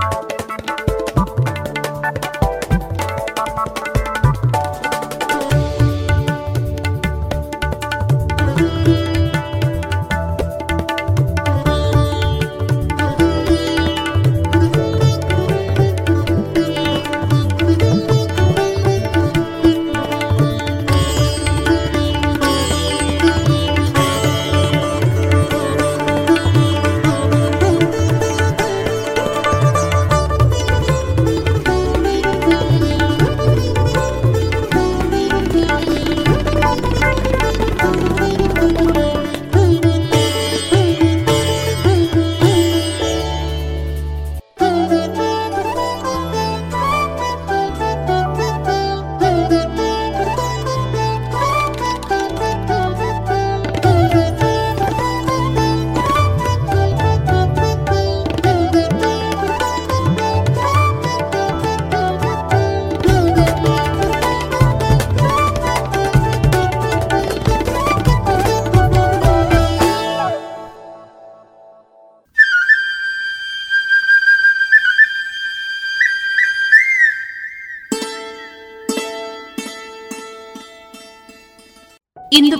you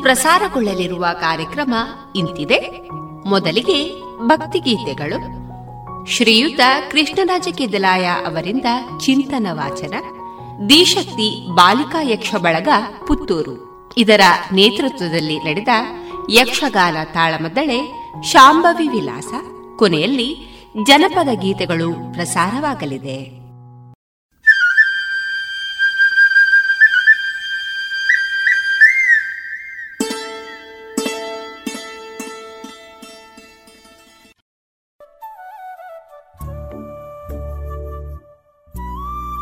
ಪ್ರಸಾರಗೊಳ್ಳಲಿರುವ ಕಾರ್ಯಕ್ರಮ ಇಂತಿದೆ. ಮೊದಲಿಗೆ ಭಕ್ತಿಗೀತೆಗಳು. ಶ್ರೀಯುತ ಕೃಷ್ಣರಾಜ ಕೆದಲಾಯ ಅವರಿಂದ ಚಿಂತನ ವಾಚನ. ದಿಶಕ್ತಿ ಬಾಲಿಕಾ ಯಕ್ಷ ಬಳಗ ಪುತ್ತೂರು. ಇದರ ನೇತೃತ್ವದಲ್ಲಿ ನಡೆದ ಯಕ್ಷಗಾನ ತಾಳಮದ್ದಳೆ ಶಾಂಭವಿ ವಿಲಾಸ. ಕೊನೆಯಲ್ಲಿ ಜನಪದ ಗೀತೆಗಳು ಪ್ರಸಾರವಾಗಲಿದೆ.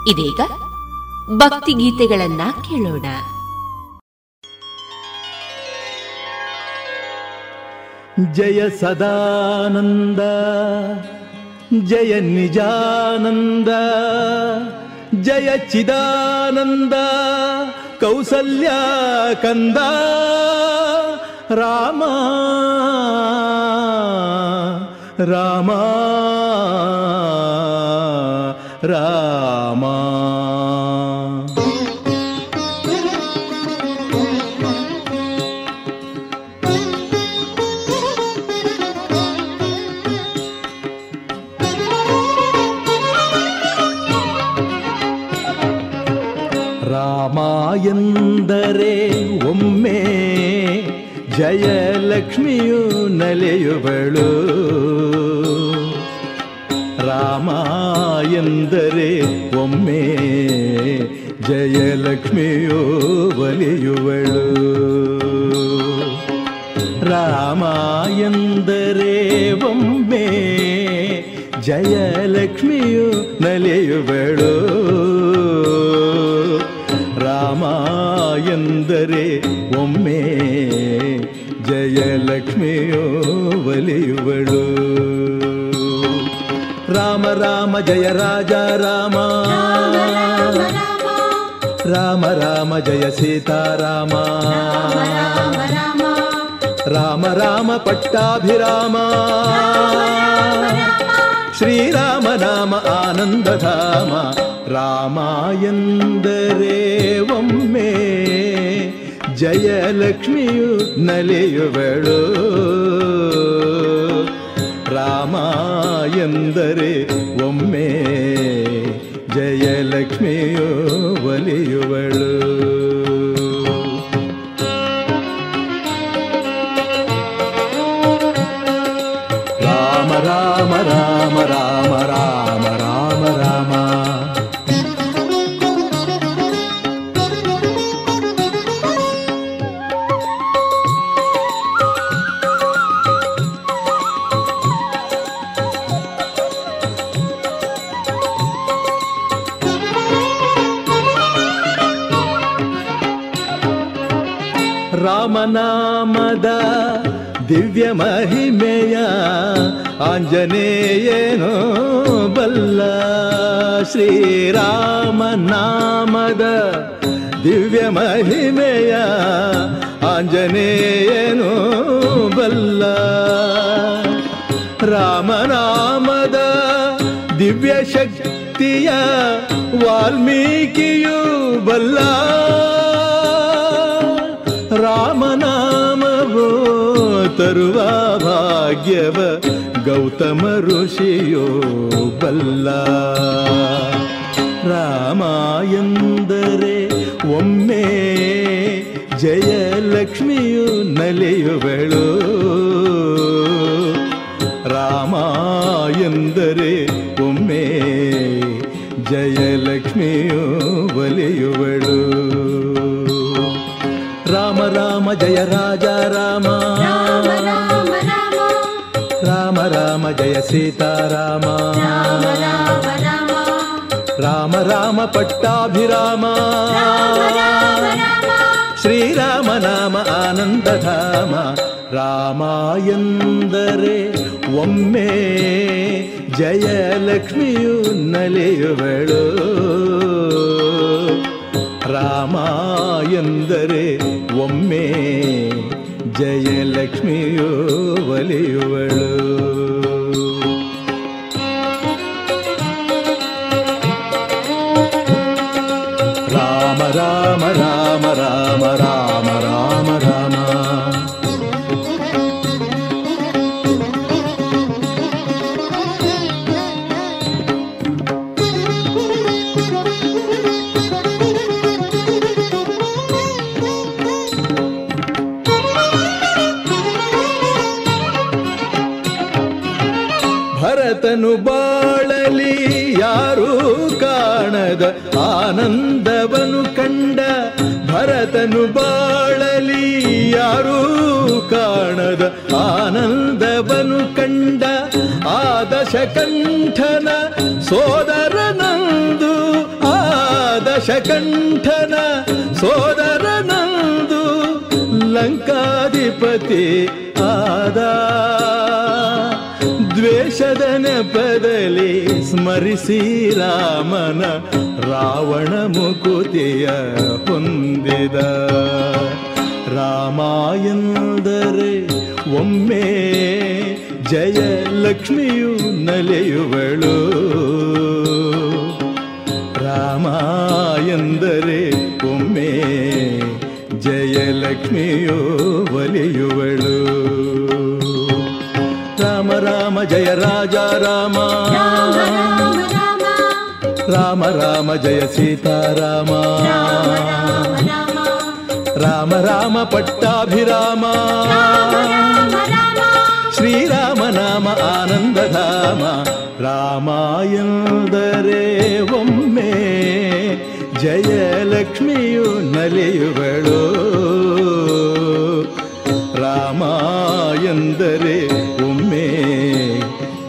ಇದೀಗ ಭಕ್ತಿ ಗೀತೆಗಳನ್ನ ಕೇಳೋಣ. ಜಯ ಸದಾನಂದ, ಜಯ ನಿಜಾನಂದ, ಜಯ ಚಿದಾನಂದ, ಕೌಸಲ್ಯ ಕಂದ, ರಾಮ ರಾಮ ರಾಮ. ಜಯಲಕ್ಷ್ಮಿಯು ನಲೆಯುವಳು. ರಾಮ ಎಂದರೆ ಒಮ್ಮೆ ಜಯಲಕ್ಷ್ಮಿಯು ಒಲಿಯುವಳು. ರಾಮ ಎಂದರೆ ಒಮ್ಮೆ ಜಯಲಕ್ಷ್ಮಿಯು ನಲಿಯುವಳು. ರಾಮ ಎಂದರೆ ಒಮ್ಮೆ ಜಯಲಕ್ಷ್ಮಿಯು ಒಲಿಯುವಳು. ರಾಮ ರಾಮ ಜಯ ರಾಜ ರಾಮ. ರಾಮ ರಾಮ ಜಯ ಸೀತಾರಾಮ. ರಾಮ ರಾಮ ಪಟ್ಟಾಭಿರಾಮ. ಶ್ರೀರಾಮ ನಾಮ ಆನಂದಧಾಮ. ರಾಮ ಎಂದರೆ ಒಮ್ಮೆ ಜಯಲಕ್ಷ್ಮಿಯು ನಲಿಯುವಳು. ರಾಮ ಎಂದರೆ ಒಮ್ಮೆ ಜಯಲಕ್ಷ್ಮಿಯು ಒಲಿಯುವಳು. ದಿವ್ಯ ಮಹಿಮೆಯ ಆಂಜನೇಯೇನೋ ಬಲ್ಲ. ಶ್ರೀರಾಮ ನಾಮದ ದಿವ್ಯ ಮಹಿಮೆಯ ಆಂಜನೇಯೇನೋ ಬಲ್ಲ. ರಾಮನಾಮದ ದಿವ್ಯ ಶಕ್ತಿಯ ವಾಲ್ಮೀಕಿಯು ಬಲ್ಲ. ರಾಮನಾಮವೋ ತರುವ ಭಾಗ್ಯವ ಗೌತಮ ಋಷಿಯೋ ಬಲ್ಲ. ರಾಮ ಎಂದರೆ ಒಮ್ಮೆ ಜಯಲಕ್ಷ್ಮಿಯು ನಲಿಯುವಳು. ರಾಮ ಎಂದರೆ ಒಮ್ಮೆ ಜಯಲಕ್ಷ್ಮಿಯು ಒಲಿಯುವಳು ರಾಮ ರಾಮ, ಜಯ ರಾಜ ರಾಮ. ರಾಮ ರಾಮ ಜಯ ಸೀತಾರಾಮ. ರಾಮ ರಾಮ ರಾಮ. ರಾಮ ರಾಮ ಪಟ್ಟಾಭಿರಾಮ. ರಾಮ ರಾಮ ರಾಮ. ಶ್ರೀರಾಮ ನಾಮ ಆನಂದಧಾಮ. ರಾಮ ಎಂದರೆ ಒಮ್ಮೆ ಜಯಲಕ್ಷ್ಮಿಯು ನಲಿಯುವಳು. ರಾಮ ಎಂದರೆ ಒಮ್ಮೆ ಜಯಲಕ್ಷ್ಮಿಯು ಒಲಿಯುವಳು. ಭರತನು ಬಾಳಲಿ, ಯಾರೂ ಕಾಣದ ಆನಂದವನು ಕಂಡ ಆ ದಶಕಂಠನ ಸೋದರನಂದು, ಆ ದಶಕಂಠನ ಸೋದರನಂದು ಲಂಕಾಧಿಪತಿ ಆದ. ದ್ವೇಷದನ ನೆಪದಲ್ಲಿ ಸ್ಮರಿಸಿ ರಾಮನ ರಾವಣ ಮುಕುತಿಯ ಹೊಂದಿದ ರಾಮ ಎಂದರೆ ಒಮ್ಮೆ ಜಯಲಕ್ಷ್ಮಿಯು ನಲೆಯುವಳು. ರಾಮ ಎಂದರೆ ಒಮ್ಮೆ ಜಯಲಕ್ಷ್ಮಿಯು ಒಲಿಯುವಳು. ರಾಮ ರಾಮ ಜಯ ರಾಜ ರಾಮ ರಾಮ ರಾಮ ರಾಮ ರಾಮ ರಾಮ ಜಯ ಸೀತಾರಾಮ ರಾಮ ರಾಮ ರಾಮ ರಾಮ ರಾಮ ಪಟ್ಟಾಭಿರಾಮ ರಾಮ ರಾಮ ರಾಮ ಶ್ರೀರಾಮ ನಾಮ ಆನಂದಧಾಮ ರಾಮ ಎಂದರೆ ಒಮ್ಮೆ ಜಯಲಕ್ಷ್ಮಿಯು ನಲಿಯುವಳು ರಾಮ ಎಂದರೆ ಒಮ್ಮೆ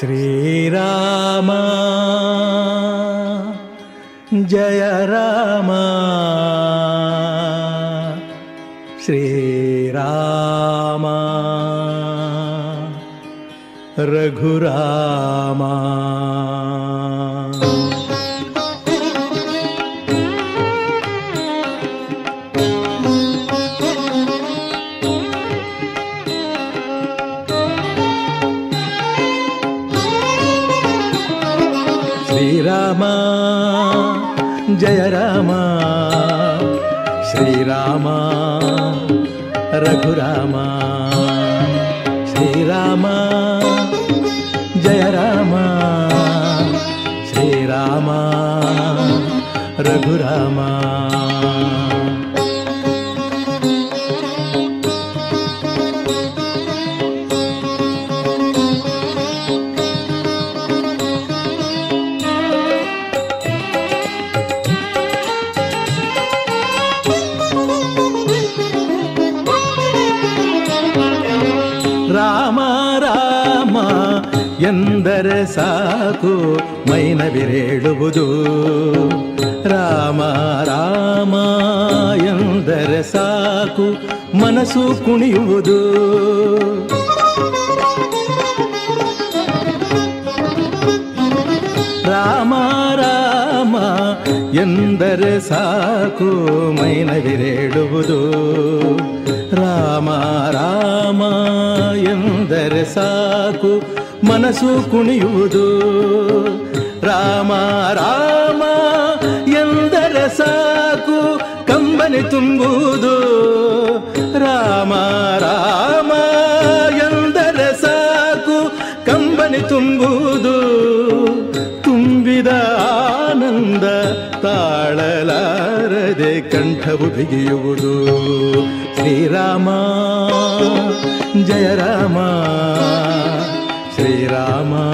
श्रीराम। जय राम। श्रीराम। रघुरामा। ರಘುರಾಮ ಶ್ರೀರಾಮ ಜಯ ರಾಮ ಶ್ರೀರಾಮ ರಘುರಾಮ ಎಂದರೆ ಸಾಕು ಮೈನವಿರೇಳುವುದು ರಾಮ ರಾಮ ಎಂದರೆ ಸಾಕು ಮನಸ್ಸು ಕುಣಿಯುವುದು. ರಾಮ ರಾಮ ಎಂದರೆ ಸಾಕು ಮೈನವಿರೇಳುವುದು ರಾಮ ರಾಮ ಎಂದರೆ ಸಾಕು ಮನಸ್ಸು ಕುಣಿಯುವುದು. ರಾಮ ರಾಮ, ಎಂದರೆ ಸಾಕು, ಕಂಬನಿ ತುಂಬುವುದು. ರಾಮ ರಾಮ, ಎಂದರೆ ಸಾಕು, ಕಂಬನಿ ತುಂಬುವುದು. ತುಂಬಿದ ಆನಂದ ತಾಳಲಾರದೆ ಕಂಠವು ಬಿಗಿಯುವುದು. ಶ್ರೀರಾಮ, ಜಯ ರಾಮ. श्री श्रीरामा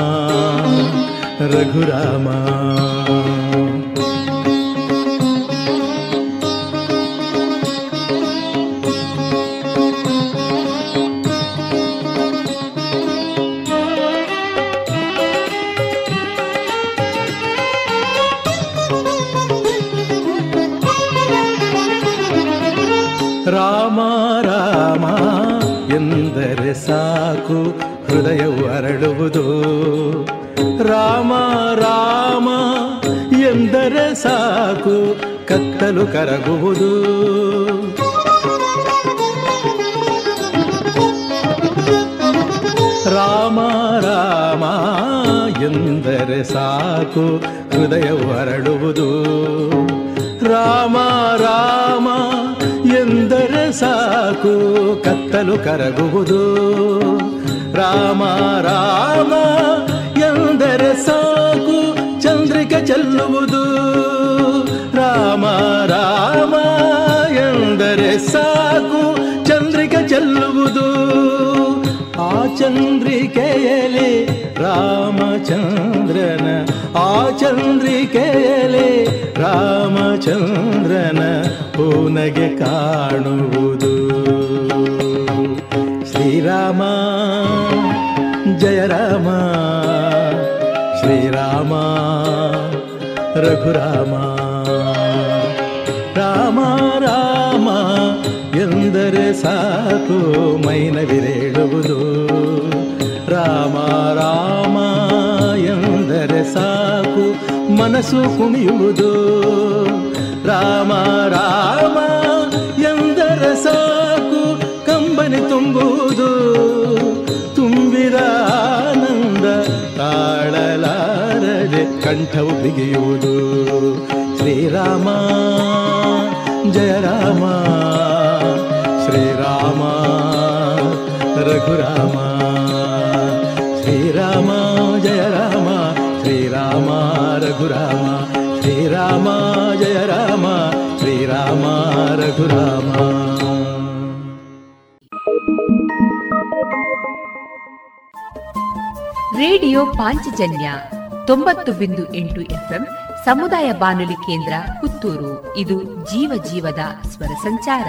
रघुरामा। ಕತ್ತಲು ಕರಗುವುದು ರಾಮ ರಾಮ ಎಂದರೆ ಸಾಕು ಹೃದಯವು ಅರಳುವುದು ರಾಮ ರಾಮ ಎಂದರೆ ಸಾಕು ಕತ್ತಲು ಕರಗುವುದು ರಾಮ ರಾಮ ಎಂದರೆ ಸಾಕು ಚಂದ್ರಿಕೆ ಚೆಲ್ಲುವುದು ರಾಮ ಎಂದರೆ ಸಾಕು, ಚಂದ್ರಿಕೆ ಚೆಲ್ಲುವುದು. ಆ ಚಂದ್ರಿಕೆಯಲ್ಲಿ ರಾಮಚಂದ್ರನ, ಆ ಚಂದ್ರಿಕೆಯಲ್ಲಿ ರಾಮಚಂದ್ರನ ಪೂನಗೆ ಕಾಣುವುದು. ಶ್ರೀರಾಮ, ಜಯ ರಾಮ. ಶ್ರೀರಾಮ, ರಘುರಾಮ. ಸಾಕು ಮೈನವಿರೇಳುವುದು ರಾಮ ರಾಮ ಎಂದರೆ ಸಾಕು, ಮನಸ್ಸು ಕುಣಿಯುವುದು. ರಾಮ ರಾಮ ಎಂದರೆ ಸಾಕು, ಕಂಬನಿ ತುಂಬುವುದು. ತುಂಬಿದ ಆನಂದ ತಾಳಲಾರದೆ ಕಂಠವು ಬಿಗಿಯುವುದು. ಶ್ರೀರಾಮ, ಜಯ ರಾಮ. ಶ್ರೀರಾಮ, ರಘುರಾಮ, ಶ್ರೀರಾಮ, ಜಯ ರಾಮ, ಶ್ರೀರಾಮ, ರಘುರಾಮ, ಶ್ರೀರಾಮ, ಜಯ ರಾಮ, ಶ್ರೀರಾಮ, ರಘುರಾಮ. ರೇಡಿಯೋ ಪಾಂಚಜನ್ಯ ತೊಂಬತ್ತು ಬಿಂದು ಎಂಟು ಎಫ್ಎಂ ಸಮುದಾಯ ಬಾನುಲಿ ಕೇಂದ್ರ ಪುತ್ತೂರು. ಇದು ಜೀವ ಜೀವದ ಸ್ವರ ಸಂಚಾರ.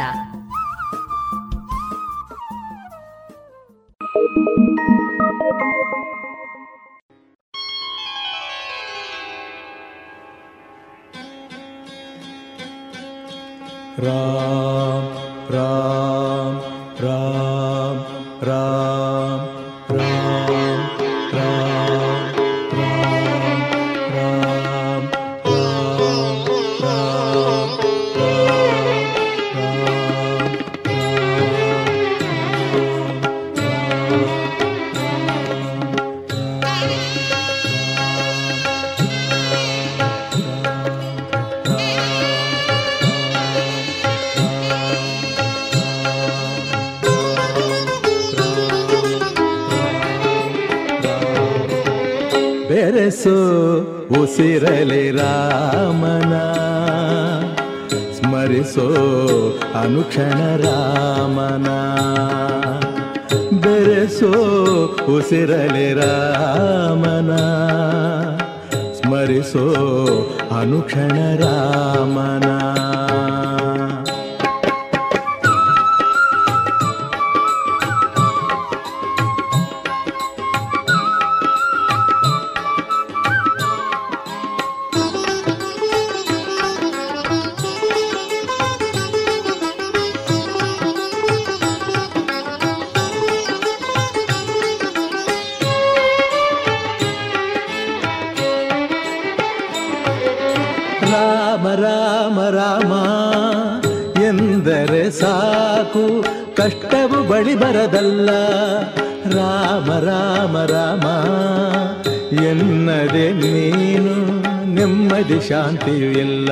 ನೆಮ್ಮದಿ ಶಾಂತಿಯು ಎಲ್ಲ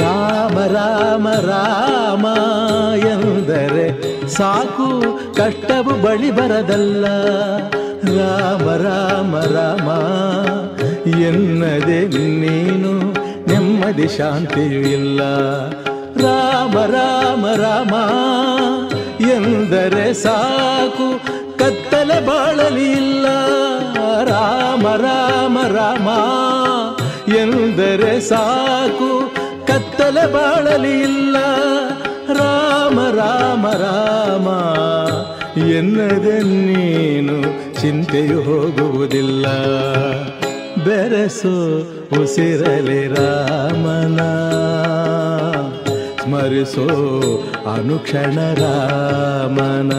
ರಾಮ ರಾಮ ರಾಮ ಎಂದರೆ ಸಾಕು, ಕಷ್ಟವು ಬಳಿ ಬರದಲ್ಲ. ರಾಮ ರಾಮ ರಾಮ ಎನ್ನದೆ ನೀನು ನೆಮ್ಮದಿ ಶಾಂತಿಯು ಇಲ್ಲ. ರಾಮ ರಾಮ ರಾಮ ಎಂದರೆ ಸಾಕು ಎಂದರೆ ಸಾಕು. ಕತ್ತಲೆ ಬಾಳಲಿ ಇಲ್ಲ. ರಾಮ ರಾಮ ರಾಮ, ಎನ್ನದೆ ನೀನು ಚಿಂತೆಯು ಹೋಗುವುದಿಲ್ಲ. ಬೆರೆಸು ಉಸಿರಲಿ ರಾಮನ. ಸ್ಮರಿಸೋ ಅನುಕ್ಷಣ ರಾಮನ.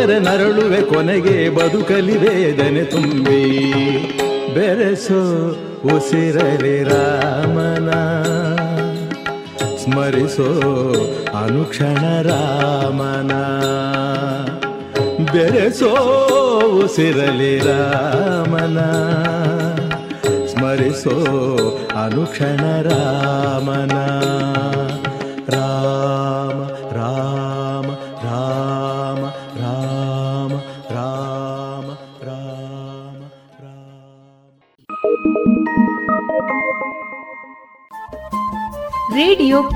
ಹೋದರೆ ನರಳುವೆ ಕೊನೆಗೆ ಬದುಕಲಿ ವೇದನೆ ತುಂಬಿ. ಬೆರೆಸೋ ಉಸಿರಲಿ ರಾಮನ. ಸ್ಮರಿಸೋ ಅನುಕ್ಷಣ ರಾಮನ. ಬೆರೆಸೋ ಉಸಿರಲಿ ರಾಮನ. ಸ್ಮರಿಸೋ ಅನುಕ್ಷಣ ರಾಮನ.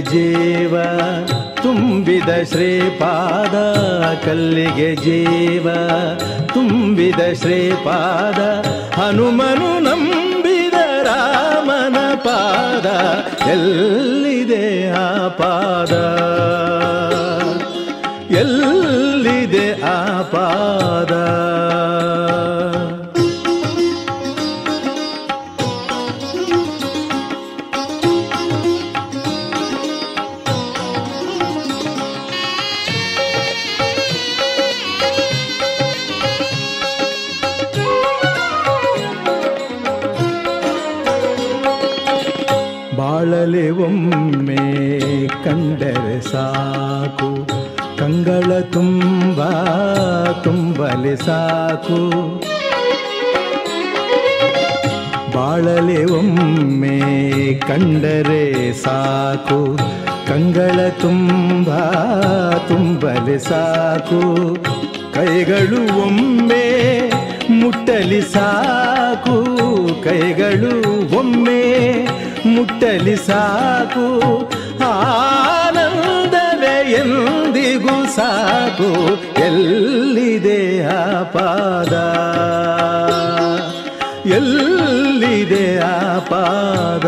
ಜೀವ, ತುಂಬಿದ ಶ್ರೀಪಾದ, ಕಲ್ಲಿಗೆ ಜೀವ, ತುಂಬಿದ ಶ್ರೀಪಾದ, ಹನುಮನು ನಂಬಿದ ರಾಮನ ಪಾದ, ಎಲ್ಲಿದೆ ಆ ಪಾದ? ಎಲ್ಲಿದೆ ಆ ಪಾದ? ತುಂಬಲಿ ಸಾಕು. ಬಾಳಲೆ ಒಮ್ಮೆ ಕಂಡರೆ ಸಾಕು. ಕಂಗಳ ತುಂಬ, ತುಂಬಲೆ ಸಾಕು. ಕೈಗಳು ಒಮ್ಮೆ ಮುಟ್ಟಲಿ ಸಾಕು. ಕೈಗಳು ಒಮ್ಮೆ ಮುಟ್ಟಲಿ ಸಾಕು. ಸಾಕು ಎಲ್ಲಿದೆ ಆ ಪಾದ? ಎಲ್ಲಿದೆ ಆ ಪಾದ?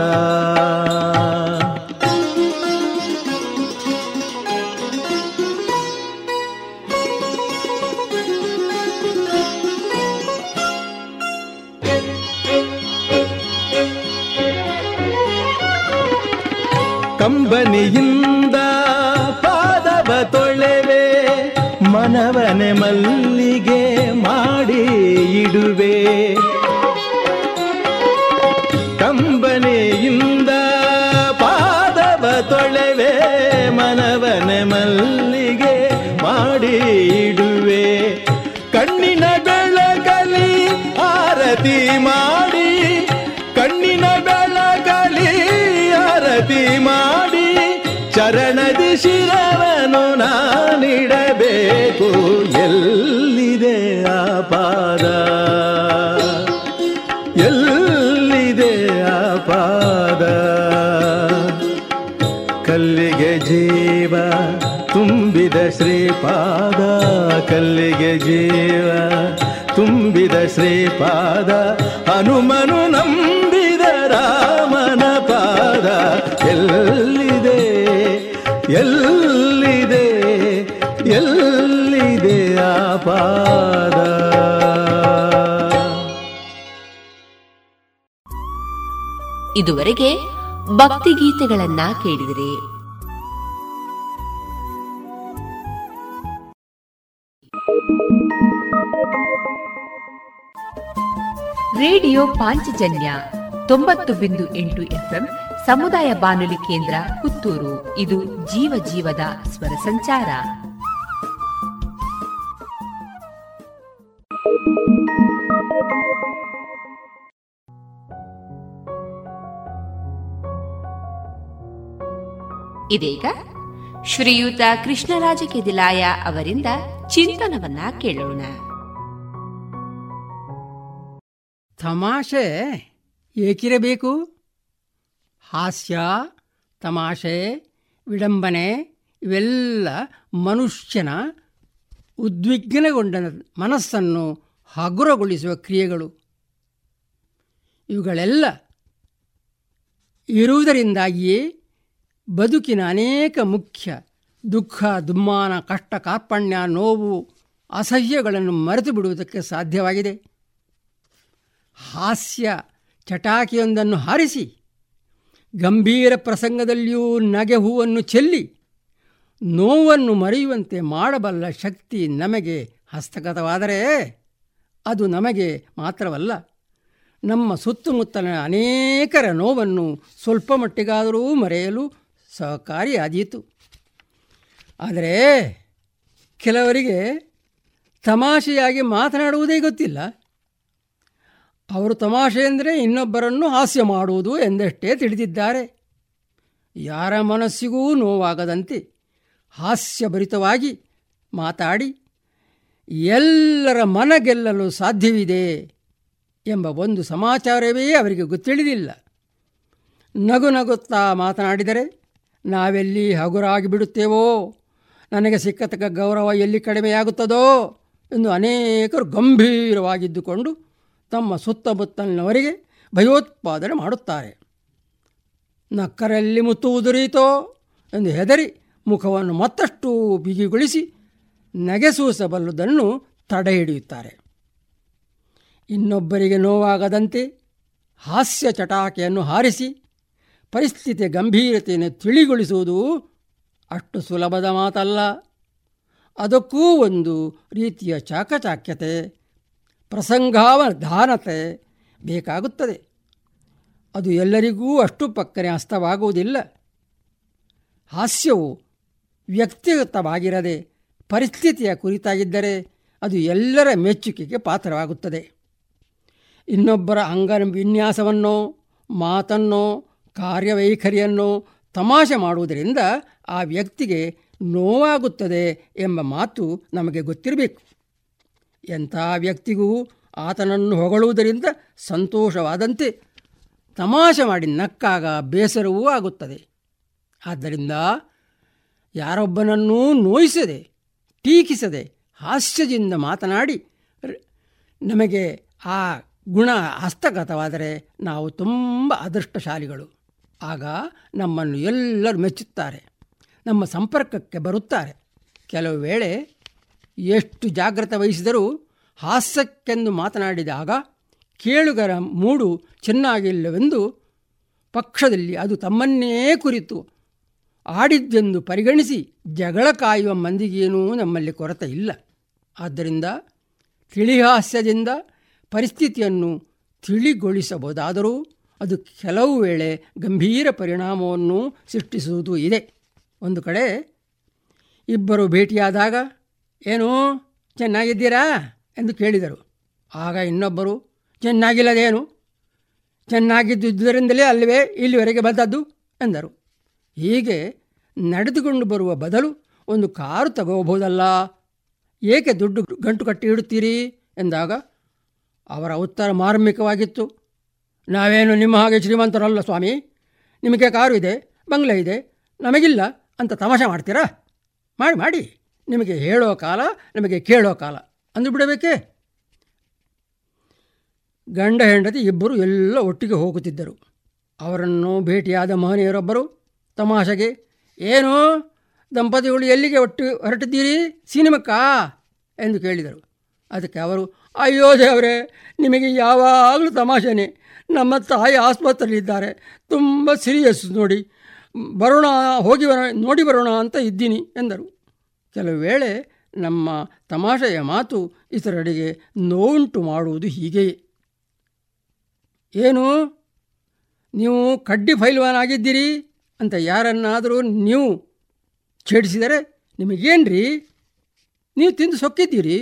ಶಿರವನು ನಾನಿಡಬೇಕು. ಎಲ್ಲಿದೆ ಆ ಪಾದ? ಎಲ್ಲಿದೆ ಆ ಪಾದ? ಕಲ್ಲಿಗೆ ಜೀವ ತುಂಬಿದ ಶ್ರೀಪಾದ. ಕಲ್ಲಿಗೆ ಜೀವ ತುಂಬಿದ ಶ್ರೀಪಾದ. ಹನುಮನು ನಂಬಿದ ರಾಮನ ಪಾದ. ಎಲ್ಲಿದೆ ಎಲ್ಲಿದೆ ಎಲ್ಲಿದೆ ಆ ಪಾದ? ಇದುವರೆಗೆ ಭಕ್ತಿಗೀತೆಗಳನ್ನ ಕೇಳಿದಿರಿ. ರೇಡಿಯೋ ಪಾಂಚಜನ್ಯ ತೊಂಬತ್ತು ಬಿಂದು ಎಂಟು ಎಫ್ಎಂ ಸಮುದಾಯ ಬಾನುಲಿ ಕೇಂದ್ರ ಪುತ್ತೂರು. ಇದು ಜೀವ ಜೀವದ ಸ್ವರ ಸಂಚಾರ. ಇದೀಗ ಶ್ರೀಯುತ ಕೃಷ್ಣರಾಜ ಕೆದಿಲಾಯ ಅವರಿಂದ ಚಿಂತನವನ್ನ ಕೇಳೋಣ. ತಮಾಷೆ, ಏಕಿರಬೇಕು? ಹಾಸ್ಯ, ತಮಾಷೆ, ವಿಡಂಬನೆ ಇವೆಲ್ಲ ಮನುಷ್ಯನ ಉದ್ವಿಗ್ನಗೊಂಡ ಮನಸ್ಸನ್ನು ಹಗುರಗೊಳಿಸುವ ಕ್ರಿಯೆಗಳು. ಇವುಗಳೆಲ್ಲ ಇರುವುದರಿಂದಾಗಿಯೇ ಬದುಕಿನ ಅನೇಕ ಮುಖ್ಯ ದುಃಖ, ದುಮ್ಮಾನ, ಕಷ್ಟ ಕಾರ್ಪಣ್ಯ ನೋವು, ಅಸಹ್ಯಗಳನ್ನು ಮರೆತು ಬಿಡುವುದಕ್ಕೆ ಸಾಧ್ಯವಾಗಿದೆ. ಹಾಸ್ಯ ಚಟಾಕಿಯೊಂದನ್ನು ಹಾರಿಸಿ ಗಂಭೀರ ಪ್ರಸಂಗದಲ್ಲಿಯೂ ನಗೆ ಹೂವನ್ನು ಚೆಲ್ಲಿ ನೋವನ್ನು ಮರೆಯುವಂತೆ ಮಾಡಬಲ್ಲ ಶಕ್ತಿ ನಮಗೆ ಹಸ್ತಗತವಾದರೆ ಅದು ನಮಗೆ ಮಾತ್ರವಲ್ಲ, ನಮ್ಮ ಸುತ್ತಮುತ್ತಲಿನ ಅನೇಕರ ನೋವನ್ನು ಸ್ವಲ್ಪ ಮಟ್ಟಿಗಾದರೂ ಮರೆಯಲು ಸಹಕಾರಿಯಾದೀತು. ಆದರೆ ಕೆಲವರಿಗೆ ತಮಾಷೆಯಾಗಿ ಮಾತನಾಡುವುದೇ ಗೊತ್ತಿಲ್ಲ. ಅವರು ತಮಾಷೆ ಎಂದರೆ ಇನ್ನೊಬ್ಬರನ್ನು ಹಾಸ್ಯ ಮಾಡುವುದು ಎಂದಷ್ಟೇ ತಿಳಿದಿದ್ದಾರೆ. ಯಾರ ಮನಸ್ಸಿಗೂ ನೋವಾಗದಂತೆ ಹಾಸ್ಯಭರಿತವಾಗಿ ಮಾತಾಡಿ, ಎಲ್ಲರ ಮನ ಗೆಲ್ಲಲು ಸಾಧ್ಯವಿದೆ ಎಂಬ ಒಂದು ಸಮಾಚಾರವೇ ಅವರಿಗೆ ಗೊತ್ತಿಳಿದಿಲ್ಲ. ನಗು ನಗುತ್ತಾ ಮಾತನಾಡಿದರೆ, ನಾವೆಲ್ಲಿ ಹಗುರಾಗಿ ಬಿಡುತ್ತೇವೋ ನನಗೆ ಸಿಕ್ಕತಕ್ಕ ಗೌರವ ಎಲ್ಲಿ ಕಡಿಮೆಯಾಗುತ್ತದೋ ಎಂದು ಅನೇಕರು ಗಂಭೀರವಾಗಿದ್ದುಕೊಂಡು ತಮ್ಮ ಸುತ್ತಮುತ್ತಲಿನವರಿಗೆ ಭಯೋತ್ಪಾದನೆ ಮಾಡುತ್ತಾರೆ. ನಕ್ಕರಲ್ಲಿ ಮುತ್ತು ಎಂದು ಹೆದರಿ ಮುಖವನ್ನು ಮತ್ತಷ್ಟು ಬಿಗಿಗೊಳಿಸಿ ನೆಗೆಸೂಸಬಲ್ಲುದನ್ನು ತಡೆ ಹಿಡಿಯುತ್ತಾರೆ ಇನ್ನೊಬ್ಬರಿಗೆ ನೋವಾಗದಂತೆ ಹಾಸ್ಯ ಚಟಾಕೆಯನ್ನು ಹಾರಿಸಿ ಪರಿಸ್ಥಿತಿಯ ಗಂಭೀರತೆಯನ್ನು ತಿಳಿಗೊಳಿಸುವುದು ಅಷ್ಟು ಸುಲಭದ ಮಾತಲ್ಲ. ಅದಕ್ಕೂ ಒಂದು ರೀತಿಯ ಚಾಕಚಾಕ್ಯತೆ. ಪ್ರಸಂಗಾವಧಾನತೆ ಬೇಕಾಗುತ್ತದೆ. ಅದು ಎಲ್ಲರಿಗೂ ಅಷ್ಟು ಪಕ್ಕನೆ ಅಸ್ತವಾಗುವುದಿಲ್ಲ. ಹಾಸ್ಯವು ವ್ಯಕ್ತಿಗತವಾಗಿರದೆ ಪರಿಸ್ಥಿತಿಯ ಕುರಿತಾಗಿದ್ದರೆ ಅದು ಎಲ್ಲರ ಮೆಚ್ಚುಗೆಗೆ ಪಾತ್ರವಾಗುತ್ತದೆ. ಇನ್ನೊಬ್ಬರ ಅಂಗ ವಿನ್ಯಾಸವನ್ನೋ, ಮಾತನ್ನೋ, ಕಾರ್ಯವೈಖರಿಯನ್ನೋ ತಮಾಷೆ ಮಾಡುವುದರಿಂದ ಆ ವ್ಯಕ್ತಿಗೆ ನೋವಾಗುತ್ತದೆ ಎಂಬ ಮಾತು ನಮಗೆ ಗೊತ್ತಿರಬೇಕು. ಎಂಥ ವ್ಯಕ್ತಿಗೂ ಆತನನ್ನು ಹೊಗಳುವುದರಿಂದ ಸಂತೋಷವಾದಂತೆ ತಮಾಷೆ ಮಾಡಿ ನಕ್ಕಾಗ ಬೇಸರವೂ ಆಗುತ್ತದೆ. ಆದ್ದರಿಂದ ಯಾರೊಬ್ಬನನ್ನೂ ನೋಯಿಸದೆ, ಟೀಕಿಸದೆ, ಹಾಸ್ಯದಿಂದ ಮಾತನಾಡಿ ನಮಗೆ ಆ ಗುಣ ಹಸ್ತಗತವಾದರೆ ನಾವು ತುಂಬ ಅದೃಷ್ಟಶಾಲಿಗಳು. ಆಗ ನಮ್ಮನ್ನು ಎಲ್ಲರೂ ಮೆಚ್ಚುತ್ತಾರೆ, ನಮ್ಮ ಸಂಪರ್ಕಕ್ಕೆ ಬರುತ್ತಾರೆ. ಕೆಲವು ವೇಳೆ ಎಷ್ಟು ಜಾಗ್ರತ ವಹಿಸಿದರೂ ಹಾಸ್ಯಕ್ಕೆಂದು ಮಾತನಾಡಿದಾಗ ಕೇಳುಗರ ಮೂಡು ಚೆನ್ನಾಗಿಲ್ಲವೆಂದು ಪಕ್ಷದಲ್ಲಿ ಅದು ತಮ್ಮನ್ನೇ ಕುರಿತು ಆಡಿದ್ದೆಂದು ಪರಿಗಣಿಸಿ ಜಗಳ ಕಾಯುವ ಮಂದಿಗೇನೂ ನಮ್ಮಲ್ಲಿ ಕೊರತೆ ಇಲ್ಲ. ಆದ್ದರಿಂದ ತಿಳಿಹಾಸ್ಯದಿಂದ ಪರಿಸ್ಥಿತಿಯನ್ನು ತಿಳಿಗೊಳಿಸಬಹುದಾದರೂ ಅದು ಕೆಲವು ವೇಳೆ ಗಂಭೀರ ಪರಿಣಾಮವನ್ನು ಸೃಷ್ಟಿಸುವುದು ಇದೆ. ಒಂದು ಕಡೆ ಇಬ್ಬರು ಭೇಟಿಯಾದಾಗ ಏನು? ಚೆನ್ನಾಗಿದ್ದೀರಾ? ಎಂದು ಕೇಳಿದರು. ಆಗ ಇನ್ನೊಬ್ಬರು ಚೆನ್ನಾಗಿಲ್ಲದೇನು ಚೆನ್ನಾಗಿದ್ದುದರಿಂದಲೇ ಅಲ್ಲವೇ ಇಲ್ಲಿವರೆಗೆ ಬಂದದ್ದು? ಎಂದರು. ಹೀಗೆ ನಡೆದುಕೊಂಡು ಬರುವ ಬದಲು ಒಂದು ಕಾರು ತಗೋಬಹುದಲ್ಲ? ಏಕೆ ದುಡ್ಡು ಗಂಟು ಕಟ್ಟಿ ಇಡುತ್ತೀರಿ? ಎಂದಾಗ, ಅವರ ಉತ್ತರ ಮಾರ್ಮಿಕವಾಗಿತ್ತು. ನಾವೇನು ನಿಮ್ಮ ಹಾಗೆ ಶ್ರೀಮಂತರಲ್ಲ ಸ್ವಾಮಿ? ನಿಮಗೆ ಕಾರು ಇದೆ, ಬಂಗ್ಲೆ ಇದೆ, ನಮಗಿಲ್ಲ ಅಂತ ತಮಾಷೆ ಮಾಡ್ತೀರಾ? ಮಾಡಿ ಮಾಡಿ. ನಿಮಗೆ ಹೇಳೋ ಕಾಲ, ನಿಮಗೆ ಕೇಳೋ ಕಾಲ. ಅಂದು ಬಿಡಬೇಕೇ? ಗಂಡ ಹೆಂಡತಿ ಇಬ್ಬರು ಎಲ್ಲ ಒಟ್ಟಿಗೆ ಹೋಗುತ್ತಿದ್ದರು. ಅವರನ್ನು ಭೇಟಿಯಾದ ಮಹನೀಯರೊಬ್ಬರು, ತಮಾಷೆಗೆ, ಏನು, ದಂಪತಿಗಳು ಎಲ್ಲಿಗೆ ಒಟ್ಟು ಹೊರಟಿದ್ದೀರಿ? ಸಿನಿಮಕ್ಕಾ? ಎಂದು ಕೇಳಿದರು. ಅದಕ್ಕೆ ಅವರು, ಅಯ್ಯೋ ದೇವರೇ, ನಿಮಗೆ ಯಾವಾಗಲೂ ತಮಾಷೆನೇ. ನಮ್ಮ ತಾಯಿ ಆಸ್ಪತ್ರೆಯಲ್ಲಿದ್ದಾರೆ. ತುಂಬ ಸೀರಿಯಸ್ ನೋಡಿ. ಬರೋಣ, ಹೋಗಿ ಬರೋಣ, ನೋಡಿ ಬರೋಣ ಅಂತ ಇದ್ದೀನಿ ಎಂದರು. ಕೆಲವು ವೇಳೆ ನಮ್ಮ ತಮಾಷೆಯ ಮಾತು ಇತರರಿಗೆ ನೋವುಂಟು ಮಾಡುವುದು ಹೀಗೆಯೇ ಏನು? ನೀವು ಕಡ್ಡಿ ಫೈಲ್ವಾನ್ ಆಗಿದ್ದೀರಿ ಅಂತ ಯಾರನ್ನಾದರೂ ನೀವು ಛೇಡಿಸಿದರೆ ನಿಮಗೇನ್ರಿ? ನೀವು ತಿಂದು ಸೊಕ್ಕಿದ್ದೀರಿ,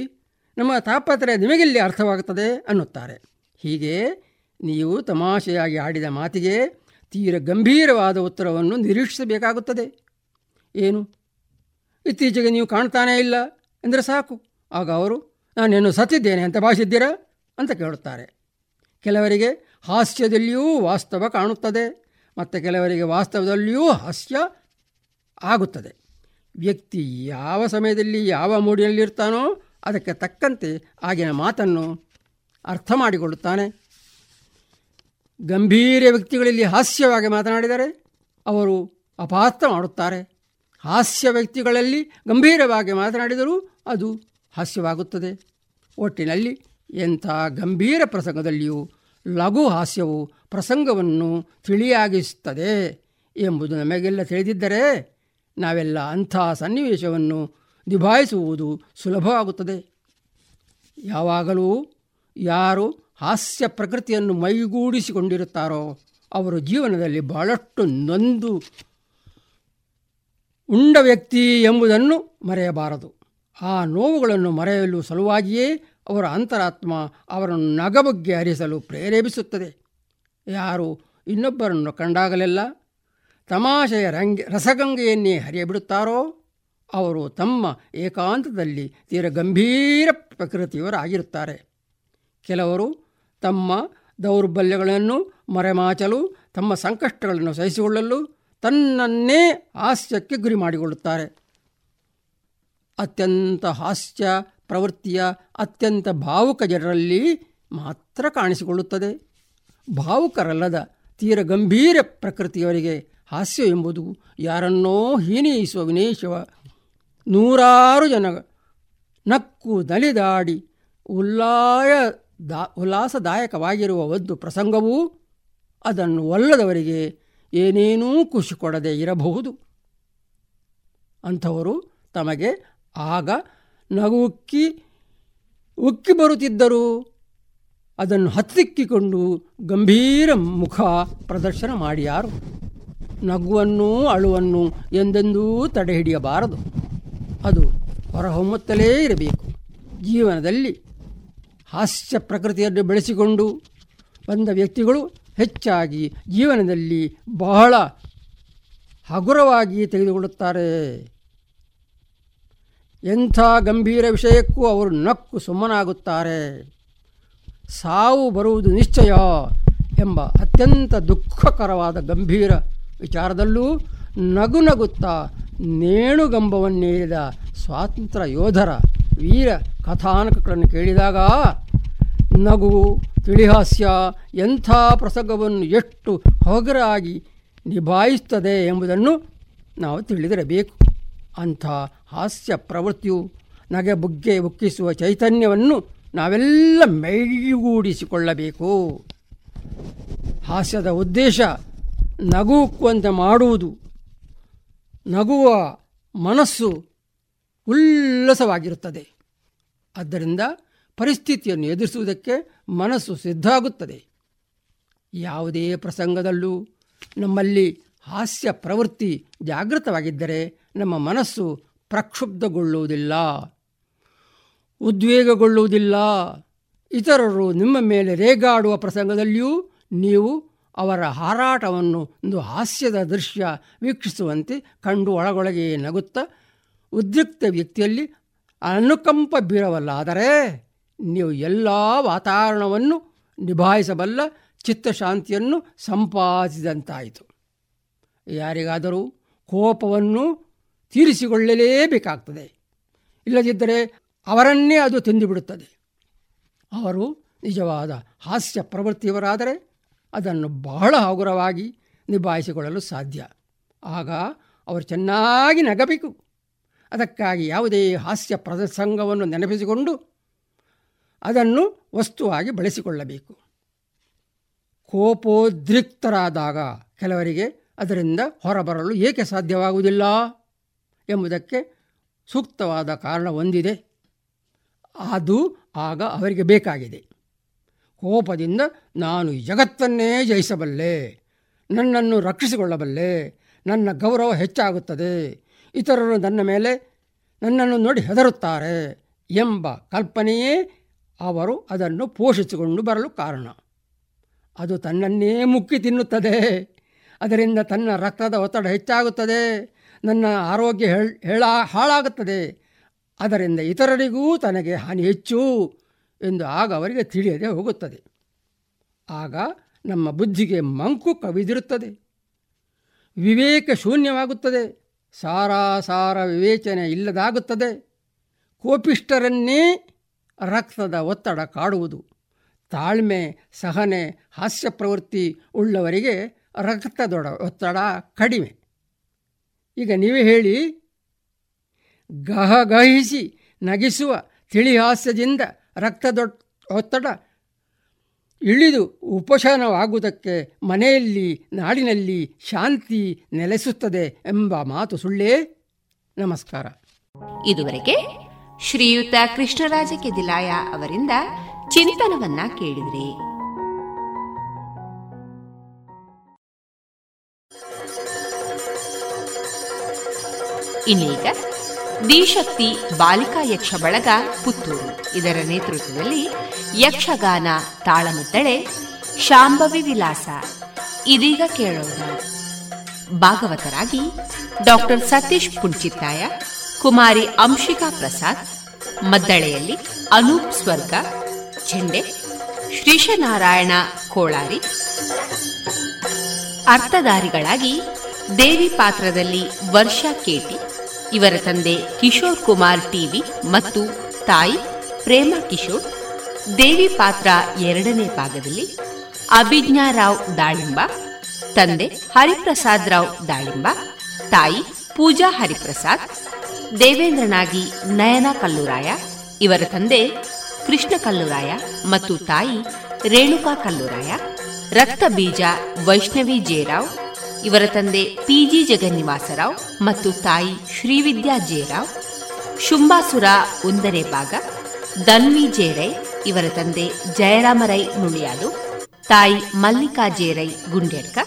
ನಮ್ಮ ತಾಪತ್ರೆ ನಿಮಗೆಲ್ಲಿ ಅರ್ಥವಾಗುತ್ತದೆ ಅನ್ನುತ್ತಾರೆ. ಹೀಗೆ ನೀವು ತಮಾಷೆಯಾಗಿ ಆಡಿದ ಮಾತಿಗೆ ತೀರ ಗಂಭೀರವಾದ ಉತ್ತರವನ್ನು ನಿರೀಕ್ಷಿಸಬೇಕಾಗುತ್ತದೆ. ಏನು? ಇತ್ತೀಚೆಗೆ ನೀವು ಕಾಣ್ತಾನೇ ಇಲ್ಲ ಎಂದರೆ ಸಾಕು. ಆಗ ಅವರು ನಾನೇನು ಸತ್ತಿದ್ದೇನೆ ಅಂತ ಭಾವಿಸಿದ್ದೀರಾ ಅಂತ ಕೇಳುತ್ತಾರೆ. ಕೆಲವರಿಗೆ ಹಾಸ್ಯದಲ್ಲಿಯೂ ವಾಸ್ತವ ಕಾಣುತ್ತದೆ, ಮತ್ತು ಕೆಲವರಿಗೆ ವಾಸ್ತವದಲ್ಲಿಯೂ ಹಾಸ್ಯ ಆಗುತ್ತದೆ. ವ್ಯಕ್ತಿ ಯಾವ ಸಮಯದಲ್ಲಿ ಯಾವ ಮೂಡಿನಲ್ಲಿರ್ತಾನೋ ಅದಕ್ಕೆ ತಕ್ಕಂತೆ ಆಗಿನ ಮಾತನ್ನು ಅರ್ಥ ಮಾಡಿಕೊಳ್ಳುತ್ತಾನೆ. ಗಂಭೀರ ವ್ಯಕ್ತಿಗಳಲ್ಲಿ ಹಾಸ್ಯವಾಗಿ ಮಾತನಾಡಿದರೆ ಅವರು ಅಪಾರ್ಥ ಮಾಡುತ್ತಾರೆ. ಹಾಸ್ಯ ವ್ಯಕ್ತಿಗಳಲ್ಲಿ ಗಂಭೀರವಾಗಿ ಮಾತನಾಡಿದರೂ ಅದು ಹಾಸ್ಯವಾಗುತ್ತದೆ. ಒಟ್ಟಿನಲ್ಲಿ ಎಂಥ ಗಂಭೀರ ಪ್ರಸಂಗದಲ್ಲಿಯೂ ಲಘು ಹಾಸ್ಯವು ಪ್ರಸಂಗವನ್ನು ತಿಳಿಯಾಗಿಸುತ್ತದೆ ಎಂಬುದು ನಮಗೆಲ್ಲ ತಿಳಿದಿದ್ದರೆ ನಾವೆಲ್ಲ ಅಂಥ ಸನ್ನಿವೇಶವನ್ನು ನಿಭಾಯಿಸುವುದು ಸುಲಭವಾಗುತ್ತದೆ. ಯಾವಾಗಲೂ ಯಾರು ಹಾಸ್ಯ ಪ್ರಕೃತಿಯನ್ನು ಮೈಗೂಡಿಸಿಕೊಂಡಿರುತ್ತಾರೋ ಅವರು ಜೀವನದಲ್ಲಿ ಬಹಳಷ್ಟು ನೊಂದು ಉಂಡ ವ್ಯಕ್ತಿ ಎಂಬುದನ್ನು ಮರೆಯಬಾರದು. ಆ ನೋವುಗಳನ್ನು ಮರೆಯಲು ಸಲುವಾಗಿಯೇ ಅವರ ಅಂತರಾತ್ಮ ಅವರನ್ನು ನಗಬಗ್ಗೆ ಹರಿಸಲು ಪ್ರೇರೇಪಿಸುತ್ತದೆ. ಯಾರು ಇನ್ನೊಬ್ಬರನ್ನು ಕಂಡಾಗಲೆಲ್ಲ ತಮಾಷೆಯ ರಂಗ, ರಸಗಂಗೆಯನ್ನೇ ಹರಿಯಬಿಡುತ್ತಾರೋ, ಅವರು ತಮ್ಮ ಏಕಾಂತದಲ್ಲಿ ತೀರ ಗಂಭೀರ ಪ್ರಕೃತಿಯವರಾಗಿರುತ್ತಾರೆ. ಕೆಲವರು ತಮ್ಮ ದೌರ್ಬಲ್ಯಗಳನ್ನು ಮರೆಮಾಚಲು, ತಮ್ಮ ಸಂಕಷ್ಟಗಳನ್ನು ಸಹಿಸಿಕೊಳ್ಳಲು ತನ್ನನ್ನೇ ಹಾಸ್ಯಕ್ಕೆ ಗುರಿ ಮಾಡಿಕೊಳ್ಳುತ್ತಾರೆ. ಅತ್ಯಂತ ಹಾಸ್ಯ ಪ್ರವೃತ್ತಿಯ ಅತ್ಯಂತ ಭಾವುಕ ಜನರಲ್ಲಿ ಮಾತ್ರ ಕಾಣಿಸಿಕೊಳ್ಳುತ್ತದೆ. ಭಾವುಕರಲ್ಲದ ತೀರ ಗಂಭೀರ ಪ್ರಕೃತಿಯವರಿಗೆ ಹಾಸ್ಯ ಎಂಬುದು ಯಾರನ್ನೋ ಹೀನೈಸುವ ವಿನೇಶವ. ನೂರಾರು ಜನ ನಕ್ಕು ನಲಿದಾಡಿ ಉಲ್ಲಾಯ ದಾ, ಉಲ್ಲಾಸದಾಯಕವಾಗಿರುವ ಒಂದು ಪ್ರಸಂಗವೂ ಅದನ್ನು ಒಲ್ಲದವರಿಗೆ ಏನೇನೂ ಖುಷಿ ಕೊಡದೆ ಇರಬಹುದು. ಅಂಥವರು ತಮಗೆ ಆಗ ನಗು ಉಕ್ಕಿ ಉಕ್ಕಿ ಬರುತ್ತಿದ್ದರು. ಅದನ್ನು ಹತ್ತಿಕ್ಕಿಕೊಂಡು ಗಂಭೀರ ಮುಖ ಪ್ರದರ್ಶನ ಮಾಡಿಯಾರು. ನಗುವನ್ನು ಅಳುವನ್ನು ಎಂದೆಂದೂ ತಡೆಹಿಡಿಯಬಾರದು ಅದು ಹೊರಹೊಮ್ಮುತ್ತಲೇ ಇರಬೇಕು. ಜೀವನದಲ್ಲಿ ಹಾಸ್ಯ ಪ್ರಕೃತಿಯನ್ನು ಬೆಳೆಸಿಕೊಂಡು ಬಂದ ವ್ಯಕ್ತಿಗಳು ಹೆಚ್ಚಾಗಿ ಜೀವನದಲ್ಲಿ ಬಹಳ ಹಗುರವಾಗಿ ತೆಗೆದುಕೊಳ್ಳುತ್ತಾರೆ. ಎಂಥ ಗಂಭೀರ ವಿಷಯಕ್ಕೂ ಅವರು ನಕ್ಕು ಸುಮ್ಮನಾಗುತ್ತಾರೆ. ಸಾವು ಬರುವುದು ನಿಶ್ಚಯ ಎಂಬ ಅತ್ಯಂತ ದುಃಖಕರವಾದ ಗಂಭೀರ ವಿಚಾರದಲ್ಲೂ ನಗು ನಗುತ್ತಾ ನೇಣುಗಂಬವನ್ನೇರಿದ ಸ್ವಾತಂತ್ರ್ಯ ಯೋಧರ ವೀರ ಕಥಾನಕಗಳನ್ನು ಕೇಳಿದಾಗ ನಗು ತಿಳಿಹಾಸ್ಯ ಎಂಥ ಪ್ರಸಂಗವನ್ನು ಎಷ್ಟು ಹೊಗರಾಗಿ ನಿಭಾಯಿಸ್ತದೆ ಎಂಬುದನ್ನು ನಾವು ತಿಳಿದಿರಬೇಕು. ಅಂಥ ಹಾಸ್ಯ ಪ್ರವೃತ್ತಿಯು ನಗೆ ಬುಗ್ಗೆ ಉಕ್ಕಿಸುವ ಚೈತನ್ಯವನ್ನು ನಾವೆಲ್ಲ ಮೈಗೂಡಿಸಿಕೊಳ್ಳಬೇಕು. ಹಾಸ್ಯದ ಉದ್ದೇಶ ನಗುಕ್ಕುವಂತೆ ಮಾಡುವುದು. ನಗುವ ಮನಸ್ಸು ಉಲ್ಲಸವಾಗಿರುತ್ತದೆ. ಆದ್ದರಿಂದ ಪರಿಸ್ಥಿತಿಯನ್ನು ಎದುರಿಸುವುದಕ್ಕೆ ಮನಸ್ಸು ಸಿದ್ಧ ಆಗುತ್ತದೆ ಯಾವುದೇ ಪ್ರಸಂಗದಲ್ಲೂ ನಮ್ಮಲ್ಲಿ ಹಾಸ್ಯ ಪ್ರವೃತ್ತಿ ಜಾಗೃತವಾಗಿದ್ದರೆ ನಮ್ಮ ಮನಸ್ಸು ಪ್ರಕ್ಷುಬ್ಧಗೊಳ್ಳುವುದಿಲ್ಲ, ಉದ್ವೇಗಗೊಳ್ಳುವುದಿಲ್ಲ. ಇತರರು ನಿಮ್ಮ ಮೇಲೆ ರೇಗಾಡುವ ಪ್ರಸಂಗದಲ್ಲಿಯೂ ನೀವು ಅವರ ಹಾರಾಟವನ್ನು ಒಂದು ಹಾಸ್ಯದ ದೃಶ್ಯ ವೀಕ್ಷಿಸುವಂತೆ ಕಂಡು ಒಳಗೊಳಗೆ ನಗುತ್ತಾ, ಉದ್ರಿಕ್ತ ವ್ಯಕ್ತಿಯಲ್ಲಿ ಅನುಕಂಪ ಬೀರವಲ್ಲ ಆದರೆ ನೀವು ಎಲ್ಲ ವಾತಾವರಣವನ್ನು ನಿಭಾಯಿಸಬಲ್ಲ ಚಿತ್ತಶಾಂತಿಯನ್ನು ಸಂಪಾದಿಸಿದಂತಾಯಿತು. ಯಾರಿಗಾದರೂ ಕೋಪವನ್ನು ತೀರಿಸಿಕೊಳ್ಳಲೇಬೇಕಾಗ್ತದೆ. ಇಲ್ಲದಿದ್ದರೆ ಅವರನ್ನೇ ಅದು ತಿಂದುಬಿಡುತ್ತದೆ. ಅವರು ನಿಜವಾದ ಹಾಸ್ಯ ಪ್ರವೃತ್ತಿಯವರಾದರೆ ಅದನ್ನು ಬಹಳ ಹಗುರವಾಗಿ ನಿಭಾಯಿಸಿಕೊಳ್ಳಲು ಸಾಧ್ಯ. ಆಗ ಅವರು ಚೆನ್ನಾಗಿ ನಗಬೇಕು. ಅದಕ್ಕಾಗಿ ಯಾವುದೇ ಹಾಸ್ಯ ಪ್ರಸಂಗವನ್ನು ನೆನಪಿಸಿಕೊಂಡು ಅದನ್ನು ವಸ್ತುವಾಗಿ ಬಳಸಿಕೊಳ್ಳಬೇಕು. ಕೋಪೋದ್ರಿಕ್ತರಾದಾಗ ಕೆಲವರಿಗೆ ಅದರಿಂದ ಹೊರಬರಲು ಏಕೆ ಸಾಧ್ಯವಾಗುವುದಿಲ್ಲ ಎಂಬುದಕ್ಕೆ ಸೂಕ್ತವಾದ ಕಾರಣ ಹೊಂದಿದೆ ಅದು ಆಗ ಅವರಿಗೆ ಬೇಕಾಗಿದೆ. ಕೋಪದಿಂದ ನಾನು ಜಗತ್ತನ್ನೇ ಜಯಿಸಬಲ್ಲೆ, ನನ್ನನ್ನು ರಕ್ಷಿಸಿಕೊಳ್ಳಬಲ್ಲೆ, ನನ್ನ ಗೌರವ ಹೆಚ್ಚಾಗುತ್ತದೆ, ಇತರರು ನನ್ನ ಮೇಲೆ ನನ್ನನ್ನು ನೋಡಿ ಹೆದರುತ್ತಾರೆ ಎಂಬ ಕಲ್ಪನೆಯೇ ಅವರು ಅದನ್ನು ಪೋಷಿಸಿಕೊಂಡು ಬರಲು ಕಾರಣ. ಅದು ತನ್ನನ್ನೇ ಮುಕ್ಕಿ ತಿನ್ನುತ್ತದೆ. ಅದರಿಂದ ತನ್ನ ರಕ್ತದ ಒತ್ತಡ ಹೆಚ್ಚಾಗುತ್ತದೆ. ನನ್ನ ಆರೋಗ್ಯ ಹೇಳ ಹಾಳಾಗುತ್ತದೆ. ಅದರಿಂದ ಇತರರಿಗೂ ತನಗೆ ಹಾನಿ ಹೆಚ್ಚು ಎಂದು ಆಗ ಅವರಿಗೆ ತಿಳಿಯದೆ ಹೋಗುತ್ತದೆ. ಆಗ ನಮ್ಮ ಬುದ್ಧಿಗೆ ಮಂಕು ಕವಿದಿರುತ್ತದೆ. ವಿವೇಕ ಶೂನ್ಯವಾಗುತ್ತದೆ. ಸಾರಾಸಾರ ವಿವೇಚನೆ ಇಲ್ಲದಾಗುತ್ತದೆ. ಕೋಪಿಷ್ಟರನ್ನೇ ರಕ್ತದ ಒತ್ತಡ ಕಾಡುವುದು. ತಾಳ್ಮೆ, ಸಹನೆ, ಹಾಸ್ಯ ಪ್ರವೃತ್ತಿ ಉಳ್ಳವರಿಗೆ ರಕ್ತದೊಡ, ಒತ್ತಡ ಕಡಿಮೆ. ಈಗ ನೀವೇ ಹೇಳಿ, ಗಹಗಹಿಸಿ ನಗಿಸುವ ತಿಳಿಹಾಸ್ಯದಿಂದ ರಕ್ತದೊ, ಒತ್ತಡ ಇಳಿದು ಉಪಶಮನವಾಗುವುದಕ್ಕೆ ಮನೆಯಲ್ಲಿ, ನಾಡಿನಲ್ಲಿ ಶಾಂತಿ ನೆಲೆಸುತ್ತದೆ ಎಂಬ ಮಾತು ಸುಳ್ಳೇ? ನಮಸ್ಕಾರ. ಇದುವರೆಗೆ ಶ್ರೀಯುತ ಕೃಷ್ಣರಾಜ ಕೆದಿಲಾಯ ಅವರಿಂದ ಚಿಂತನವನ್ನ ಕೇಳಿದ್ರಿ. ಇನ್ನೀಗ ದಿಶಕ್ತಿ ಬಾಲಿಕಾ ಯಕ್ಷ ಬಳಗ ಪುತ್ತೂರು. ಇದರ ನೇತೃತ್ವದಲ್ಲಿ ಯಕ್ಷಗಾನ ತಾಳಮದ್ದಳೆ ಶಾಂಭವಿ ವಿಲಾಸ. ಇದೀಗ ಕೇಳೋಣ. ಭಾಗವತರಾಗಿ ಡಾಕ್ಟರ್ ಸತೀಶ್ ಪುಂಚಿತ್ತಾಯ ಕುಮಾರಿ ಅಂಶಿಕಾ ಪ್ರಸಾದ್, ಮದ್ದಳೆಯಲ್ಲಿ ಅನೂಪ್ ಸ್ವರ್ಗ, ಝಂಡೆ, ಶ್ರೀಶನಾರಾಯಣ ಕೋಳಾರಿ. ಅರ್ಥಧಾರಿಗಳಾಗಿ ದೇವಿ ಪಾತ್ರದಲ್ಲಿ ವರ್ಷಾ ಕೇಟಿ, ಇವರ ತಂದೆ ಕಿಶೋರ್ ಕುಮಾರ್ ಟಿವಿ ಮತ್ತು ತಾಯಿ ಪ್ರೇಮ ಕಿಶೋರ್. ದೇವಿ ಪಾತ್ರ ಎರಡನೇ ಭಾಗದಲ್ಲಿ ಅಭಿಜ್ಞಾ ರಾವ್ ದಾಳಿಂಬ, ತಂದೆ ಹರಿಪ್ರಸಾದ್ ರಾವ್ ದಾಳಿಂಬ, ತಾಯಿ ಪೂಜಾ ಹರಿಪ್ರಸಾದ್ ದೇವೇಂದ್ರನಾಗಿ ನಯನ ಕಲ್ಲುರಾಯ, ಇವರ ತಂದೆ ಕೃಷ್ಣ ಕಲ್ಲುರಾಯ ಮತ್ತು ತಾಯಿ ರೇಣುಕಾ ಕಲ್ಲುರಾಯ, ರಕ್ತ ಬೀಜ ವೈಷ್ಣವಿ ಜೇರಾವ್ ಇವರ ತಂದೆ ಪಿಜಿ ಜಗನ್ನಿವಾಸರಾವ್ ಮತ್ತು ತಾಯಿ ಶ್ರೀವಿದ್ಯಾ ಜೇರಾವ್ ಶುಂಬಾಸುರ ಒಂದನೇ ಭಾಗ ದನ್ವಿ ಜೇರೈ, ಇವರ ತಂದೆ ಜಯರಾಮರೈ ನುಳಿಯಾಲು ತಾಯಿ ಮಲ್ಲಿಕಾ ಜೇರೈ ಗುಂಡೇಡ್ಕ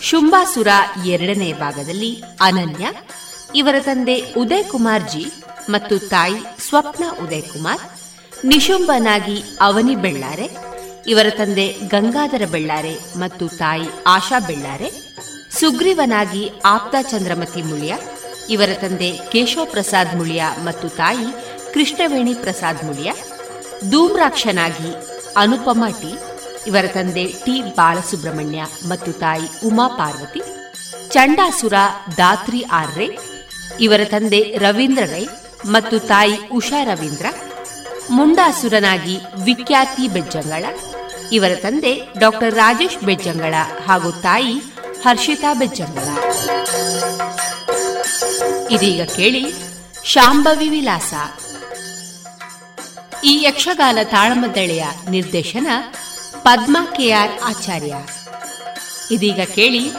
ಶುಂಬಾಸುರ ಎರಡನೇ ಭಾಗದಲ್ಲಿ ಅನನ್ಯ ಇವರ ತಂದೆ ಉದಯ್ ಕುಮಾರ್ ಜಿ ಮತ್ತು ತಾಯಿ ಸ್ವಪ್ನ ಉದಯ್ ಕುಮಾರ್ ನಿಶುಂಬನಾಗಿ ಅವನಿ ಬೆಳ್ಳಾರೆ, ಇವರ ತಂದೆ ಗಂಗಾಧರ ಬೆಳ್ಳಾರೆ ಮತ್ತು ತಾಯಿ ಆಶಾ ಬೆಳ್ಳಾರೆ, ಸುಗ್ರೀವನಾಗಿ ಆಪ್ತ ಚಂದ್ರಮತಿ ಮುಳಿಯ, ಇವರ ತಂದೆ ಕೇಶವ ಪ್ರಸಾದ್ ಮುಳಿಯ ಮತ್ತು ತಾಯಿ ಕೃಷ್ಣವೇಣಿ ಪ್ರಸಾದ್ ಮುಳಿಯ, ಧೂಮ್ರಾಕ್ಷನಾಗಿ ಅನುಪಮ ಟಿ, ಇವರ ತಂದೆ ಟಿ ಬಾಲಸುಬ್ರಹ್ಮಣ್ಯ ಮತ್ತು ತಾಯಿ ಉಮಾ ಪಾರ್ವತಿ, ಚಂಡಾಸುರ ದಾತ್ರಿ ಆರ್ರೆ ಇವರ ತಂದೆ ರವೀಂದ್ರ ರೈ ಮತ್ತು ತಾಯಿ ಉಷಾ ರವೀಂದ್ರ, ಮುಂಡಾಸುರನಾಗಿ ವಿಖ್ಯಾತಿ ಬೆಜ್ಜಂಗಳ, ಇವರ ತಂದೆ ಡಾಕ್ಟರ್ ರಾಜೇಶ್ ಬೆಜ್ಜಂಗಳ ಹಾಗೂ ತಾಯಿ ಹರ್ಷಿತಾ ಬೆಜ್ಜಂಗಳ. ಇದೀಗ ಕೇಳಿ ಶಾಂಭವಿ ವಿಲಾಸ. ಈ ಯಕ್ಷಗಾನ ತಾಳಮದ್ದಳೆಯ ನಿರ್ದೇಶನ ಪದ್ಮಾ ಕೆಆರ್ ಆಚಾರ್ಯ. ಇದೀಗ ಕೇಳಿ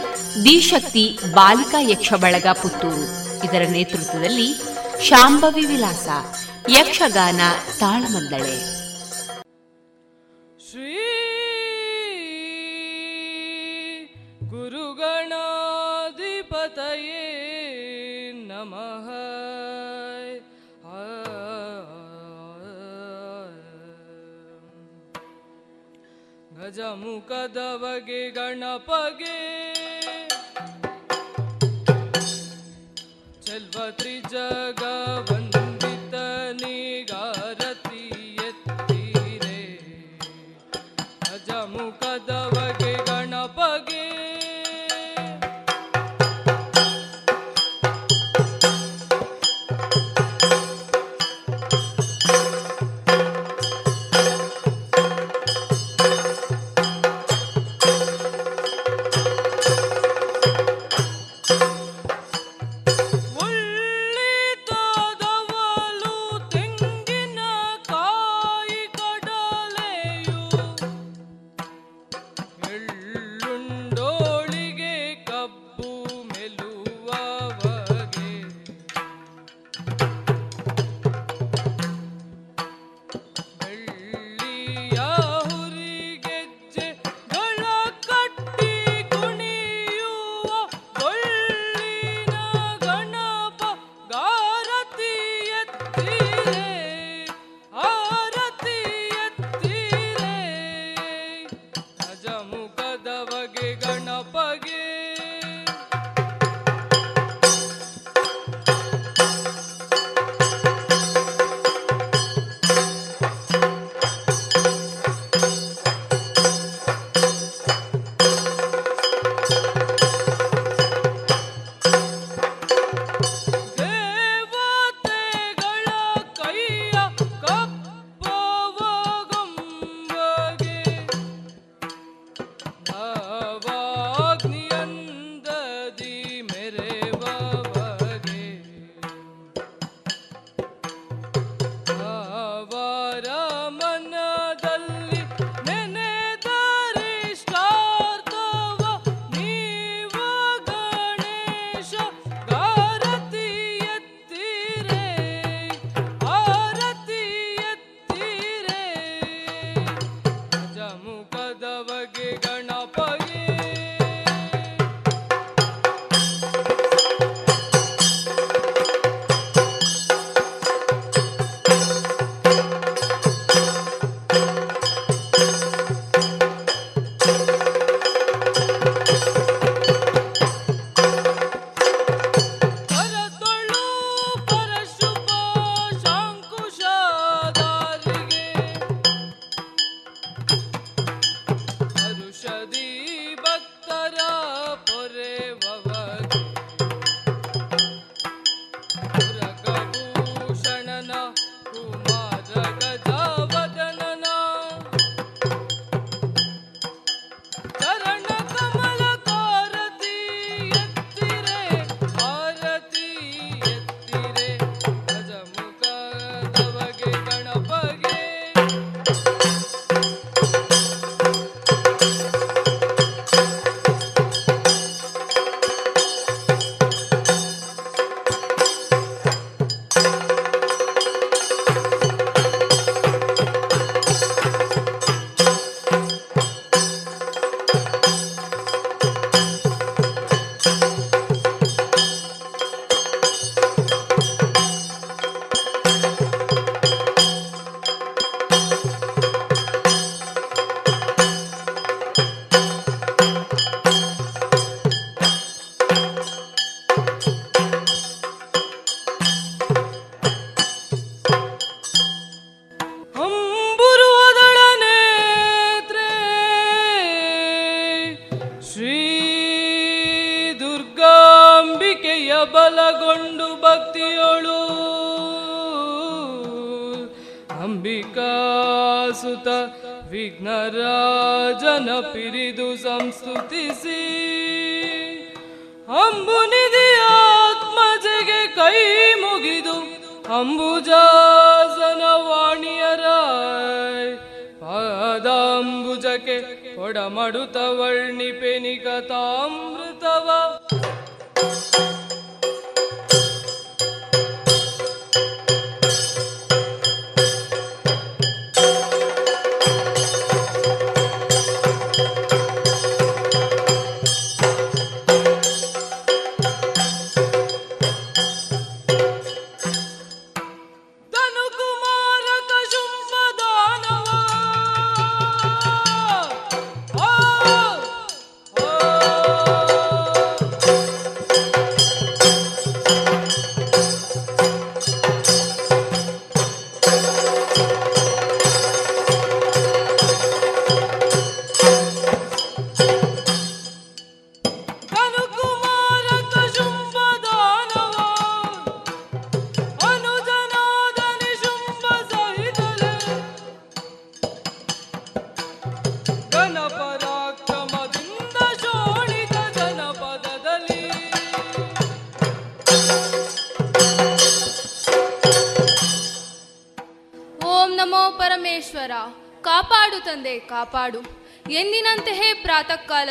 ದಿಶಕ್ತಿ ಬಾಲಿಕಾ ಯಕ್ಷ ಬಳಗ ಪುತ್ತೂರು. ಇದರ ನೇತೃತ್ವದಲ್ಲಿ ಶಾಂಭವಿ ವಿಲಾಸ ಯಕ್ಷಗಾನ ತಾಳಮಂದಳೆ ಶ್ರೀ ಗುರುಗಣಾಧಿಪತಯೇ ನಮಃ. ಗಜಮುಖದವಗೆ ಗಣಪಗೆ ಚೆಲ್ವ ತ್ರಿಜಗ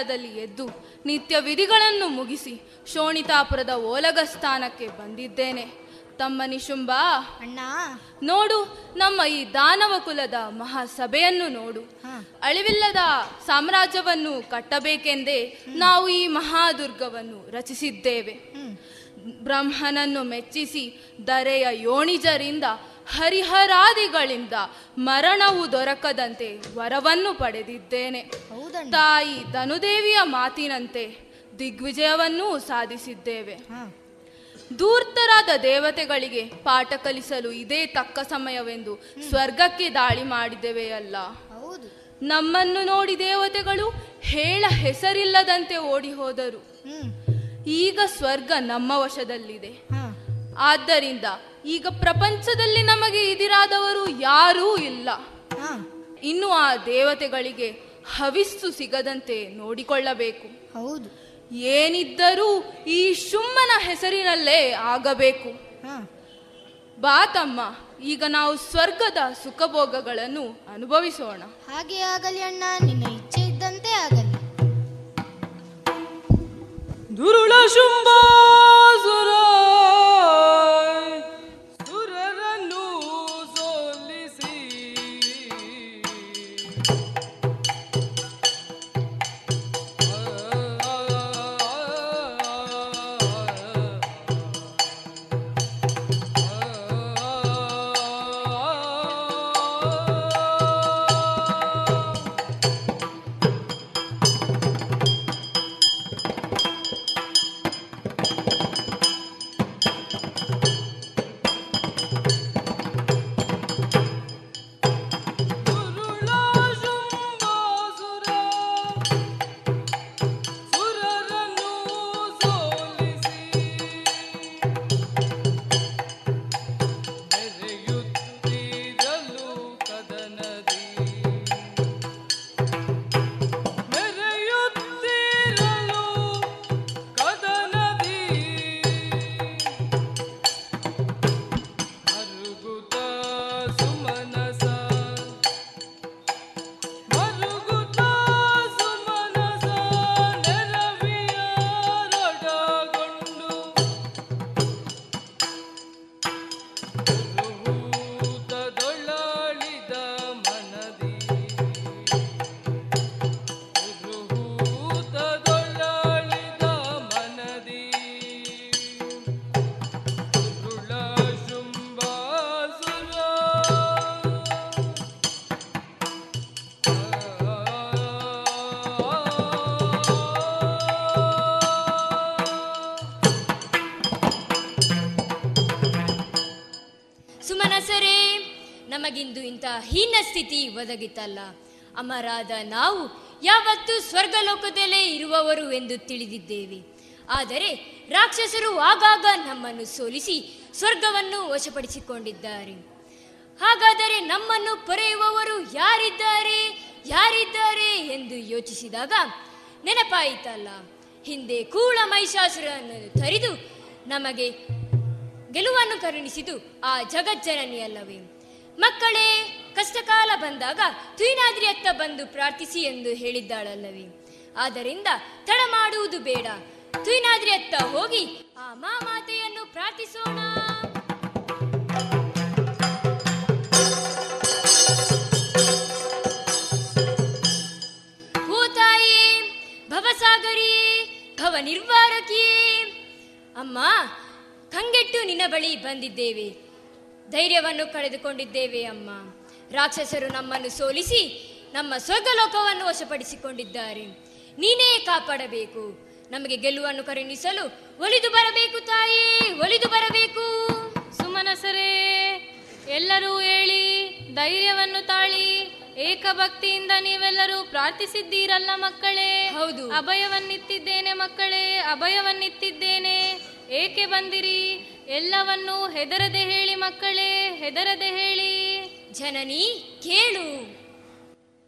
ಕಾಲದಲ್ಲಿ ಎದ್ದು ನಿತ್ಯ ವಿಧಿಗಳನ್ನು ಮುಗಿಸಿ ಶೋಣಿತಾಪುರದ ಓಲಗ ಸ್ಥಾನಕ್ಕೆ ಬಂದಿದ್ದೇನೆ. ತಮ್ಮ ನಿಶುಂಬ ಅಣ್ಣ. ನೋಡು ನಮ್ಮ ಈ ದಾನವ ಕುಲದ ಮಹಾಸಭೆಯನ್ನು ನೋಡು. ಅಳಿವಿಲ್ಲದ ಸಾಮ್ರಾಜ್ಯವನ್ನು ಕಟ್ಟಬೇಕೆಂದೇ ನಾವು ಈ ಮಹಾದುರ್ಗವನ್ನು ರಚಿಸಿದ್ದೇವೆ. ಬ್ರಹ್ಮನನ್ನು ಮೆಚ್ಚಿಸಿ ದರೆಯ ಯೋಣಿಜರಿಂದ ಹರಿಹರಾದಿಗಳಿಂದ ಮರಣವು ದೊರಕದಂತೆ ವರವನ್ನು ಪಡೆದಿದ್ದೇನೆ. ತಾಯಿ ಧನುದೇವಿಯ ಮಾತಿನಂತೆ ದಿಗ್ವಿಜಯವನ್ನೂ ಸಾಧಿಸಿದ್ದೇವೆ. ದೂರ್ತರಾದ ದೇವತೆಗಳಿಗೆ ಪಾಠ ಕಲಿಸಲು ಇದೇ ತಕ್ಕ ಸಮಯವೆಂದು ಸ್ವರ್ಗಕ್ಕೆ ದಾಳಿ ಮಾಡಿದೆವೆಯಲ್ಲ ನಮ್ಮನ್ನು ನೋಡಿ ದೇವತೆಗಳು ಹೇಳ ಹೆಸರಿಲ್ಲದಂತೆ ಓಡಿ ಹೋದರು ಈಗ ಸ್ವರ್ಗ ನಮ್ಮ ವಶದಲ್ಲಿದೆ. ಆದ್ದರಿಂದ ಈಗ ಪ್ರಪಂಚದಲ್ಲಿ ನಮಗೆ ಇದಿರಾದವರು ಯಾರೂ ಇಲ್ಲ. ಹಾ. ಇನ್ನು ಆ ದೇವತೆಗಳಿಗೆ ಹವಿಸ್ಸು ಸಿಗದಂತೆ ನೋಡಿಕೊಳ್ಳಬೇಕು. ಹೌದು. ಏನಿದ್ದರೂ ಈ ಶುಮ್ಮನ ಹೆಸರಿನಲ್ಲೇ ಆಗಬೇಕು. ಹಾ. ಬಾ ತಮ್ಮ ಈಗ ನಾವು ಸ್ವರ್ಗದ ಸುಖಭೋಗಗಳನ್ನು ಅನುಭವಿಸೋಣ. ಹಾಗೆ ಆಗಲಿ ಅಣ್ಣ ನಿನ್ನ ಇಚ್ಛೆ ಇದ್ದಂತೆ ಆಗಲಿ. ದುರುಳ ಶುಂಭಾಸುರ ಸ್ಥಿತಿ ಒದಗಿತಲ್ಲ. ಅಮರಾದ ನಾವು ಯಾವತ್ತೂ ಸ್ವರ್ಗಲೋಕದಲ್ಲೇ ಇರುವವರು ಎಂದು ತಿಳಿದಿದ್ದೇವೆ. ಆದರೆ ರಾಕ್ಷಸರು ಆಗಾಗ ನಮ್ಮನ್ನು ಸೋಲಿಸಿ ಸ್ವರ್ಗವನ್ನು ವಶಪಡಿಸಿಕೊಂಡಿದ್ದಾರೆ. ಹಾಗಾದರೆ ನಮ್ಮನ್ನು ಪೊರೆಯುವವರು ಯಾರಿದ್ದಾರೆ ಯಾರಿದ್ದಾರೆ ಎಂದು ಯೋಚಿಸಿದಾಗ ನೆನಪಾಯಿತಲ್ಲ. ಹಿಂದೆ ಕೂಳ ಮಹಿಷಾಸುರನ್ನು ತರಿದು ನಮಗೆ ಗೆಲುವನ್ನು ಕರುಣಿಸಿದು ಆ ಜಗಜ್ಜನನಿಯಲ್ಲವೇ. ಮಕ್ಕಳೇ ಕಷ್ಟಕಾಲ ಬಂದಾಗ ತುಯಿನಾದ್ರಿಯತ್ತ ಬಂದು ಪ್ರಾರ್ಥಿಸಿ ಎಂದು ಹೇಳಿದ್ದಾಳಲ್ಲವೇ. ಆದ್ದರಿಂದ ತಡ ಮಾಡುವುದು ಬೇಡ. ತುಯಿನಾದ್ರಿಯತ್ತ ಹೋಗಿ ಆ ಮಾಮಾತೆಯನ್ನು ಪ್ರಾರ್ಥಿಸೋಣ. ಭೂತಾಯೇ ಭವಸಾಗರಿಯೇ ಭವ ನಿರ್ವಾರಕಿಯೇ ಅಮ್ಮ, ಕಂಗೆಟ್ಟು ನಿನ್ನ ಬಳಿ ಬಂದಿದ್ದೇವೆ. ಧೈರ್ಯವನ್ನು ಕಳೆದುಕೊಂಡಿದ್ದೇವೆ, ಅಮ್ಮ. ರಾಕ್ಷಸರು ನಮ್ಮನ್ನು ಸೋಲಿಸಿ ನಮ್ಮ ಸ್ವರ್ಗಲೋಕವನ್ನು ವಶಪಡಿಸಿಕೊಂಡಿದ್ದಾರೆ. ನೀನೇ ಕಾಪಾಡಬೇಕು. ನಮಗೆ ಗೆಲುವನ್ನು ಕರುಣಿಸಲು ಒಲಿದು ಬರಬೇಕು ತಾಯಿ ಒಲಿದು ಬರಬೇಕು. ಸುಮನಸರೇ ಎಲ್ಲರೂ ಹೇಳಿ ಧೈರ್ಯವನ್ನು ತಾಳಿ ಏಕಭಕ್ತಿಯಿಂದ ನೀವೆಲ್ಲರೂ ಪ್ರಾರ್ಥಿಸಿದ್ದೀರಲ್ಲ ಮಕ್ಕಳೇ? ಹೌದು. ಅಭಯವನ್ನಿತ್ತಿದ್ದೇನೆ ಮಕ್ಕಳೇ ಅಭಯವನ್ನಿತ್ತಿದ್ದೇನೆ. ಏಕೆ ಬಂದಿರಿ? ಎಲ್ಲವನ್ನೂ ಹೆದರದೆ ಹೇಳಿ ಮಕ್ಕಳೇ ಹೆದರದೆ ಹೇಳಿ. ಜನನಿ ಕೇಳು.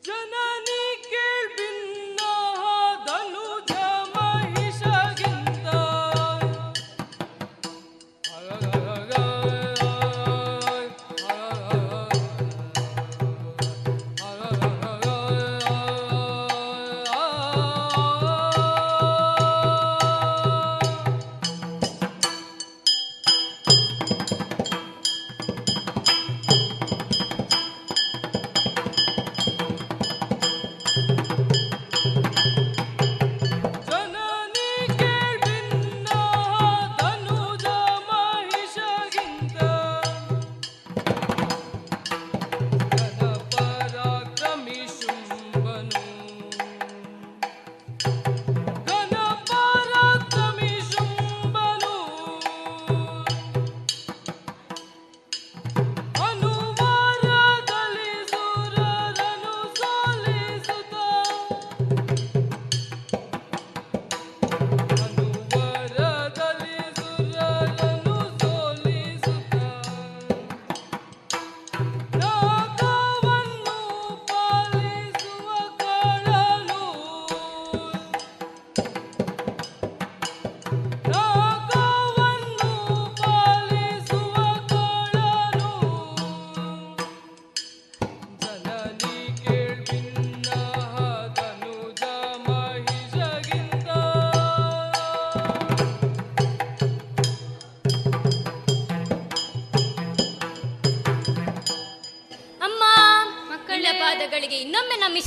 ಜನನಿ ಕೇಳ್ಬಿನ್ನ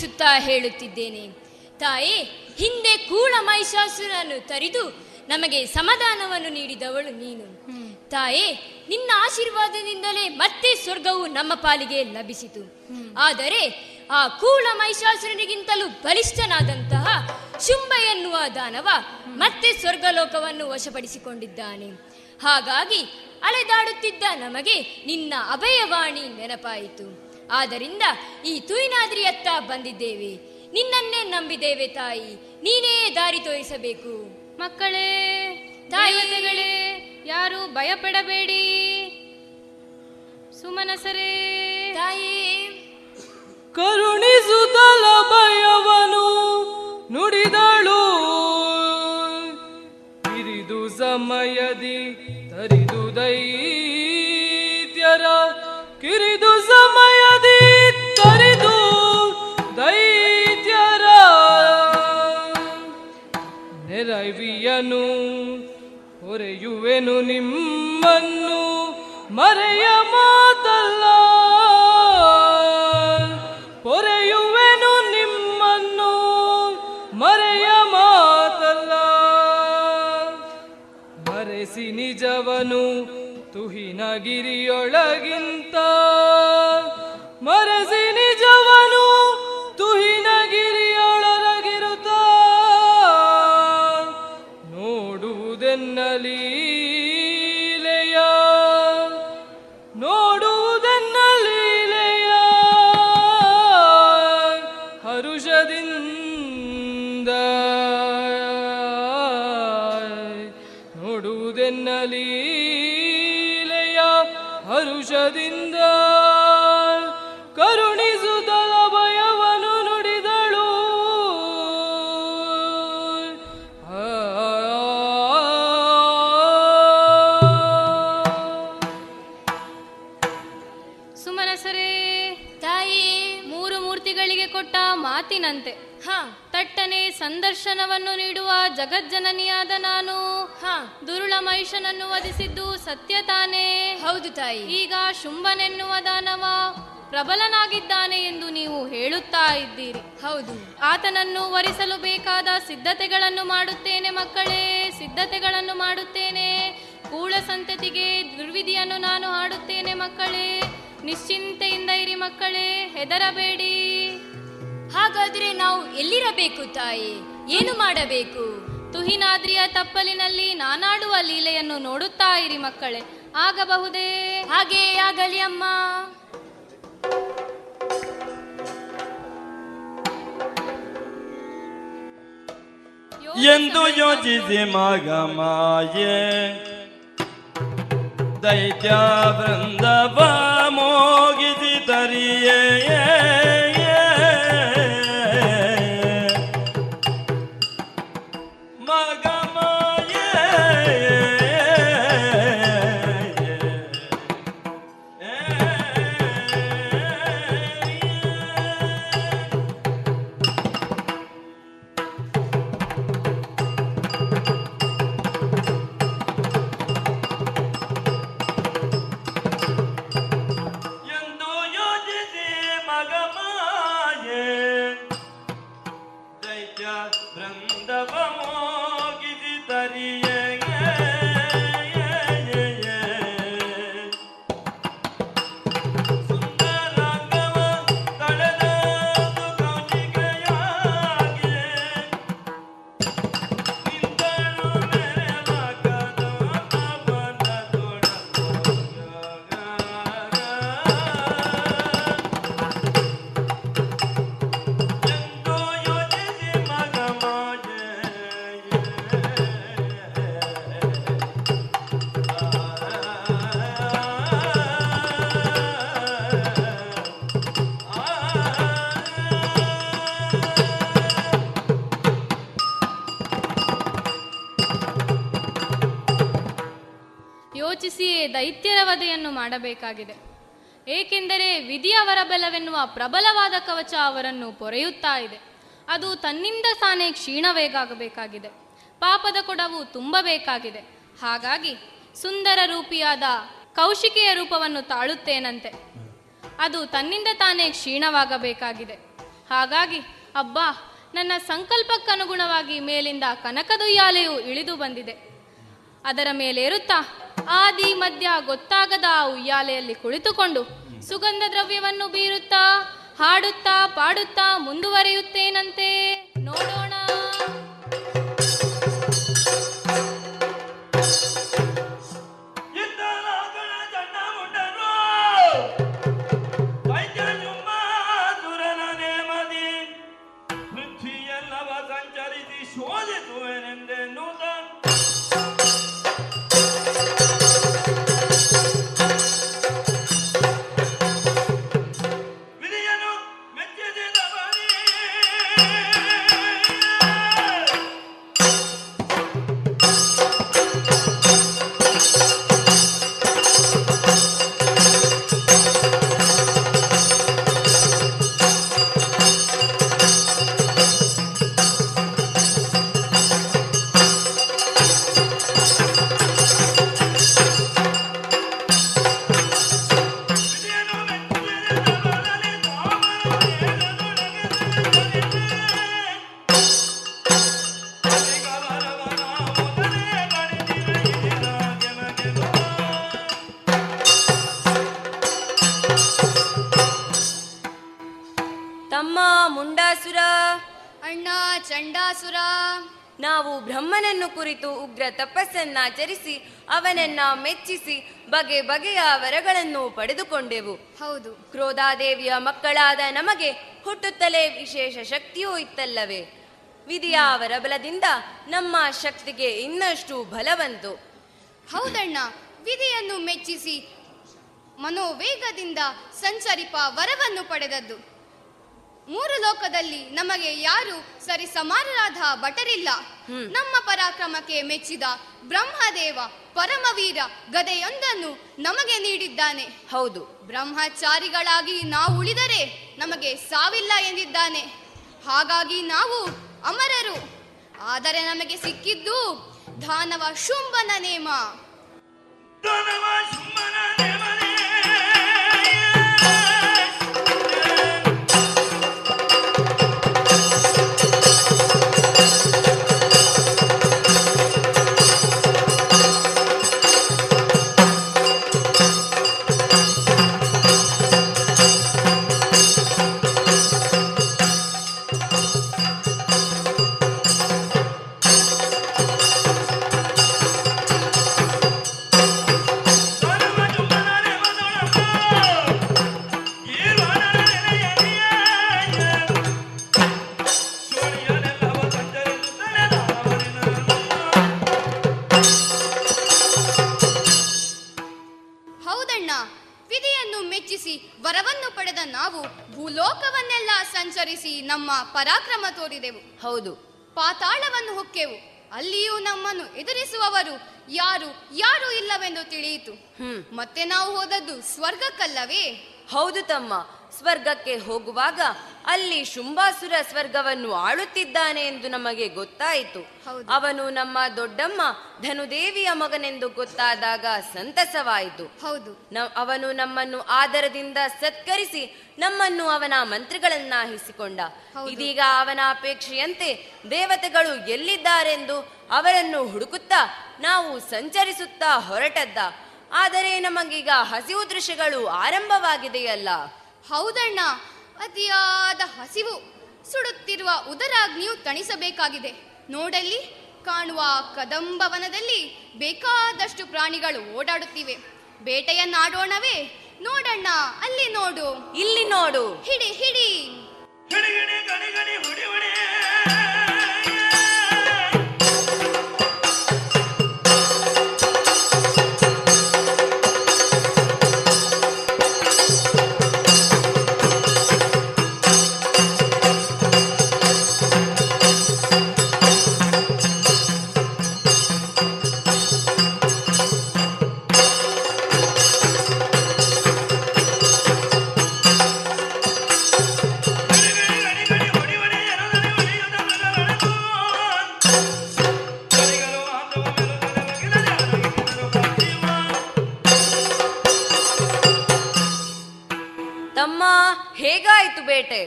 ಇನ್ನೊಮ್ಮೆ ಹೇಳುತ್ತಿದ್ದೇನೆ. ತಾಯಿ ಹಿಂದೆ ಕೂಳ ಮಹಿಷಾಸುರನ್ನು ತರಿದು ನಮಗೆ ಸಮಾಧಾನವನ್ನು ನೀಡಿದವಳು ನೀನು. ತಾಯೇ ನಿನ್ನ ಆಶೀರ್ವಾದದಿಂದಲೇ ಮತ್ತೆ ಸ್ವರ್ಗವು ನಮ್ಮ ಪಾಲಿಗೆ ಲಭಿಸಿತು. ಆದರೆ ಆ ಕೂಳ ಮಹಿಷಾಸುರನಿಗಿಂತಲೂ ಬಲಿಷ್ಠನಾದಂತಹ ಶುಂಭ ಎನ್ನುವ ದಾನವ ಮತ್ತೆ ಸ್ವರ್ಗಲೋಕವನ್ನು ವಶಪಡಿಸಿಕೊಂಡಿದ್ದಾನೆ. ಹಾಗಾಗಿ ಅಲೆದಾಡುತ್ತಿದ್ದ ನಮಗೆ ನಿನ್ನ ಅಭಯವಾಣಿ ನೆನಪಾಯಿತು. ಆದ್ದರಿಂದ ಈ ತುಯಿನಾದ್ರಿಯತ್ತ ಬಂದಿದ್ದೇವೆ. ನಿನ್ನನ್ನೇ ನಂಬಿದ್ದೇವೆ ತಾಯಿ. ನೀನೇ ದಾರಿ ತೋರಿಸಬೇಕು. ಮಕ್ಕಳೇ ತಾಯಿಗಳೇ ದೇವತೆಗಳೇ ಯಾರು ಭಯಪಡಬೇಡಿ. ಸುಮನಸರೇ. ತಾಯಿ. ಕರುಣಿಸುತ್ತಲ ಭಯವನು ನುಡಿದಳು ನೆರವಿಯನು ಹೊರೆಯುವೆನು ನಿಮ್ಮನ್ನು ಮರೆಯ ಮಾತಲ್ಲ. ಹೊರೆಯುವೆನು ನಿಮ್ಮನ್ನು ಮರೆಯ ಮಾತಲ್ಲ. ಮರೆಸಿ ನಿಜವನು ತುಹಿನಗಿರಿಯೊಳಗಿಂತ ಸಂದರ್ಶನವನ್ನು ನೀಡುವ ಜಗಜ್ಜನನಿಯಾದ ನಾನು. ಹ. ದುರುಳ ಮಹಿಷನನ್ನು ವಧಿಸಿದ್ದು ಸತ್ಯ ತಾನೇ. ಹೌದು ತಾಯಿ. ಈಗ ಶುಂಭನೆನ್ನುವ ದಾನವ ಪ್ರಬಲನಾಗಿದ್ದಾನೆ ಎಂದು ನೀವು ಹೇಳುತ್ತಾ ಇದ್ದೀರಿ. ಹೌದು. ಆತನನ್ನು ವರಿಸಲು ಬೇಕಾದ ಸಿದ್ಧತೆಗಳನ್ನು ಮಾಡುತ್ತೇನೆ ಮಕ್ಕಳೇ ಸಿದ್ಧತೆಗಳನ್ನು ಮಾಡುತ್ತೇನೆ. ಕೂಳ ಸಂತತಿಗೆ ದುರ್ವಿಧಿಯನ್ನು ನಾನು ಆಡುತ್ತೇನೆ ಮಕ್ಕಳೇ. ನಿಶ್ಚಿಂತೆಯಿಂದ ಇರಿ ಮಕ್ಕಳೇ ಹೆದರಬೇಡಿ. ಹಾಗಾದ್ರೆ ನಾವು ಎಲ್ಲಿರಬೇಕು ತಾಯಿ? ಏನು ಮಾಡಬೇಕು? ತುಹಿನಾದ್ರಿಯ ತಪ್ಪಲಿನಲ್ಲಿ ನಾನಾಡುವ ಲೀಲೆಯನ್ನು ನೋಡುತ್ತಾ ಇರಿ ಮಕ್ಕಳೇ. ಆಗಬಹುದೇ? ಹಾಗೇ ಆಗಲಿ ಅಮ್ಮ. ಎಂದು ಯೋಚಿಸಿ ಮಗ ಮಾಯೆ. ದೈತ್ಯ ವೃಂದವ ಮೋಗಿಸಿ ತರಿಯೇ. ಮಾಡಬೇಕಾಗಿದೆ. ಏಕೆಂದರೆ ವಿಧಿಯವರ ವರಬಲವೆನ್ನುವ ಪ್ರಬಲವಾದ ಕವಚ ಅವರನ್ನು ಪೊರೆಯುತ್ತಾ ಇದೆ. ಅದು ತನ್ನಿಂದ ತಾನೇ ಕ್ಷೀಣವೇಗಾಗಬೇಕಾಗಿದೆ. ಪಾಪದ ಕೊಡವು ತುಂಬಬೇಕಾಗಿದೆ. ಹಾಗಾಗಿ ಸುಂದರ ರೂಪಿಯಾದ ಕೌಶಿಕೆಯ ರೂಪವನ್ನು ತಾಳುತ್ತೇನಂತೆ. ಅದು ತನ್ನಿಂದ ತಾನೇ ಕ್ಷೀಣವಾಗಬೇಕಾಗಿದೆ. ಹಾಗಾಗಿ, ಅಬ್ಬಾ, ನನ್ನ ಸಂಕಲ್ಪಕ್ಕನುಗುಣವಾಗಿ ಮೇಲಿಂದ ಕನಕದುಯ್ಯಾಲೆಯು ಇಳಿದು ಬಂದಿದೆ. ಅದರ ಮೇಲೇರುತ್ತಾ ಆದಿ ಮಧ್ಯ ಗೊತ್ತಾಗದ ಉಯ್ಯಾಲೆಯಲ್ಲಿ ಕುಳಿತುಕೊಂಡು ಸುಗಂಧ ದ್ರವ್ಯವನ್ನು ಬೀರುತ್ತಾ ಹಾಡುತ್ತಾ ಪಾಡುತ್ತಾ ಮುಂದುವರಿಯುತ್ತೇನಂತೆ? ನೋಡೋಣ. ಚಂಡಾಸುರ. ನಾವು ಬ್ರಹ್ಮನನ್ನು ಕುರಿತು ಉಗ್ರ ತಪಸ್ಸನ್ನಾಚರಿಸಿ ಅವನನ್ನ ಮೆಚ್ಚಿಸಿ ಬಗೆ ಬಗೆಯ ವರಗಳನ್ನು ಪಡೆದುಕೊಂಡೆವು. ಹೌದು. ಕ್ರೋಧಾದೇವಿಯ ಮಕ್ಕಳಾದ ನಮಗೆ ಹುಟ್ಟುತ್ತಲೇ ವಿಶೇಷ ಶಕ್ತಿಯೂ ಇತ್ತಲ್ಲವೇ? ವಿಧಿಯ ವರಬಲದಿಂದ ನಮ್ಮ ಶಕ್ತಿಗೆ ಇನ್ನಷ್ಟು ಬಲವಂತು. ಹೌದಣ್ಣ ವಿಧಿಯನ್ನು ಮೆಚ್ಚಿಸಿ ಮನೋವೇಗದಿಂದ ಸಂಚರಿಪ ವರವನ್ನು ಪಡೆದದ್ದು. ಮೂರು ಲೋಕದಲ್ಲಿ ನಮಗೆ ಯಾರು ಸರಿ ಸಮಾನರಾದ ಭಟರಿಲ್ಲ ನಮ್ಮ ಪರಾಕ್ರಮಕ್ಕೆ ಮೆಚ್ಚಿದ ಬ್ರಹ್ಮದೇವ ಪರಮವೀರ ಗದೆಯೊಂದನ್ನು ನಮಗೆ ನೀಡಿದ್ದಾನೆ. ಹೌದು. ಬ್ರಹ್ಮಚಾರಿಗಳಾಗಿ ನಾವು ಉಳಿದರೆ ನಮಗೆ ಸಾವಿಲ್ಲ ಎಂದಿದ್ದಾನೆ. ಹಾಗಾಗಿ ನಾವು ಅಮರರು. ಆದರೆ ನಮಗೆ ಸಿಕ್ಕಿದ್ದು ದಾನವ ಶುಂಭನ ನೇಮ. ಹೌದು ಪಾತಾಳವನ್ನು ಹೊಕ್ಕೆವು. ಅಲ್ಲಿಯೂ ನಮ್ಮನ್ನು ಎದುರಿಸುವವರು ಯಾರು ಯಾರು ಇಲ್ಲವೆಂದು ತಿಳಿಯಿತು. ಮತ್ತೆ ನಾವು ಹೋದದ್ದು ಸ್ವರ್ಗಕ್ಕಲ್ಲವೇ? ಹೌದು ತಮ್ಮ. ಸ್ವರ್ಗಕ್ಕೆ ಹೋಗುವಾಗ ಅಲ್ಲಿ ಶುಂಭಾಸುರ ಸ್ವರ್ಗವನ್ನು ಆಳುತ್ತಿದ್ದಾನೆ ಎಂದು ನಮಗೆ ಗೊತ್ತಾಯಿತು. ಅವನು ನಮ್ಮ ದೊಡ್ಡಮ್ಮ ಧನುದೇವಿಯ ಮಗನೆಂದು ಗೊತ್ತಾದಾಗ ಸಂತಸವಾಯಿತು. ಹೌದು. ಅವನು ನಮ್ಮನ್ನು ಆದರದಿಂದ ಸತ್ಕರಿಸಿ ನಮ್ಮನ್ನು ಅವನ ಮಂತ್ರಿಗಳನ್ನ ಹಿಸಿಕೊಂಡ ಇದೀಗ ಅವನ ಅಪೇಕ್ಷೆಯಂತೆ ದೇವತೆಗಳು ಎಲ್ಲಿದ್ದಾರೆಂದು ಅವರನ್ನು ಹುಡುಕುತ್ತಾ ನಾವು ಸಂಚರಿಸುತ್ತಾ ಹೊರಟದ್ದ. ಆದರೆ ನಮಗೀಗ ಹಸಿವು ದೃಶ್ಯಗಳು ಆರಂಭವಾಗಿದೆಯಲ್ಲ. ಹೌದಣ್ಣ ಅತಿಯಾದ ಹಸಿವು ಸುಡುತ್ತಿರುವ ಉದರಾಗ್ನಿಯು ತಣಿಸಬೇಕಾಗಿದೆ. ನೋಡಲ್ಲಿ ಕಾಣುವ ಕದಂಬವನದಲ್ಲಿ ಬೇಕಾದಷ್ಟು ಪ್ರಾಣಿಗಳು ಓಡಾಡುತ್ತಿವೆ. ಬೇಟೆಯನ್ನಾಡೋಣವೇ ನೋಡಣ್ಣ ಅಲ್ಲಿ ನೋಡು. ಇಲ್ಲಿ ನೋಡು. ಹಿಡಿ ಹಿಡಿ.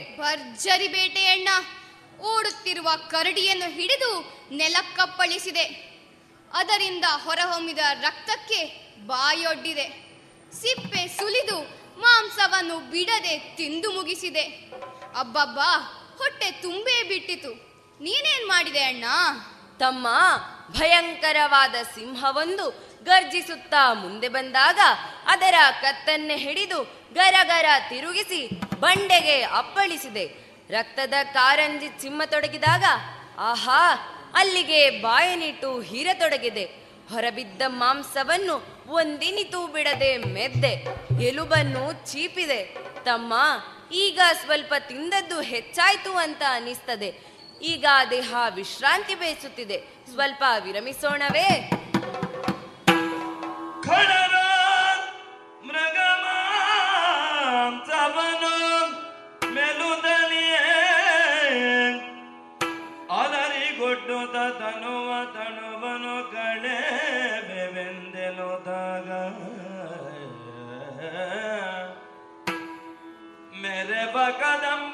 ಭರ್ಜರಿ ಬೇಟೆಯಣ್ಣ ಓಡುತ್ತಿರುವ ಕರಡಿಯನ್ನು ಹಿಡಿದು ನೆಲಕ್ಕಪ್ಪಳಿಸಿದೆ. ಅದರಿಂದ ಹೊರಹೊಮ್ಮಿದ ರಕ್ತಕ್ಕೆ ಬಾಯೊಡ್ಡಿದೆ. ಸಿಪ್ಪೆ ಸುಲಿದು ಮಾಂಸವನ್ನು ಬಿಡದೆ ತಿಂದು ಮುಗಿಸಿದೆ. ಅಬ್ಬಬ್ಬಾ, ಹೊಟ್ಟೆ ತುಂಬೇ ಬಿಟ್ಟಿತು. ನೀನೇನ್ ಮಾಡಿದೆ ಅಣ್ಣ? ತಮ್ಮ ಭಯಂಕರವಾದ ಸಿಂಹವೊಂದು ಗರ್ಜಿಸುತ್ತಾ ಮುಂದೆ ಬಂದಾಗ ಅದರ ಕತ್ತನ್ನೆ ಹಿಡಿದು ಗರಗರ ತಿರುಗಿಸಿ ಬಂಡೆಗೆ ಅಪ್ಪಳಿಸಿದೆ. ರಕ್ತದ ಕಾರಂಜಿ ಚಿಮ್ಮತೊಡಗಿದಾಗ ಆಹಾ, ಅಲ್ಲಿಗೆ ಬಾಯನಿಟ್ಟು ಹೀರತೊಡಗಿದೆ ಹೊರಬಿದ್ದ ಮಾಂಸವನ್ನು ಒಂದಿನಿತೂ ಬಿಡದೆ ಮೆದ್ದೆ, ಎಲುಬನ್ನು ಚೀಪಿದೆ. ತಮ್ಮ, ಈಗ ಸ್ವಲ್ಪ ತಿಂದದ್ದು ಹೆಚ್ಚಾಯ್ತು ಅಂತ ಅನಿಸ್ತದೆ ಈಗ ದೇಹ ವಿಶ್ರಾಂತಿ ಬಯಸುತ್ತಿದೆ. ಸ್ವಲ್ಪ ವಿರಮಿಸೋಣವೇ. ಖಡರ ಮೃಗಮಾಂಸವನು ಮೆಲುದಲಿಯೇ. ಅಲರಿಗೊಡ್ಡುತ್ತ ತನುವ ತನುವನು ಕಳೆ ಬೆವೆಂದೆಲುದಾಗ. ಮೆರೆಬ ಕದಂಬವನದೆಡೆಗೆ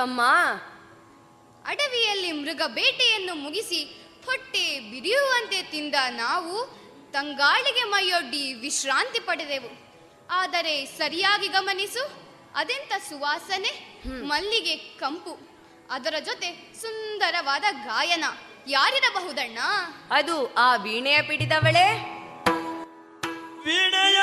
ತಮ್ಮ ಅಡವಿಯಲ್ಲಿ ಮೃಗ ಬೇಟೆಯನ್ನು ಮುಗಿಸಿ ಹೊಟ್ಟೆ ಬಿರಿಯುವಂತೆ ತಿಂದ ನಾವು ತಂಗಾಳಿಗೆ ಮೈಯೊಡ್ಡಿ ವಿಶ್ರಾಂತಿ ಪಡೆದೆವು. ಆದರೆ ಸರಿಯಾಗಿ ಗಮನಿಸು ಅದೆಂತ ಸುವಾಸನೆ? ಮಲ್ಲಿಗೆ ಕಂಪು. ಅದರ ಜೊತೆ ಸುಂದರವಾದ ಗಾಯನ. ಯಾರಿರಬಹುದಣ್ಣ? ಅದು ಆ ವೀಣೆಯ ಪಿಡಿದವಳೇ ವಿನಯ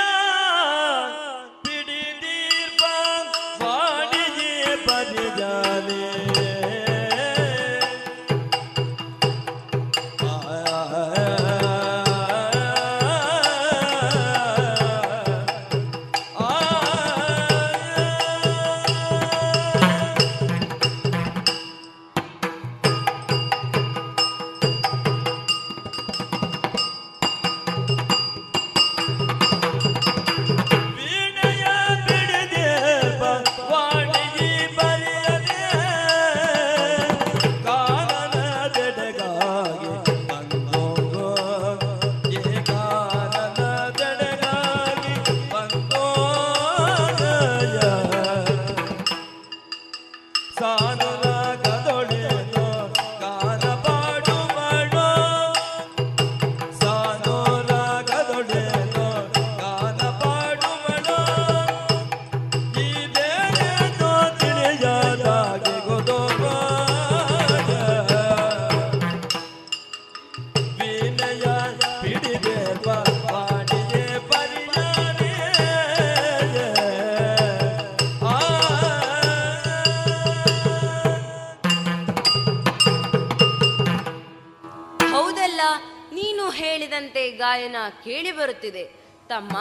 ತಮ್ಮ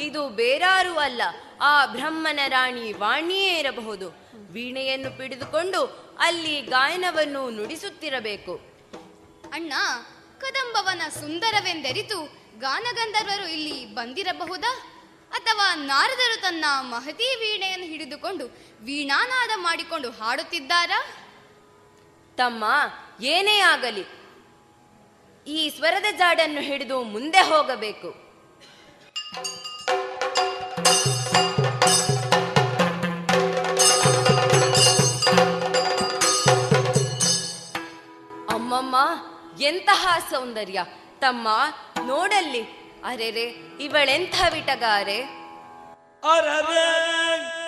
ಇದು ಬೇರಾರೂ ಅಲ್ಲ. ಆ ಬ್ರಹ್ಮನ ರಾಣಿ ವಾಣಿಯೇ ಇರಬಹುದು. ವೀಣೆಯನ್ನು ಪಿಡಿದುಕೊಂಡು ಅಲ್ಲಿ ಗಾಯನವನ್ನು ನುಡಿಸುತ್ತಿರಬೇಕು. ಅಣ್ಣ ಕದಂಬವನ ಸುಂದರವೆಂದರಿತು ಗಾನಗಂಧರ್ವರು ಇಲ್ಲಿ ಬಂದಿರಬಹುದಾ? ಅಥವಾ ನಾರದರು ತನ್ನ ಮಹತಿ ವೀಣೆಯನ್ನು ಹಿಡಿದುಕೊಂಡು ವೀಣಾನಾದ ಮಾಡಿಕೊಂಡು ಹಾಡುತ್ತಿದ್ದಾರಾ? ತಮ್ಮ ಏನೇ ಆಗಲಿ ಈ ಸ್ವರದ ಜಾಡನ್ನು ಹಿಡಿದು ಮುಂದೆ ಹೋಗಬೇಕು. ಅಮ್ಮಮ್ಮ ಎಂತಹ ಸೌಂದರ್ಯ. ತಮ್ಮ ನೋಡಲ್ಲಿ. ಅರೆರೆ ಇವಳೆಂಥ ವಿಟಗಾರೆ. ಅರರೆ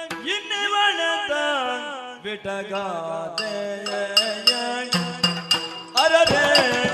ಇನ್ನಿವಳದ ಅರರೆ ಅರರೆ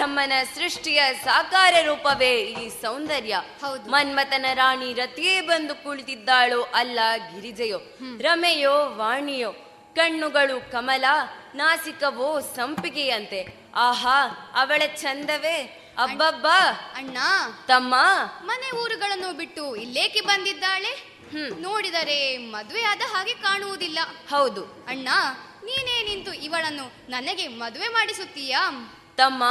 ಕಲಾಬ್ರಹ್ಮನ ಸೃಷ್ಟಿಯ ಸಾಕಾರ ರೂಪವೇ ಈ ಸೌಂದರ್ಯ. ಹೌದು. ಮನ್ಮಥನ ರಾಣಿ ರತಿಯೇ ಬಂದು ಕುಳಿತಿದ್ದಾಳು. ಅಲ್ಲ ಗಿರಿಜೆಯೋ ರಮೆಯೋ ವಾಣಿಯೋ ಕಣ್ಣುಗಳು ಕಮಲ ನಾಸಿಕವೋ ಸಂಪಿಗೆಯಂತೆ. ಆಹಾ ಅವಳ ಚಂದವೇ ಅಬ್ಬಬ್ಬಾ. ಅಣ್ಣ ತಮ್ಮ. ಮನೆ ಊರುಗಳನ್ನು ಬಿಟ್ಟು ಇಲ್ಲೇಕೆ ಬಂದಿದ್ದಾಳೆ? ನೋಡಿದರೆ ಮದುವೆ ಆದ ಹಾಗೆ ಕಾಣುವುದಿಲ್ಲ. ಹೌದು. ಅಣ್ಣ ನೀನೇ ನಿಂತು ಇವಳನ್ನು ನನಗೆ ಮದುವೆ ಮಾಡಿಸುತ್ತೀಯಾ? ತಮ್ಮ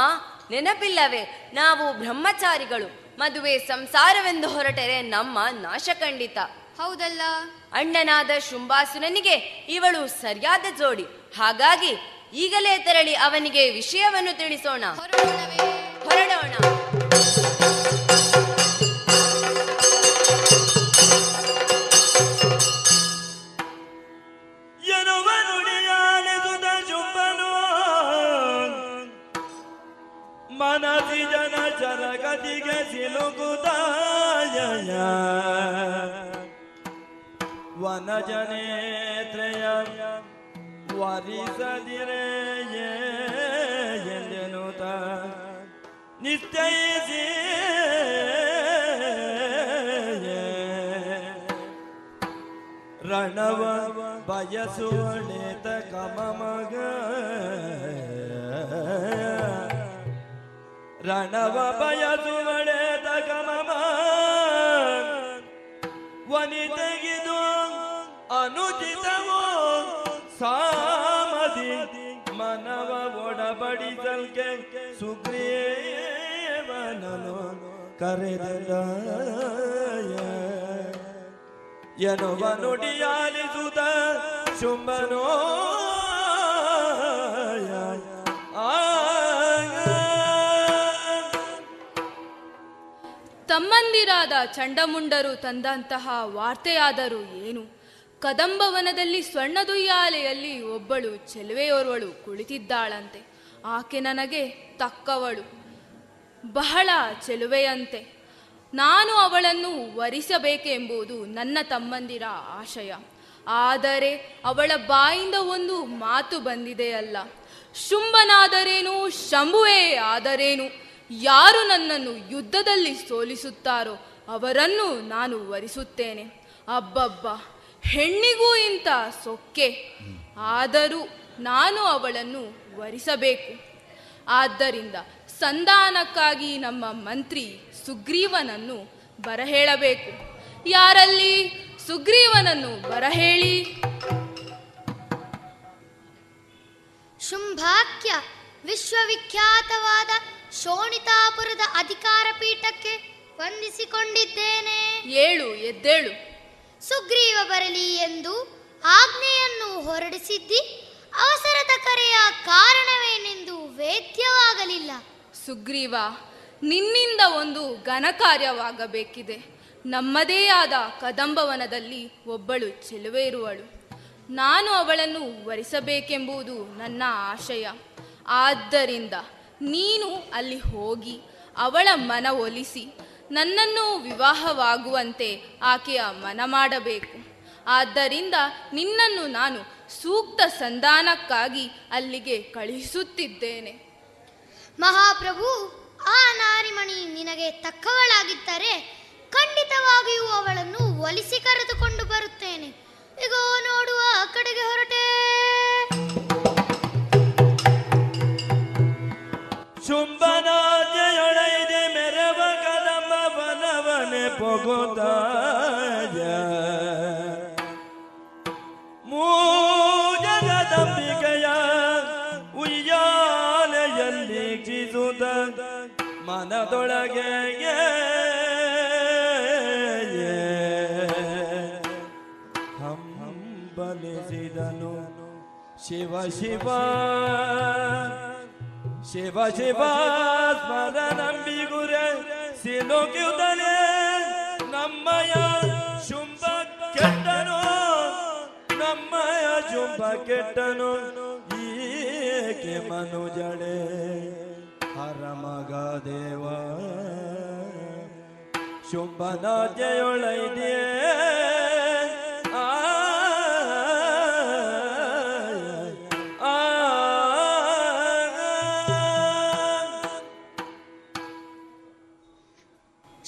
ನೆನಪಿಲ್ಲವೇ ನಾವು ಬ್ರಹ್ಮಚಾರಿಗಳು ಮದುವೆ ಸಂಸಾರವೆಂದು ಹೊರಟರೆ ನಮ್ಮ ನಾಶ ಖಂಡಿತ. ಹೌದಲ್ಲ? ಅಣ್ಣನಾದ ಶುಂಭಾಸುರನಿಗೆ ಇವಳು ಸರಿಯಾದ ಜೋಡಿ ಹಾಗಾಗಿ ಈಗಲೇ ತೆರಳಿ ಅವನಿಗೆ ವಿಷಯವನ್ನು ತಿಳಿಸೋಣ. ಹೊರಡೋಣ. ಮನದಿ ಜನ ಚರಗತಿಗೆ ಸಿಲುಕುದಾಯ ವನಜನೇತ್ರಯ ವರಿಸದಿರೆ ಎಂದೆನುತ ನಿಶ್ಚಯಿಸಿ ರಣವ ಬಯಸುವಳೆತ ಕಮಮಗ ರಣವ ಬಯಸುವಳೆತ ಕಮಮ ವನಿತೆಗಿದು ಅನುಚಿತವೋ. ಸಾಮದಿ ಮನವ ಒಡಬಡಿಸಲ್ಗೆ ಸುಗ್ರೀವನನು ಕರೆದ ಎನ್ನುವ ನುಡಿಯಾಲಿಸುತ್ತ ಶುಂಭನೋ ತಮ್ಮಂದಿರಾದ ಚಂಡಮುಂಡರು ತಂದಂತಹ ವಾರ್ತೆಯಾದರೂ ಏನು? ಕದಂಬವನದಲ್ಲಿ ಸ್ವರ್ಣದುಯ್ಯಾಲೆಯಲ್ಲಿ ಒಬ್ಬಳು ಚೆಲುವೆಯೋರ್ವಳು ಕುಳಿತಿದ್ದಾಳಂತೆ. ಆಕೆ ನನಗೆ ತಕ್ಕವಳು. ಬಹಳ ಚೆಲುವೆಯಂತೆ. ನಾನು ಅವಳನ್ನು ವರಿಸಬೇಕೆಂಬುದು ನನ್ನ ತಮ್ಮಂದಿರ ಆಶಯ. ಆದರೆ ಅವಳ ಬಾಯಿಂದ ಒಂದು ಮಾತು ಬಂದಿದೆಯಲ್ಲ. ಶುಂಭನಾದರೇನು, ಶಂಭುವೇ ಆದರೇನು? ಯಾರು ನನ್ನನ್ನು ಯುದ್ಧದಲ್ಲಿ ಸೋಲಿಸುತ್ತಾರೋ ಅವರನ್ನು ನಾನು ವರಿಸುತ್ತೇನೆ. ಅಬ್ಬಬ್ಬ, ಹೆಣ್ಣಿಗೂ ಇಂಥ ಸೊಕ್ಕೆ. ಆದರೂ ನಾನು ಅವಳನ್ನು ವರಿಸಬೇಕು. ಆದ್ದರಿಂದ ಸಂಧಾನಕ್ಕಾಗಿ ನಮ್ಮ ಮಂತ್ರಿ ಸುಗ್ರೀವನನ್ನು ಬರಹೇಳಬೇಕು. ಯಾರಲ್ಲಿ? ಸುಗ್ರೀವನನ್ನು ಬರಹೇಳಿ. ಶುಂಭಾಕ್ಯ ವಿಶ್ವವಿಖ್ಯಾತವಾದ ಶೋಣಿತಾಪುರದ ಅಧಿಕಾರ ಪೀಠಕ್ಕೆ ವಂದಿಸಿಕೊಂಡಿದ್ದೇನೆ. ಏಳು ಎದ್ದೇಳು. ಸುಗ್ರೀವ ಬರಲಿ ಎಂದು ಆಜ್ಞೆಯನ್ನು ಹೊರಡಿಸಿದ್ದಿ ಅವಸರದ ಕರೆಯ ಕಾರಣವೇನೆಂದು ವೇದ್ಯವಾಗಲಿಲ್ಲ. ಸುಗ್ರೀವ ನಿನ್ನಿಂದ ಒಂದು ಘನಕಾರ್ಯವಾಗಬೇಕಿದೆ. ನಮ್ಮದೇ ಆದ ಕದಂಬವನದಲ್ಲಿ ಒಬ್ಬಳು ಚೆಲುವೆ ಇರುವಳು ನಾನು ಅವಳನ್ನು ವರಿಸಬೇಕೆಂಬುದು ನನ್ನ ಆಶಯ. ಆದ್ದರಿಂದ ನೀನು ಅಲ್ಲಿ ಹೋಗಿ ಅವಳ ಮನ ಒಲಿಸಿ ನನ್ನನ್ನು ವಿವಾಹವಾಗುವಂತೆ ಆಕೆಯ ಮನ ಮಾಡಬೇಕು. ಆದ್ದರಿಂದ ನಿನ್ನನ್ನು ನಾನು ಸೂಕ್ತ ಸಂಧಾನಕ್ಕಾಗಿ ಅಲ್ಲಿಗೆ ಕಳುಹಿಸುತ್ತಿದ್ದೇನೆ. ಮಹಾಪ್ರಭು, ಆ ನಾರಿಮಣಿ ನಿನಗೆ ತಕ್ಕವಳಾಗಿದ್ದರೆ ಖಂಡಿತವಾಗಿಯೂ ಅವಳನ್ನು ಒಲಿಸಿ ಕರೆದುಕೊಂಡು ಬರುತ್ತೇನೆ. ಇಗೋ ನೋಡುವ ಕಡೆಗೆ ಹೊರಟೆ. ಶುಂಭನಾದ್ಯೊಳೈದೆ ಮೆರವ ಕದಮ ಬನವನೆ ಪೊಗುದಾಯ ಮೂಜಗದಂಬಿಕೆಯ ಉಯ್ಯಾಲೆಯಲ್ಲಿ ಕ್ಷಿಸುತ್ತ ಮನದೊಳಗೆ ಹಂಬಲಿಸಿದನು ಶಿವ ಶಿವ ಶಿವ ಶಿವ ಸ್ಮರಣಂಬಿಗುರೆ ಸಿಲುಕಿಯುತ್ತಲೇ ನಮ್ಮಯ ಶುಂಭ ಕೆಟ್ಟನು ನಮ್ಮಯ ಶುಂಭ ಕೆಟ್ಟನು ಏಕೆ ಮನುಜಳೆ ಹರಮಗ ದೇವ ಶುಂಭನಾದ್ಯೊಳೈದೆಯೇ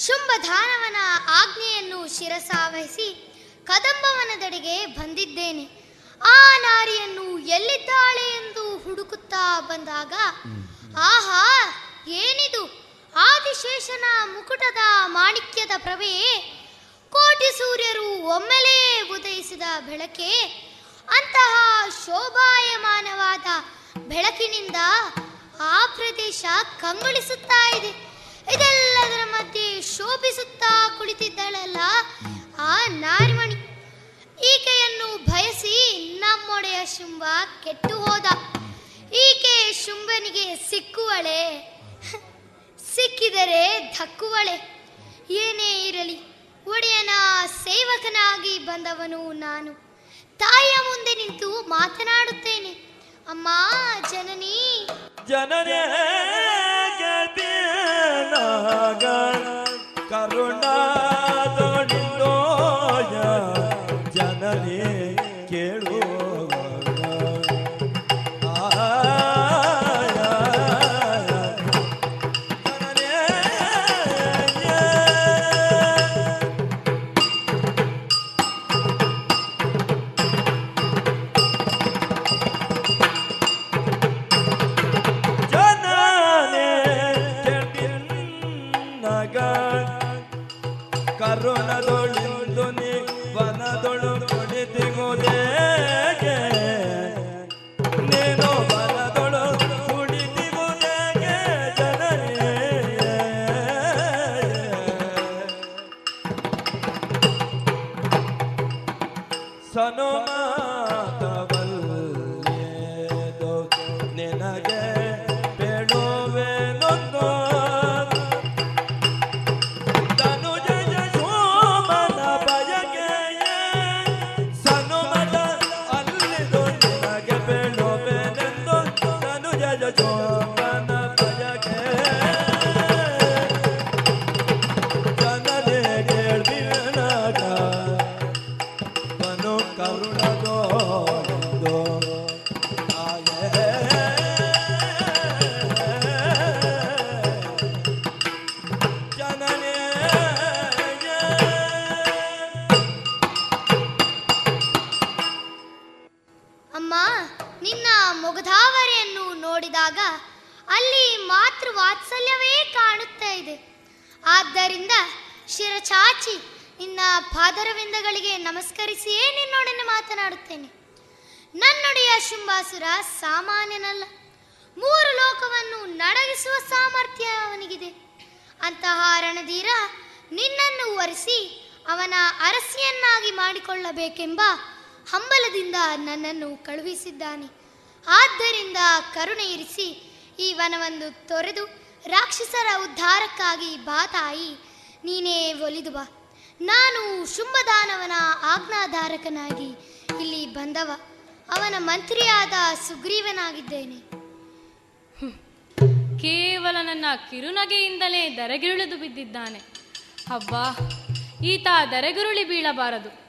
ಶುಂಭಧಾನವನ ಆಜ್ಞೆಯನ್ನು ಶಿರಸಾವಹಿಸಿ ಕದಂಬವನದೆಡೆಗೆ ಬಂದಿದ್ದೇನೆ. ಆ ನಾರಿಯನ್ನು ಎಲ್ಲಿದ್ದಾಳೆ ಎಂದು ಹುಡುಕುತ್ತಾ ಬಂದಾಗ ಆಹಾ ಏನಿದು? ಆದಿಶೇಷನ ಮುಕುಟದ ಮಾಣಿಕ್ಯದ ಪ್ರಭೆಯೇ ಕೋಟಿ ಸೂರ್ಯರು ಒಮ್ಮೆಲೇ ಉದಯಿಸಿದ ಬೆಳಕೆ ಅಂತಹ ಶೋಭಾಯಮಾನವಾದ ಬೆಳಕಿನಿಂದ ಆ ಪ್ರದೇಶ ಕಂಗೊಳಿಸುತ್ತಾ ಇದೆ. ಇದೆಲ್ಲ ಶೋಭಿಸುತ್ತಾ ಕುಳಿತಿದ್ದಳಲ್ಲ, ಆ ನಾರಿಮಣಿ. ಈಕೆಯನ್ನು ಭಯಸಿ ನಮ್ಮೊಡೆಯ ಶುಂಭ ಕೆಟ್ಟು ಹೋದ ಈಕೆ ಶುಂಭನಿಗೆ ಸಿಕ್ಕುವಳೆ, ಸಿಕ್ಕಿದರೆ ಧಕ್ಕುವಳೆ. ಏನೇ ಇರಲಿ, ಒಡೆಯನ ಸೇವಕನಾಗಿ ಬಂದವನು ನಾನು. ತಾಯಿಯ ಮುಂದೆ ನಿಂತು ಮಾತನಾಡುತ್ತೇನೆ. ಅಮ್ಮ, ಜನನಿ. ಜನನೇ কারণ ತೊರೆದು ರಾಕ್ಷಸರ ಉದ್ಧಾರಕ್ಕಾಗಿ ಬಾತಾಯಿ ನೀನೇ ಒಲಿದು ಬಾ. ನಾನು ಶುಂಭದಾನವನ ಆಜ್ಞಾಧಾರಕನಾಗಿ ಇಲ್ಲಿ ಬಂದವ. ಅವನ ಮಂತ್ರಿಯಾದ ಸುಗ್ರೀವನಾಗಿದ್ದೇನೆ. ಕೇವಲ ನನ್ನ ಕಿರುನಗೆಯಿಂದಲೇ ದರಗಿರುಳಿದು ಬಿದ್ದಿದ್ದಾನೆ. ಅಬ್ಬಾ ಈತ ದರೆಗುರುಳಿ ಬೀಳಬಾರದು.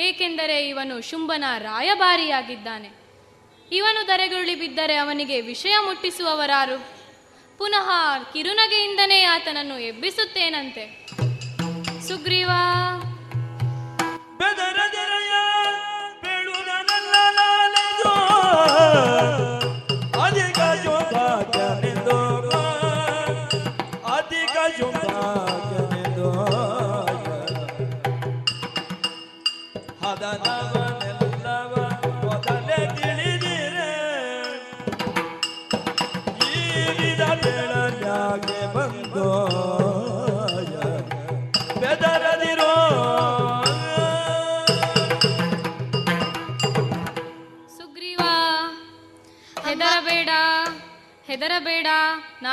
ಏಕೆಂದರೆ ಇವನು ಶುಂಭನ ರಾಯಭಾರಿಯಾಗಿದ್ದಾನೆ. ಇವನು ದರೆಗುರುಳಿ ಬಿದ್ದರೆ ಅವನಿಗೆ ವಿಷಯ ಮುಟ್ಟಿಸುವವರಾರು ಪುನಃ ಕಿರುನಗೆಯಿಂದನೇ ಆತನನ್ನು ಎಬ್ಬಿಸುತ್ತೇನಂತೆ. ಸುಗ್ರೀವ. ಅಧಿಕ ಶುಭಾಗ್ಯನೆಂದು ಅಧಿಕ ಶುಭಾಗ್ಯನೆಂದು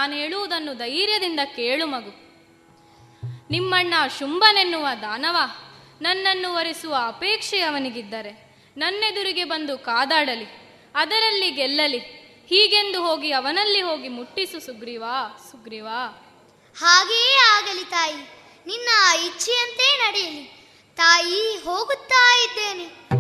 ನಾನು ಹೇಳುವುದನ್ನು ಧೈರ್ಯದಿಂದ ಕೇಳು ಮಗು. ನಿಮ್ಮಣ್ಣ ಶುಂಭನೆನ್ನುವ ದಾನವ, ನನ್ನನ್ನು ಒರೆಸುವ ಅಪೇಕ್ಷೆ ಅವನಿಗಿದ್ದರೆ ನನ್ನೆದುರಿಗೆ ಬಂದು ಕಾದಾಡಲಿ, ಅದರಲ್ಲಿ ಗೆಲ್ಲಲಿ, ಹೀಗೆಂದು ಹೋಗಿ ಅವನಲ್ಲಿ ಹೋಗಿ ಮುಟ್ಟಿಸು ಸುಗ್ರೀವಾ ಸುಗ್ರೀವಾ. ಹಾಗೆಯೇ ಆಗಲಿ ತಾಯಿ, ನಿನ್ನ ಇಚ್ಛೆಯಂತೆ ನಡೆಯಲಿ. ತಾಯಿ, ಹೋಗುತ್ತಾ ಇದ್ದೇನೆ.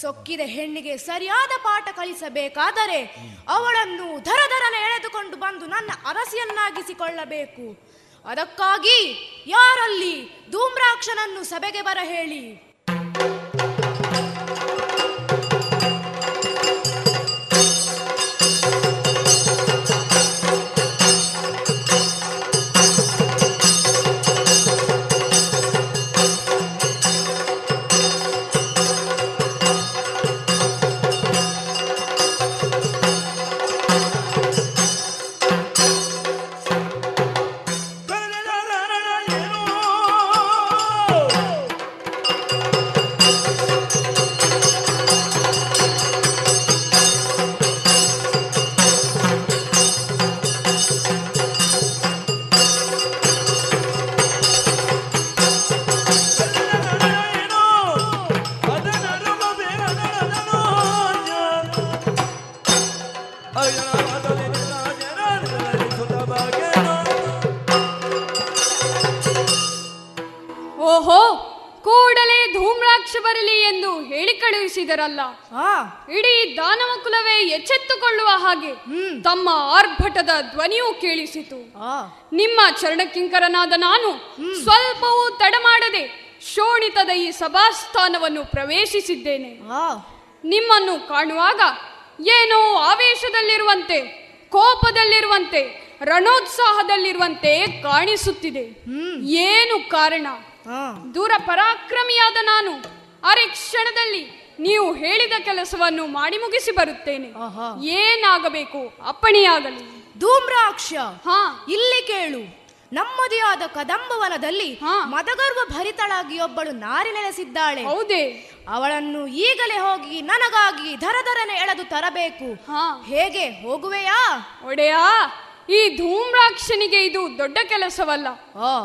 ಸೊಕ್ಕಿದ ಹೆಣ್ಣಿಗೆ ಸರಿಯಾದ ಪಾಠ ಕಲಿಸಬೇಕಾದರೆ ಅವಳನ್ನು ಧರಧರನೆ ಎಳೆದುಕೊಂಡು ಬಂದು ನನ್ನ ಅರಸಿಯನ್ನಾಗಿಸಿಕೊಳ್ಳಬೇಕು. ಅದಕ್ಕಾಗಿ ಯಾರಲ್ಲಿ ಧೂಮ್ರಾಕ್ಷನನ್ನು ಸಭೆಗೆ ಬರ ಹೇಳಿ ಧ್ವನಿಯೂ ಕೇಳಿಸಿತು. ನಿಮ್ಮ ಚರಣಕಿಂಕರನಾದ ನಾನು ಸ್ವಲ್ಪವೂ ತಡಮಾಡದೆ ಶೋಣಿತದ ಈ ಸಭಾಸ್ಥಾನವನ್ನು ಪ್ರವೇಶಿಸಿದ್ದೇನೆ. ನಿಮ್ಮನ್ನು ಕಾಣುವಾಗ ಏನೋ ಆವೇಶದಲ್ಲಿರುವಂತೆ ಕೋಪದಲ್ಲಿರುವಂತೆ ರಣೋತ್ಸಾಹದಲ್ಲಿರುವಂತೆ ಕಾಣಿಸುತ್ತಿದೆ. ಏನು ಕಾರಣ? ದೂರ ಪರಾಕ್ರಮಿಯಾದ ನಾನು ಅರೆ ಕ್ಷಣದಲ್ಲಿ ನೀವು ಹೇಳಿದ ಕೆಲಸವನ್ನು ಮಾಡಿ ಮುಗಿಸಿ ಬರುತ್ತೇನೆ. ಏನಾಗಬೇಕು? ಅಪ್ಪಣೆಯಾಗಲಿ. ಧೂಮ್ರಾಕ್ಷ. ಹಾ. ಇಲ್ಲಿ ಕೇಳು. ನಮ್ಮದೇ ಆದ ಕದಂಬವನದಲ್ಲಿ ಮದಗರ್ವ ಭರಿತಳಾಗಿ ಒಬ್ಬಳು ನಾರಿ ನೆಲೆಸಿದ್ದಾಳೆ. ಹೌದೇ. ಅವಳನ್ನು ಈಗಲೇ ಹೋಗಿ ನನಗಾಗಿ ಧರಧರನೆ ಎಳೆದು ತರಬೇಕು. ಹೇಗೆ ಹೋಗುವೆಯಾ? ಒಡೆಯಾ. ಈ ಧೂಮ್ರಾಕ್ಷನಿಗೆ ಇದು ದೊಡ್ಡ ಕೆಲಸವಲ್ಲ.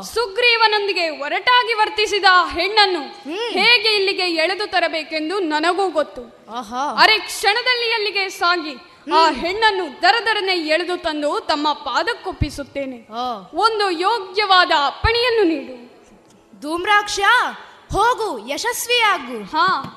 ಸುಗ್ರೀವನೊಂದಿಗೆ ಒರಟಾಗಿ ವರ್ತಿಸಿದ ಹೆಣ್ಣನ್ನು ಹೇಗೆ ಇಲ್ಲಿಗೆ ಎಳೆದು ತರಬೇಕೆಂದು ನನಗೂ ಗೊತ್ತು. ಅರೆ ಕ್ಷಣದಲ್ಲಿ ಅಲ್ಲಿಗೆ ಸಾಗಿ ಆ ಹೆಣ್ಣನ್ನು ದರದರನೆ ಎಳೆದು ತಂದು ತಮ್ಮ ಪಾದಕ್ಕೊಪ್ಪಿಸುತ್ತೇನೆ. ಒಂದು ಯೋಗ್ಯವಾದ ಅಪ್ಪಣೆಯನ್ನು ನೀಡು. ಧೂಮ್ರಾಕ್ಷ ಹೋಗು ಯಶಸ್ವಿಯಾಗು. ಹಾ.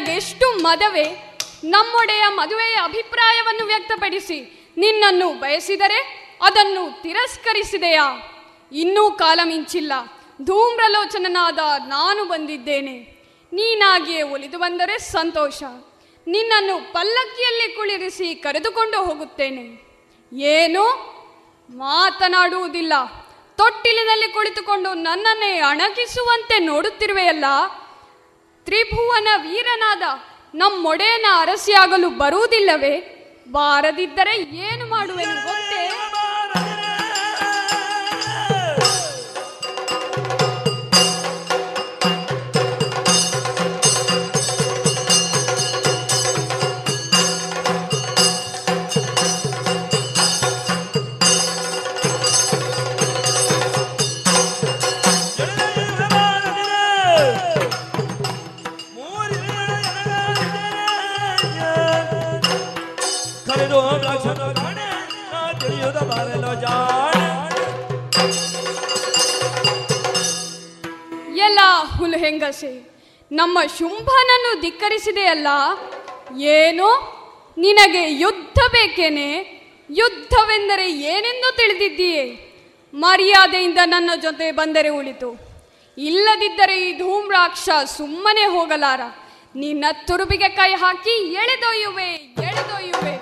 ನಿನಗೆಷ್ಟು ಮದುವೆ? ನಮ್ಮೊಡೆಯ ಮದುವೆಯ ಅಭಿಪ್ರಾಯವನ್ನು ವ್ಯಕ್ತಪಡಿಸಿ. ನಿನ್ನನ್ನು ಬಯಸಿದರೆ ಅದನ್ನು ತಿರಸ್ಕರಿಸಿದೆಯಾ? ಇನ್ನೂ ಕಾಲ ಮಿಂಚಿಲ್ಲ. ಧೂಮ್ರಲೋಚನನಾದ ನಾನು ಬಂದಿದ್ದೇನೆ. ನೀನಾಗಿಯೇ ಒಲಿದು ಬಂದರೆ ಸಂತೋಷ. ನಿನ್ನನ್ನು ಪಲ್ಲಕ್ಕಿಯಲ್ಲಿ ಕುಳಿರಿಸಿ ಕರೆದುಕೊಂಡು ಹೋಗುತ್ತೇನೆ. ಏನು? ಮಾತನಾಡುವುದಿಲ್ಲ. ತೊಟ್ಟಿಲಿನಲ್ಲಿ ಕುಳಿತುಕೊಂಡು ನನ್ನನ್ನೇ ಅಣಗಿಸುವಂತೆ ನೋಡುತ್ತಿರುವೆಯಲ್ಲ? ತ್ರಿಭುವನ ವೀರನಾದ ನಮ್ಮೊಡೆಯನ ಅರಸಿಯಾಗಲು ಬರುವುದಿಲ್ಲವೇ? ಬಾರದಿದ್ದರೆ ಏನು ಮಾಡುವೆನು ಗೊತ್ತೇ? ಹೆಂಗಸೆ ನಮ್ಮ ಶುಂಭನನ್ನು ಧಿಕ್ಕರಿಸಿದೆಯಲ್ಲ, ಏನು ನಿನಗೆ ಯುದ್ಧ ಬೇಕೇನೆ? ಯುದ್ಧವೆಂದರೆ ಏನೆಂದು ತಿಳಿದಿದ್ದೀಯೇ? ಮರ್ಯಾದೆಯಿಂದ ನನ್ನ ಜೊತೆ ಬಂದರೆ ಉಳಿತು. ಇಲ್ಲದಿದ್ದರೆ ಈ ಧೂಮ್ರಾಕ್ಷ ಸುಮ್ಮನೆ ಹೋಗಲಾರ. ನಿನ್ನ ತುರುಬಿಗೆ ಕೈ ಹಾಕಿ ಎಳೆದೊಯ್ಯುವೆ ಎಳೆದೊಯ್ಯುವೆ.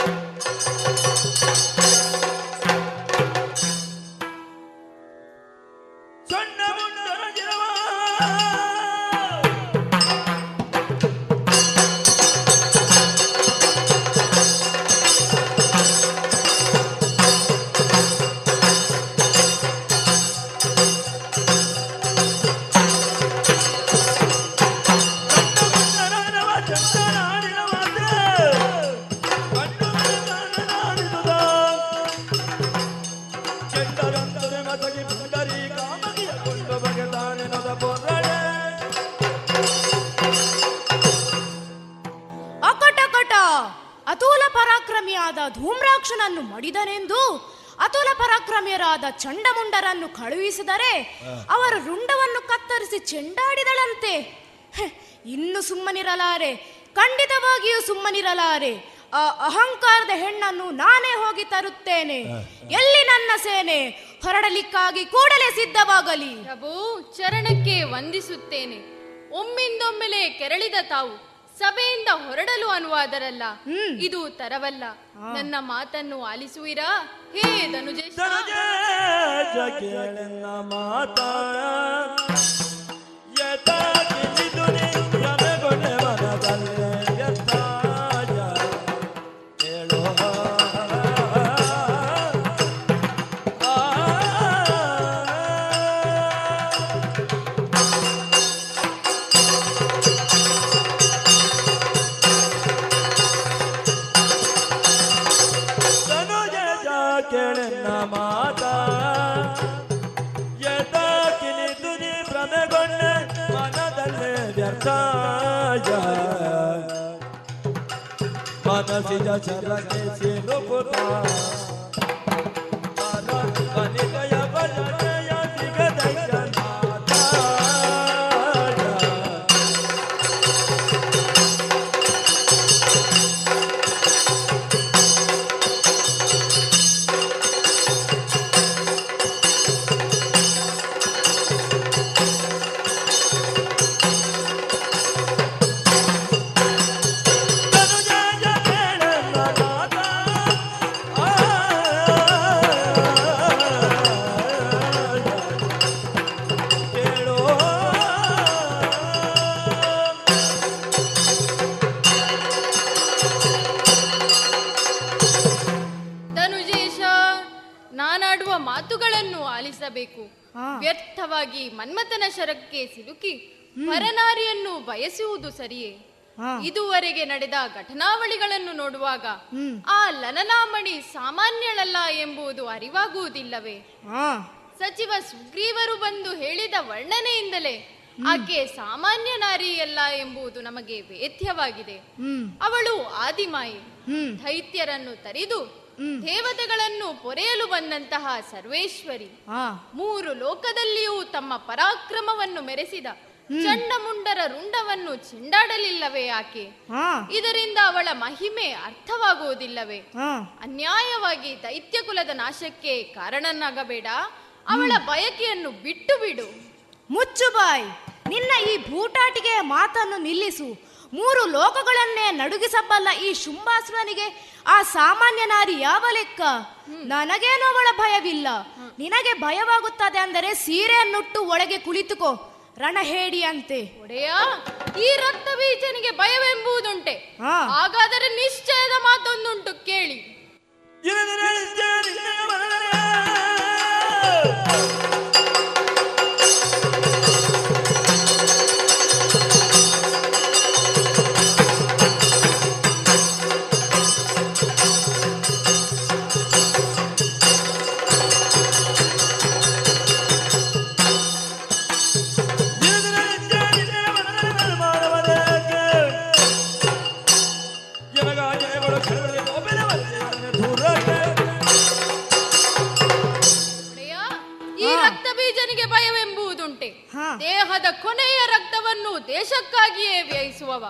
ಸುಮ್ಮನಿರಲಾರೆ ಖಂಡಿತವಾಗಿಯೂ ಸುಮ್ಮನಿರಲಾರೆ. ಆ ಅಹಂಕಾರದ ಹೆಣ್ಣನ್ನು ನಾನೇ ಹೋಗಿ ತರುತ್ತೇನೆ. ಎಲ್ಲಿ ನನ್ನ ಸೇನೆ? ಹೊರಡಲಿಕ್ಕಾಗಿ ಕೂಡಲೇ ಸಿದ್ಧವಾಗಲಿ. ಪ್ರಭು ಚರಣಕ್ಕೆ ವಂದಿಸುತ್ತೇನೆ. ಒಮ್ಮಿಂದೊಮ್ಮೆಲೆ ಕೆರಳಿದ ತಾವು ಸಭೆಯಿಂದ ಹೊರಡಲು ಅನುವಾದರಲ್ಲ. ಇದು ತರವಲ್ಲ. ನನ್ನ ಮಾತನ್ನು ಆಲಿಸುವಿರಾ? ಹೇ ಧನುಜೇಶ. ಮಾತ ನಡೆದ ಘಟನಾವಳಿಗಳನ್ನು ನೋಡುವಾಗ ಆ ಲಲನಾಮಣಿ ಸಾಮಾನ್ಯಳಲ್ಲ ಎಂಬುದು ಅರಿವಾಗುವುದಿಲ್ಲವೇ? ಸಚಿವ ಸುಗ್ರೀವರು ಬಂದು ಹೇಳಿದ ವರ್ಣನೆಯಿಂದಲೇ ಆಕೆ ಸಾಮಾನ್ಯ ನಾರಿಯಲ್ಲ ಎಂಬುದು ನಮಗೆ ವೇದ್ಯವಾಗಿದೆ. ಅವಳು ಆದಿಮಾಯಿ. ದೈತ್ಯರನ್ನು ತರಿದು ದೇವತೆಗಳನ್ನು ಪೊರೆಯಲು ಬಂದಂತಹ ಸರ್ವೇಶ್ವರಿ. ಮೂರು ಲೋಕದಲ್ಲಿಯೂ ತಮ್ಮ ಪರಾಕ್ರಮವನ್ನು ಮೆರೆಸಿದ. ಚಂಡಮುಂಡರ ರುಂಡವನ್ನು ಚೆಂಡಾಡಲಿಲ್ಲವೇ ಆಕೆ? ಇದರಿಂದ ಅವಳ ಮಹಿಮೆ ಅರ್ಥವಾಗುವುದಿಲ್ಲವೇ? ಅನ್ಯಾಯವಾಗಿ ದೈತ್ಯ ಕುಲದ ನಾಶಕ್ಕೆ ಕಾರಣನಾಗಬೇಡ. ಅವಳ ಬಯಕೆಯನ್ನು ಬಿಟ್ಟು ಬಿಡು ಮುಚ್ಚು ಬಾಯ್. ನಿನ್ನ ಈ ಭೂಟಾಟಿಗೆ ಮಾತನ್ನು ನಿಲ್ಲಿಸು. ಮೂರು ಲೋಕಗಳನ್ನೇ ನಡುಗಿಸಬಲ್ಲ ಈ ಶುಂಭಾಸುರನಿಗೆ ಆ ಸಾಮಾನ್ಯ ನಾರಿ ಯಾವ ಲೆಕ್ಕ? ನನಗೇನು ಅವಳ ಭಯವಿಲ್ಲ. ನಿನಗೆ ಭಯವಾಗುತ್ತದೆ ಅಂದರೆ ಸೀರೆಯನ್ನುಟ್ಟು ಒಳಗೆ ಕುಳಿತುಕೋ. ರಣಹೇಡಿಯಂತೆ ಒಡೆಯ ಈ ರಕ್ತ ಬೀಜನಿಗೆ ಭಯವೆಂಬುದುಂಟೆ ಹಾಗಾದರೆ ನಿಶ್ಚಯದ ಮಾತೊಂದುಂಟು ಕೇಳಿ. ದೇಹದ ಕೊನೆಯ ರಕ್ತವನ್ನು ದೇಶಕ್ಕಾಗಿಯೇ ವ್ಯಯಿಸುವವ.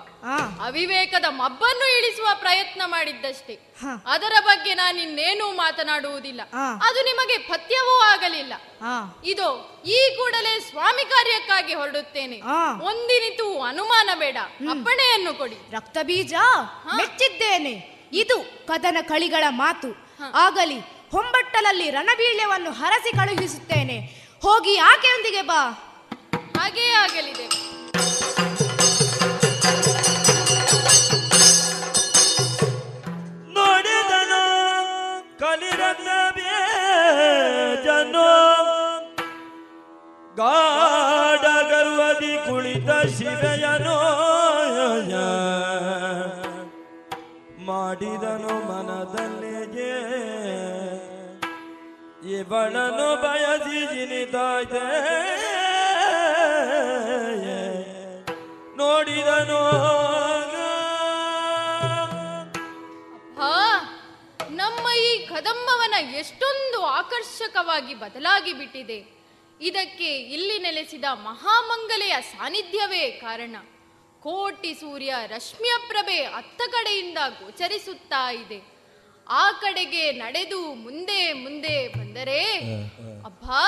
ಅವಿವೇಕದ ಮಬ್ಬನ್ನು ಇಳಿಸುವ ಪ್ರಯತ್ನ ಮಾಡಿದ್ದಷ್ಟೇ. ಅದರ ಬಗ್ಗೆ ನಾನಿನ್ನೇನೂ ಮಾತನಾಡುವುದಿಲ್ಲ. ಅದು ನಿಮಗೆ ಪಥ್ಯವೂ ಆಗಲಿಲ್ಲ. ಇದು ಈ ಕೂಡಲೇ ಸ್ವಾಮಿ ಕಾರ್ಯಕ್ಕಾಗಿ ಹೊರಡುತ್ತೇನೆ. ಒಂದಿನಿತು ಅನುಮಾನ ಬೇಡ. ಅಪ್ಪಣೆಯನ್ನು ಕೊಡಿ. ರಕ್ತ ಬೀಜ ಮೆಚ್ಚಿದ್ದೇನೆ. ಇದು ಕದನ ಕಳಿಗಳ ಮಾತು. ಆಗಲಿ ಹೊಂಬಟ್ಟಲಲ್ಲಿ ರಣಬೀಳ್ಯವನ್ನು ಹರಸಿ ಕಳುಹಿಸುತ್ತೇನೆ. ಹೋಗಿ ಆಕೆಯೊಂದಿಗೆ ಬಾ. ಹಾಗೇ ಆಗಲಿದೆ. ನೋಡಿದನು ಕಲಿರನ್ನ ಜನ ಗರ್ವದಿ ಕುಳಿತ ಶಿವೆಯನು ಮಾಡಿದನು ಮನದಲ್ಲಿಗೆ ಇವಳನು ಬಯಸಿ ಜಿನಿತಾಯ್ತೆ ನಮ್ಮ ನಮ್ಮ ಈ ಕದಂಬವನ ಎಷ್ಟೊಂದು ಆಕರ್ಷಕವಾಗಿ ಬದಲಾಗಿ ಬಿಟ್ಟಿದೆ. ಇದಕ್ಕೆ ಇಲ್ಲಿ ನೆಲೆಸಿದ ಮಹಾಮಂಗಲೆಯ ಸಾನ್ನಿಧ್ಯವೇ ಕಾರಣ. ಕೋಟಿ ಸೂರ್ಯ ರಶ್ಮಿಯ ಪ್ರಭೆ ಅತ್ತ ಕಡೆಯಿಂದ ಗೋಚರಿಸುತ್ತಾ ಇದೆ. ಆ ಕಡೆಗೆ ನಡೆದು ಮುಂದೆ ಮುಂದೆ ಬಂದರೆ ಅಬ್ಬಾ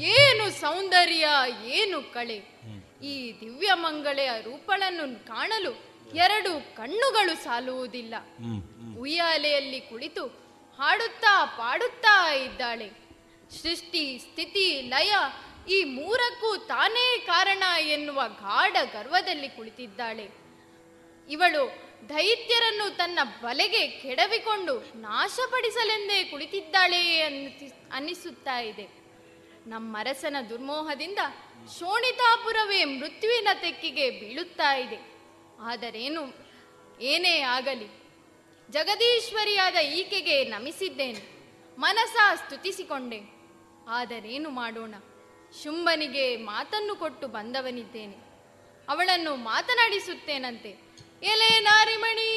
ಏನು ಸೌಂದರ್ಯ ಏನು ಕಳೆ. ಈ ದಿವ್ಯ ಮಂಗಳೆಯ ರೂಪಳನ್ನು ಕಾಣಲು ಎರಡು ಕಣ್ಣುಗಳು ಸಾಲುವುದಿಲ್ಲ. ಉಯ್ಯಾಲೆಯಲ್ಲಿ ಕುಳಿತು ಹಾಡುತ್ತಾ ಪಾಡುತ್ತಾ ಇದ್ದಾಳೆ. ಸೃಷ್ಟಿ ಸ್ಥಿತಿ ಲಯ ಈ ಮೂರಕ್ಕೂ ತಾನೇ ಕಾರಣ ಎನ್ನುವ ಗಾಢ ಗರ್ವದಲ್ಲಿ ಕುಳಿತಿದ್ದಾಳೆ. ಇವಳು ದೈತ್ಯರನ್ನು ತನ್ನ ಬಲೆಗೆ ಕೆಡವಿಕೊಂಡು ನಾಶಪಡಿಸಲೆಂದೇ ಕುಳಿತಿದ್ದಾಳೆ ಅನ್ನಿ ಅನ್ನಿಸುತ್ತಾ ಇದೆ. ನಮ್ಮರಸನ ದುರ್ಮೋಹದಿಂದ ಶೋಣಿತಾಪುರವೇ ಮೃತ್ಯುವಿನ ತೆಕ್ಕಿಗೆ ಬೀಳುತ್ತಾ ಇದೆ. ಆದರೇನು? ಏನೇ ಆಗಲಿ, ಜಗದೀಶ್ವರಿಯಾದ ಈಕೆಗೆ ನಮಿಸಿದ್ದೇನೆ ಮನಸ ಸ್ತುತಿಸಿಕೊಂಡೆ. ಆದರೇನು ಮಾಡೋಣ? ಶುಂಭನಿಗೆ ಮಾತನ್ನು ಕೊಟ್ಟು ಬಂದವನಿದ್ದೇನೆ. ಅವಳನ್ನು ಮಾತನಾಡಿಸುತ್ತೇನಂತೆ? ಎಲೆ ನಾರಿಮಣಿ!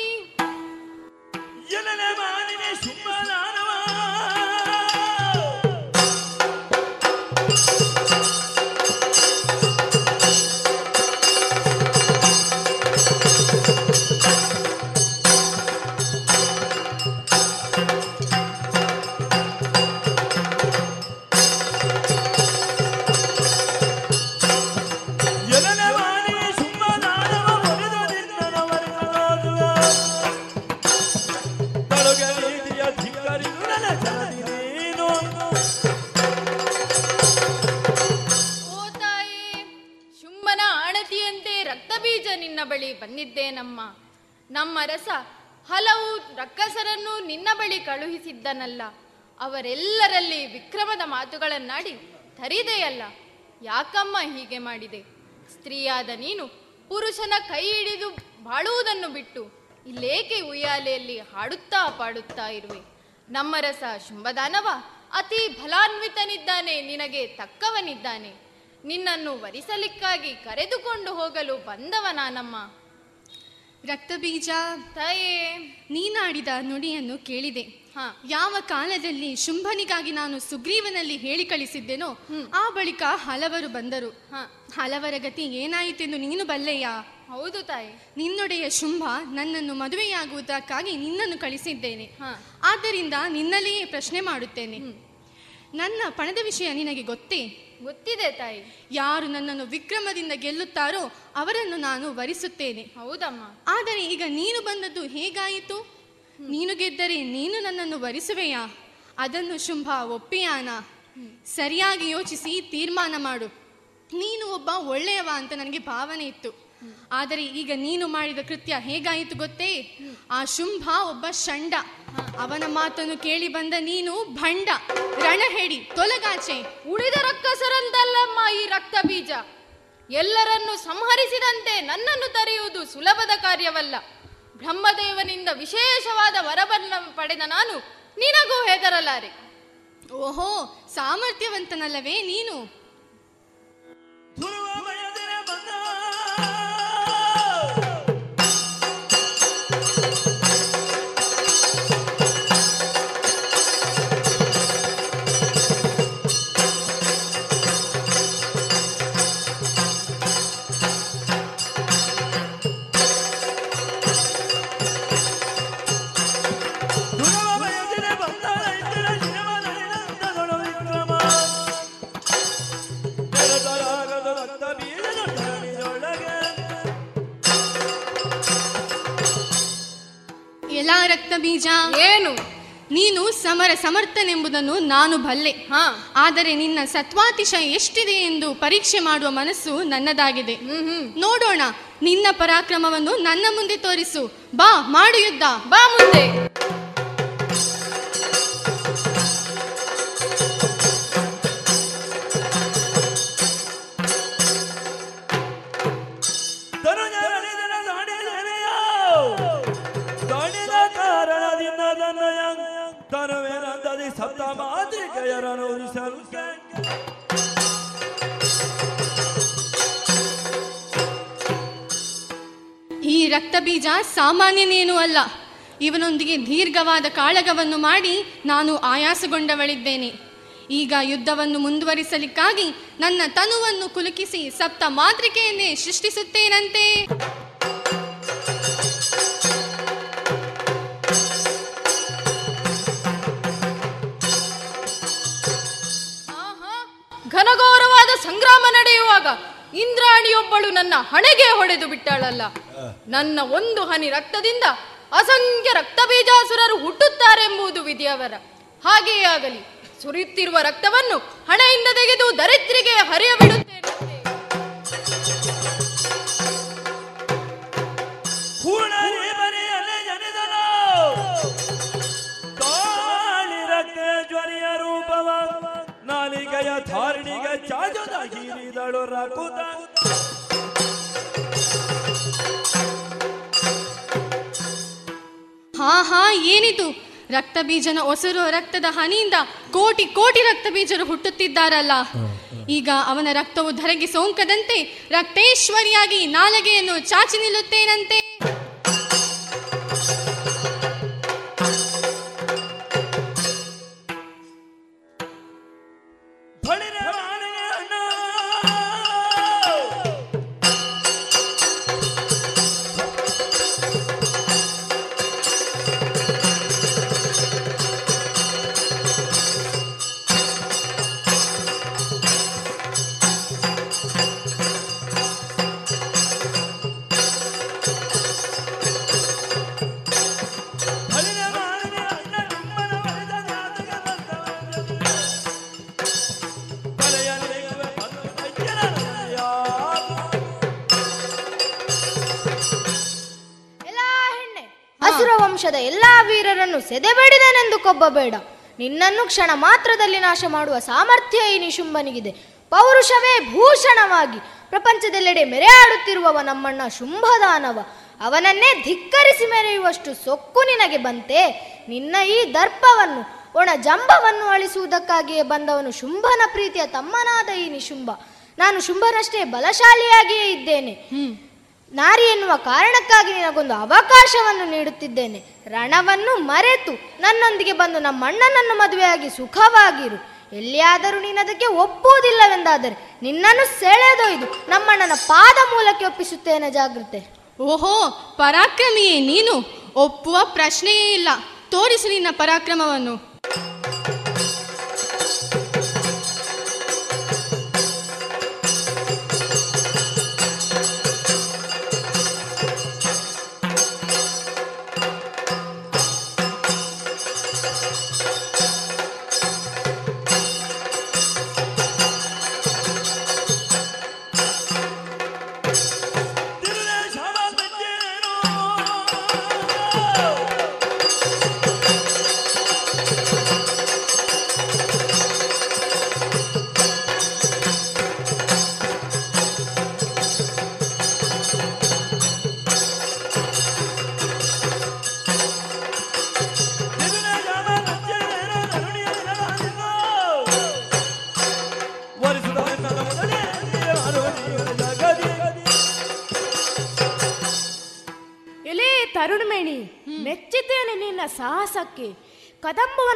ಬಳಿ ಬಂದಿದ್ದೇನಮ್ಮ ನಮ್ಮ ರಸ ಹಲವು ರಕ್ಕಸರನ್ನು ನಿನ್ನ ಬಳಿ ಕಳುಹಿಸಿದ್ದನಲ್ಲ. ಅವರೆಲ್ಲರಲ್ಲಿ ವಿಕ್ರಮದ ಮಾತುಗಳನ್ನಾಡಿ ತರಿದೆಯಲ್ಲ, ಯಾಕಮ್ಮ ಹೀಗೆ ಮಾಡಿದೆ? ಸ್ತ್ರೀಯಾದ ನೀನು ಪುರುಷನ ಕೈ ಹಿಡಿದು ಬಾಳುವುದನ್ನು ಬಿಟ್ಟು ಇಲ್ಲೇಕೆ ಉಯ್ಯಾಲೆಯಲ್ಲಿ ಹಾಡುತ್ತಾ ಪಾಡುತ್ತಾ ಇರುವೆ? ನಮ್ಮ ರಸ ಶುಂಭದಾನವ? ಅತಿ ಫಲಾನ್ವಿತನಿದ್ದಾನೆ, ನಿನಗೆ ತಕ್ಕವನಿದ್ದಾನೆ. ನಿನ್ನನ್ನು ವರಿಸಲಿಕ್ಕಾಗಿ ಕರೆದುಕೊಂಡು ಹೋಗಲು ಬಂದವ ನಾನಮ್ಮ ರಕ್ತಬೀಜ. ತಾಯೇ. ನೀನಾಡಿದ ನುಡಿಯನ್ನು ಕೇಳಿದೆ. ಯಾವ ಕಾಲದಲ್ಲಿ ಶುಂಭನಿಗಾಗಿ ನಾನು ಸುಗ್ರೀವನಲ್ಲಿ ಹೇಳಿ ಕಳಿಸಿದ್ದೇನೋ ಆ ಬಳಿಕ ಹಲವರು ಬಂದರು. ಹಲವರ ಗತಿ ಏನಾಯಿತೆಂದು ನೀನು ಬಲ್ಲೆಯಾ? ಹೌದು ತಾಯಿ. ನಿನ್ನೊಡೆಯ ಶುಂಭ ನನ್ನನ್ನು ಮದುವೆಯಾಗುವುದಕ್ಕಾಗಿ ನಿನ್ನನ್ನು ಕಳಿಸಿದ್ದೇನೆ. ಆದ್ದರಿಂದ ನಿನ್ನಲ್ಲಿಯೇ ಪ್ರಶ್ನೆ ಮಾಡುತ್ತೇನೆ. ನನ್ನ ಪಣದ ವಿಷಯ ನಿನಗೆ ಗೊತ್ತೇ? ಗೊತ್ತಿದೆ ತಾಯಿ. ಯಾರು ನನ್ನನ್ನು ವಿಕ್ರಮದಿಂದ ಗೆಲ್ಲುತ್ತಾರೋ ಅವರನ್ನು ನಾನು ವರಿಸುತ್ತೇನೆ. ಹೌದಮ್ಮ. ಆದರೆ ಈಗ ನೀನು ಬಂದದ್ದು ಹೇಗಾಯಿತು? ನೀನು ಗೆದ್ದರೆ ನೀನು ನನ್ನನ್ನು ವರಿಸುವೆಯಾ? ಅದನ್ನು ಶುಂಭ ಒಪ್ಪಿಯಾನ? ಸರಿಯಾಗಿ ಯೋಚಿಸಿ ತೀರ್ಮಾನ ಮಾಡು. ನೀನು ಒಬ್ಬ ಒಳ್ಳೆಯವ ಅಂತ ನನಗೆ ಭಾವನೆ ಇತ್ತು. ಆದರೆ ಈಗ ನೀನು ಮಾಡಿದ ಕೃತ್ಯ ಹೇಗಾಯಿತು ಗೊತ್ತೇ? ಆ ಶುಂಭ ಒಬ್ಬ ಷಂಡ. ಅವನ ಮಾತನ್ನು ಕೇಳಿ ಬಂದ ನೀನು ಭಂಡ. ರಣಹೆಡಿ ತೊಲಗಾಚೆ. ಉಳಿದ ರಕ್ತಸರಂದಲ್ಲಮ್ಮ ಈ ರಕ್ತ ಬೀಜ. ಎಲ್ಲರನ್ನು ಸಂಹರಿಸಿದಂತೆ ನನ್ನನ್ನು ತರೆಯುವುದು ಸುಲಭದ ಕಾರ್ಯವಲ್ಲ. ಬ್ರಹ್ಮದೇವನಿಂದ ವಿಶೇಷವಾದ ವರವನ್ನು ಪಡೆದ ನಾನು ನಿನಗೂ ಹೆದರಲಾರೆ. ಓಹೋ, ಸಾಮರ್ಥ್ಯವಂತನಲ್ಲವೇ ನೀನು? ಬೀಜ? ಏನು? ನೀನು ಸಮರ ಸಮರ್ಥನೆಂಬುದನ್ನು ನಾನು ಬಲ್ಲೆ. ಹಾ. ಆದರೆ ನಿನ್ನ ಸತ್ವಾತಿಶಯ ಎಷ್ಟಿದೆ ಎಂದು ಪರೀಕ್ಷೆ ಮಾಡುವ ಮನಸ್ಸು ನನ್ನದಾಗಿದೆ. ನೋಡೋಣ ನಿನ್ನ ಪರಾಕ್ರಮವನ್ನು ನನ್ನ ಮುಂದೆ ತೋರಿಸು. ಬಾ ಮಾಡು ಯುದ್ಧ. ಬಾ ಮುಂದೆ. ಸಾಮಾನ್ಯನೇನು ಸಾಮಾನ್ಯನೇನೂ ಅಲ್ಲ. ಇವನೊಂದಿಗೆ ದೀರ್ಘವಾದ ಕಾಳಗವನ್ನು ಮಾಡಿ ನಾನು ಆಯಾಸಗೊಂಡವಳಿದ್ದೇನೆ. ಈಗ ಯುದ್ಧವನ್ನು ಮುಂದುವರಿಸಲಿಕ್ಕಾಗಿ ನನ್ನ ತನುವನ್ನು ಕುಲುಕಿಸಿ ಸಪ್ತ ಮಾತೃಕೆಯನ್ನೇ ಸೃಷ್ಟಿಸುತ್ತೇನಂತೆ. ಘನಘೋರವಾದ ಸಂಗ್ರಾಮ ನಡೆಯುವಾಗ ಇಂದ್ರಾಣಿಯೊಬ್ಬಳು ನನ್ನ ಹಣೆಗೆ ಹೊಡೆದು ಬಿಟ್ಟಾಳಲ್ಲ. ನನ್ನ ಒಂದು ಹನಿ ರಕ್ತದಿಂದ ಅಸಂಖ್ಯ ರಕ್ತಬೀಜಾಸುರರು ಹುಟ್ಟುತ್ತಾರೆಂಬುದು ವಿಧಿಯವರ. ಹಾಗೆಯೇ ಆಗಲಿ ಸುರಿಯುತ್ತಿರುವ ರಕ್ತವನ್ನು ಹಣೆಯಿಂದ ತೆಗೆದು ದರಿದ್ರಿಗೆ ಹರಿಯ ಚಾಜುದ ಹಾ ಹಾ, ಏನಿದು? ರಕ್ತ ಬೀಜನ ಒಸರು ರಕ್ತದ ಹನಿಯಿಂದ ಕೋಟಿ ಕೋಟಿ ರಕ್ತ ಬೀಜರು ಹುಟ್ಟುತ್ತಿದ್ದಾರಲ್ಲ. ಈಗ ಅವನ ರಕ್ತವು ಧರೆಗೆ ಸೋಂಕದಂತೆ ರಕ್ತೇಶ್ವರಿಯಾಗಿ ನಾಲಗೆಯನ್ನು ಚಾಚಿ ನಿಲ್ಲುತ್ತೇನಂತೆ? ಸೆದೆಬಡಿದನೆಂದು ಬೇಡ. ನಿನ್ನನ್ನು ಕ್ಷಣ ಮಾತ್ರದಲ್ಲಿ ನಾಶ ಮಾಡುವ ಸಾಮರ್ಥ್ಯ ಈ ನಿಶುಂಭನಿಗಿದೆ. ಪೌರುಷವೇ ಭೂಷಣವಾಗಿ ಪ್ರಪಂಚದೆಲ್ಲೆಡೆ ಮೆರೆಯಾಡುತ್ತಿರುವವ ನಮ್ಮಣ್ಣ ಶುಂಭದಾನವ. ಅವನನ್ನೇ ಧಿಕ್ಕರಿಸಿ ಮೆರೆಯುವಷ್ಟು ಸೊಕ್ಕು ನಿನಗೆ ಬಂತೆ. ನಿನ್ನ ಈ ದರ್ಪವನ್ನು, ಒಣ ಜಂಬವನ್ನು ಅಳಿಸುವುದಕ್ಕಾಗಿಯೇ ಬಂದವನು ಶುಂಭನ ಪ್ರೀತಿಯ ತಮ್ಮನಾದ ಈ ನಿಶುಂಭ. ನಾನು ಶುಂಭನಷ್ಟೇ ಬಲಶಾಲಿಯಾಗಿಯೇ ಇದ್ದೇನೆ. ನಾರಿ ಎನ್ನುವ ಕಾರಣಕ್ಕಾಗಿ ನಿನಗೊಂದು ಅವಕಾಶವನ್ನು ನೀಡುತ್ತಿದ್ದೇನೆ. ರಣವನ್ನು ಮರೆತು ನನ್ನೊಂದಿಗೆ ಬಂದು ನಮ್ಮ ಅಣ್ಣನನ್ನು ಮದುವೆಯಾಗಿ ಸುಖವಾಗಿರು. ಎಲ್ಲಿಯಾದರೂ ನೀನದಕ್ಕೆ ಒಪ್ಪುವುದಿಲ್ಲವೆಂದಾದರೆ ನಿನ್ನನ್ನು ಸೆಳೆದೊಯ್ದು ನಮ್ಮಣ್ಣನ ಪಾದ ಮೂಲಕ್ಕೆ ಒಪ್ಪಿಸುತ್ತೇನೆ ಜಾಗೃತೆ ಓಹೋ, ಪರಾಕ್ರಮಿಯೇ ನೀನು? ಒಪ್ಪುವ ಪ್ರಶ್ನೆಯೇ ಇಲ್ಲ. ತೋರಿಸು ನಿನ್ನ ಪರಾಕ್ರಮವನ್ನು.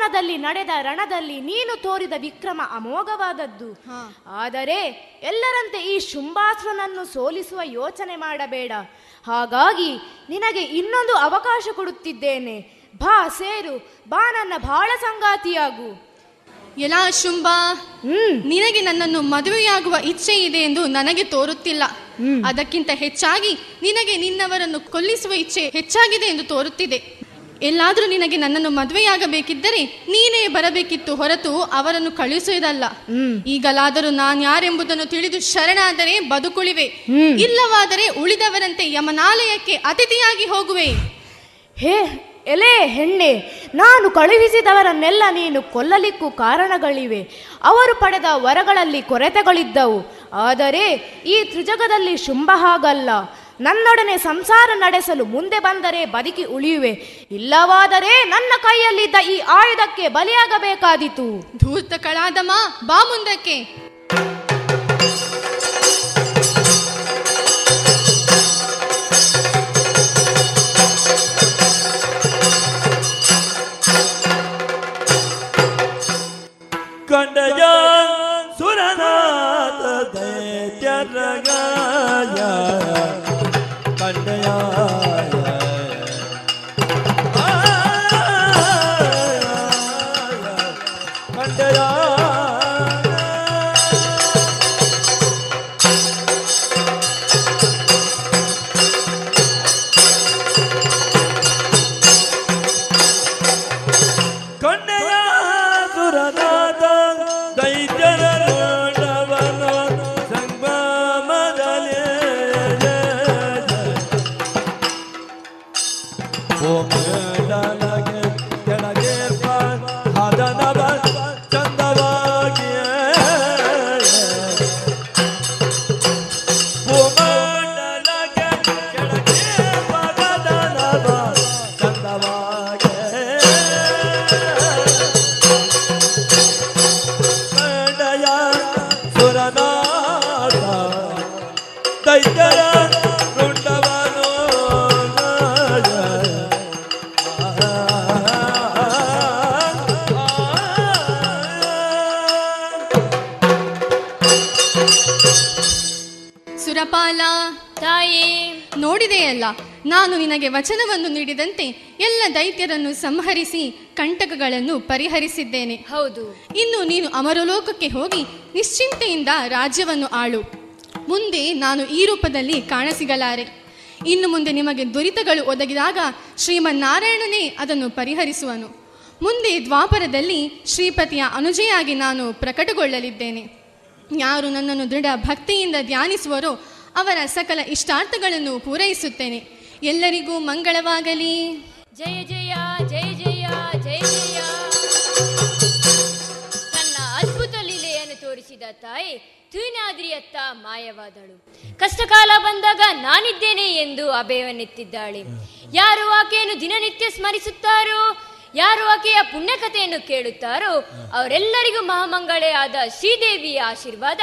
ಕದಂಬವನದಲ್ಲಿ ನಡೆದ ರಣದಲ್ಲಿ ನೀನು ತೋರಿದ ವಿಕ್ರಮ ಅಮೋಘವಾದದ್ದು. ಆದರೆ ಎಲ್ಲರಂತೆ ಈ ಶುಂಭಾಸುರನನ್ನು ಸೋಲಿಸುವ ಯೋಚನೆ ಮಾಡಬೇಡ. ಹಾಗಾಗಿ ನಿನಗೆ ಇನ್ನೊಂದು ಅವಕಾಶ ಕೊಡುತ್ತಿದ್ದೇನೆ. ಬಾ ಸೇರು. ಬಾ ನನ್ನ ಬಾಳ ಸಂಗಾತಿಯಾಗು. ಎಲ್ಲ ಶುಂಭ ನಿನಗೆ ನನ್ನನ್ನು ಮದುವೆಯಾಗುವ ಇಚ್ಛೆ ಇದೆ ಎಂದು ನನಗೆ ತೋರುತ್ತಿಲ್ಲ. ಅದಕ್ಕಿಂತ ಹೆಚ್ಚಾಗಿ ನಿನಗೆ ನಿನ್ನವರನ್ನು ಕೊಲ್ಲಿಸುವ ಇಚ್ಛೆ ಹೆಚ್ಚಾಗಿದೆ ಎಂದು ತೋರುತ್ತಿದೆ. ಎಲ್ಲಾದರೂ ನಿನಗೆ ನನ್ನನ್ನು ಮದುವೆಯಾಗಬೇಕಿದ್ದರೆ ನೀನೇ ಬರಬೇಕಿತ್ತು ಹೊರತು ಅವರನ್ನು ಕಳುಹಿಸುವುದಲ್ಲ. ಈಗಲಾದರೂ ನಾನು ಯಾರೆಂಬುದನ್ನು ತಿಳಿದು ಶರಣಾದರೆ ಬದುಕುಳಿವೆ. ಇಲ್ಲವಾದರೆ ಉಳಿದವರಂತೆ ಯಮನಾಲಯಕ್ಕೆ ಅತಿಥಿಯಾಗಿ ಹೋಗುವೆ. ಹೇ ಎಲೆ ಹೆಣ್ಣೆ ನಾನು ಕಳುಹಿಸಿದವರನ್ನೆಲ್ಲ ನೀನು ಕೊಲ್ಲಲಿಕ್ಕೂ ಕಾರಣಗಳಿವೆ. ಅವರು ಪಡೆದ ವರಗಳಲ್ಲಿ ಕೊರತೆಗಳಿದ್ದವು. ಆದರೆ ಈ ತ್ರಿಜಗದಲ್ಲಿ ಶುಂಭ ಹಾಗಲ್ಲ. ನನ್ನೊಡನೆ ಸಂಸಾರ ನಡೆಸಲು ಮುಂದೆ ಬಂದರೆ ಬದುಕಿ ಉಳಿಯುವೆ. ಇಲ್ಲವಾದರೆ ನನ್ನ ಕೈಯಲ್ಲಿದ್ದ ಈ ಆಯುಧಕ್ಕೆ ಬಲಿಯಾಗಬೇಕಾದೀತು. ಧೂರ್ತ ಕಳಾದಮ್ಮ ಬಾ ಮುಂದಕ್ಕೆ. ನಿನಗೆ ವಚನವನ್ನು ನೀಡಿದಂತೆ ಎಲ್ಲ ದೈತ್ಯರನ್ನು ಸಂಹರಿಸಿ ಕಂಟಕಗಳನ್ನು ಪರಿಹರಿಸಿದ್ದೇನೆ. ಹೌದು. ಇನ್ನು ನೀನು ಅಮರಲೋಕಕ್ಕೆ ಹೋಗಿ ನಿಶ್ಚಿಂತೆಯಿಂದ ರಾಜ್ಯವನ್ನು ಆಳು. ಮುಂದೆ ನಾನು ಈ ರೂಪದಲ್ಲಿ ಕಾಣಸಿಗಲಾರೆ. ಇನ್ನು ಮುಂದೆ ನಿಮಗೆ ದುರಿತಗಳು ಒದಗಿದಾಗ ಶ್ರೀಮನ್ನಾರಾಯಣನೇ ಅದನ್ನು ಪರಿಹರಿಸುವನು. ಮುಂದೆ ದ್ವಾಪರದಲ್ಲಿ ಶ್ರೀಪತಿಯ ಅನುಜೆಯಾಗಿ ನಾನು ಪ್ರಕಟಗೊಳ್ಳಲಿದ್ದೇನೆ. ಯಾರು ನನ್ನನ್ನು ದೃಢ ಭಕ್ತಿಯಿಂದ ಧ್ಯಾನಿಸುವರೋ ಅವರ ಸಕಲ ಇಷ್ಟಾರ್ಥಗಳನ್ನು ಪೂರೈಸುತ್ತೇನೆ. ಎಲ್ಲರಿಗೂ ಮಂಗಳವಾಗಲಿ. ಜಯ ಜಯ ಜಯ ಜಯ ಜಯ ಜಯ. ತನ್ನ ಅದ್ಭುತ ಲೀಲೆಯನ್ನು ತೋರಿಸಿದ ತಾಯಿ ತೂನಾದ್ರಿಯತ್ತ ಮಾಯವಾದಳು. ಕಷ್ಟಕಾಲ ಬಂದಾಗ ನಾನಿದ್ದೇನೆ ಎಂದು ಅಭಯವನ್ನೆತ್ತಿದ್ದಾಳೆ. ಯಾರು ಆಕೆಯನ್ನು ದಿನನಿತ್ಯ ಸ್ಮರಿಸುತ್ತಾರೋ, ಯಾರು ಆಕೆಯ ಪುಣ್ಯಕಥೆಯನ್ನು ಕೇಳುತ್ತಾರೋ, ಅವರೆಲ್ಲರಿಗೂ ಮಹಾಮಂಗಳೇ ಆದ ಶ್ರೀದೇವಿಯ ಆಶೀರ್ವಾದ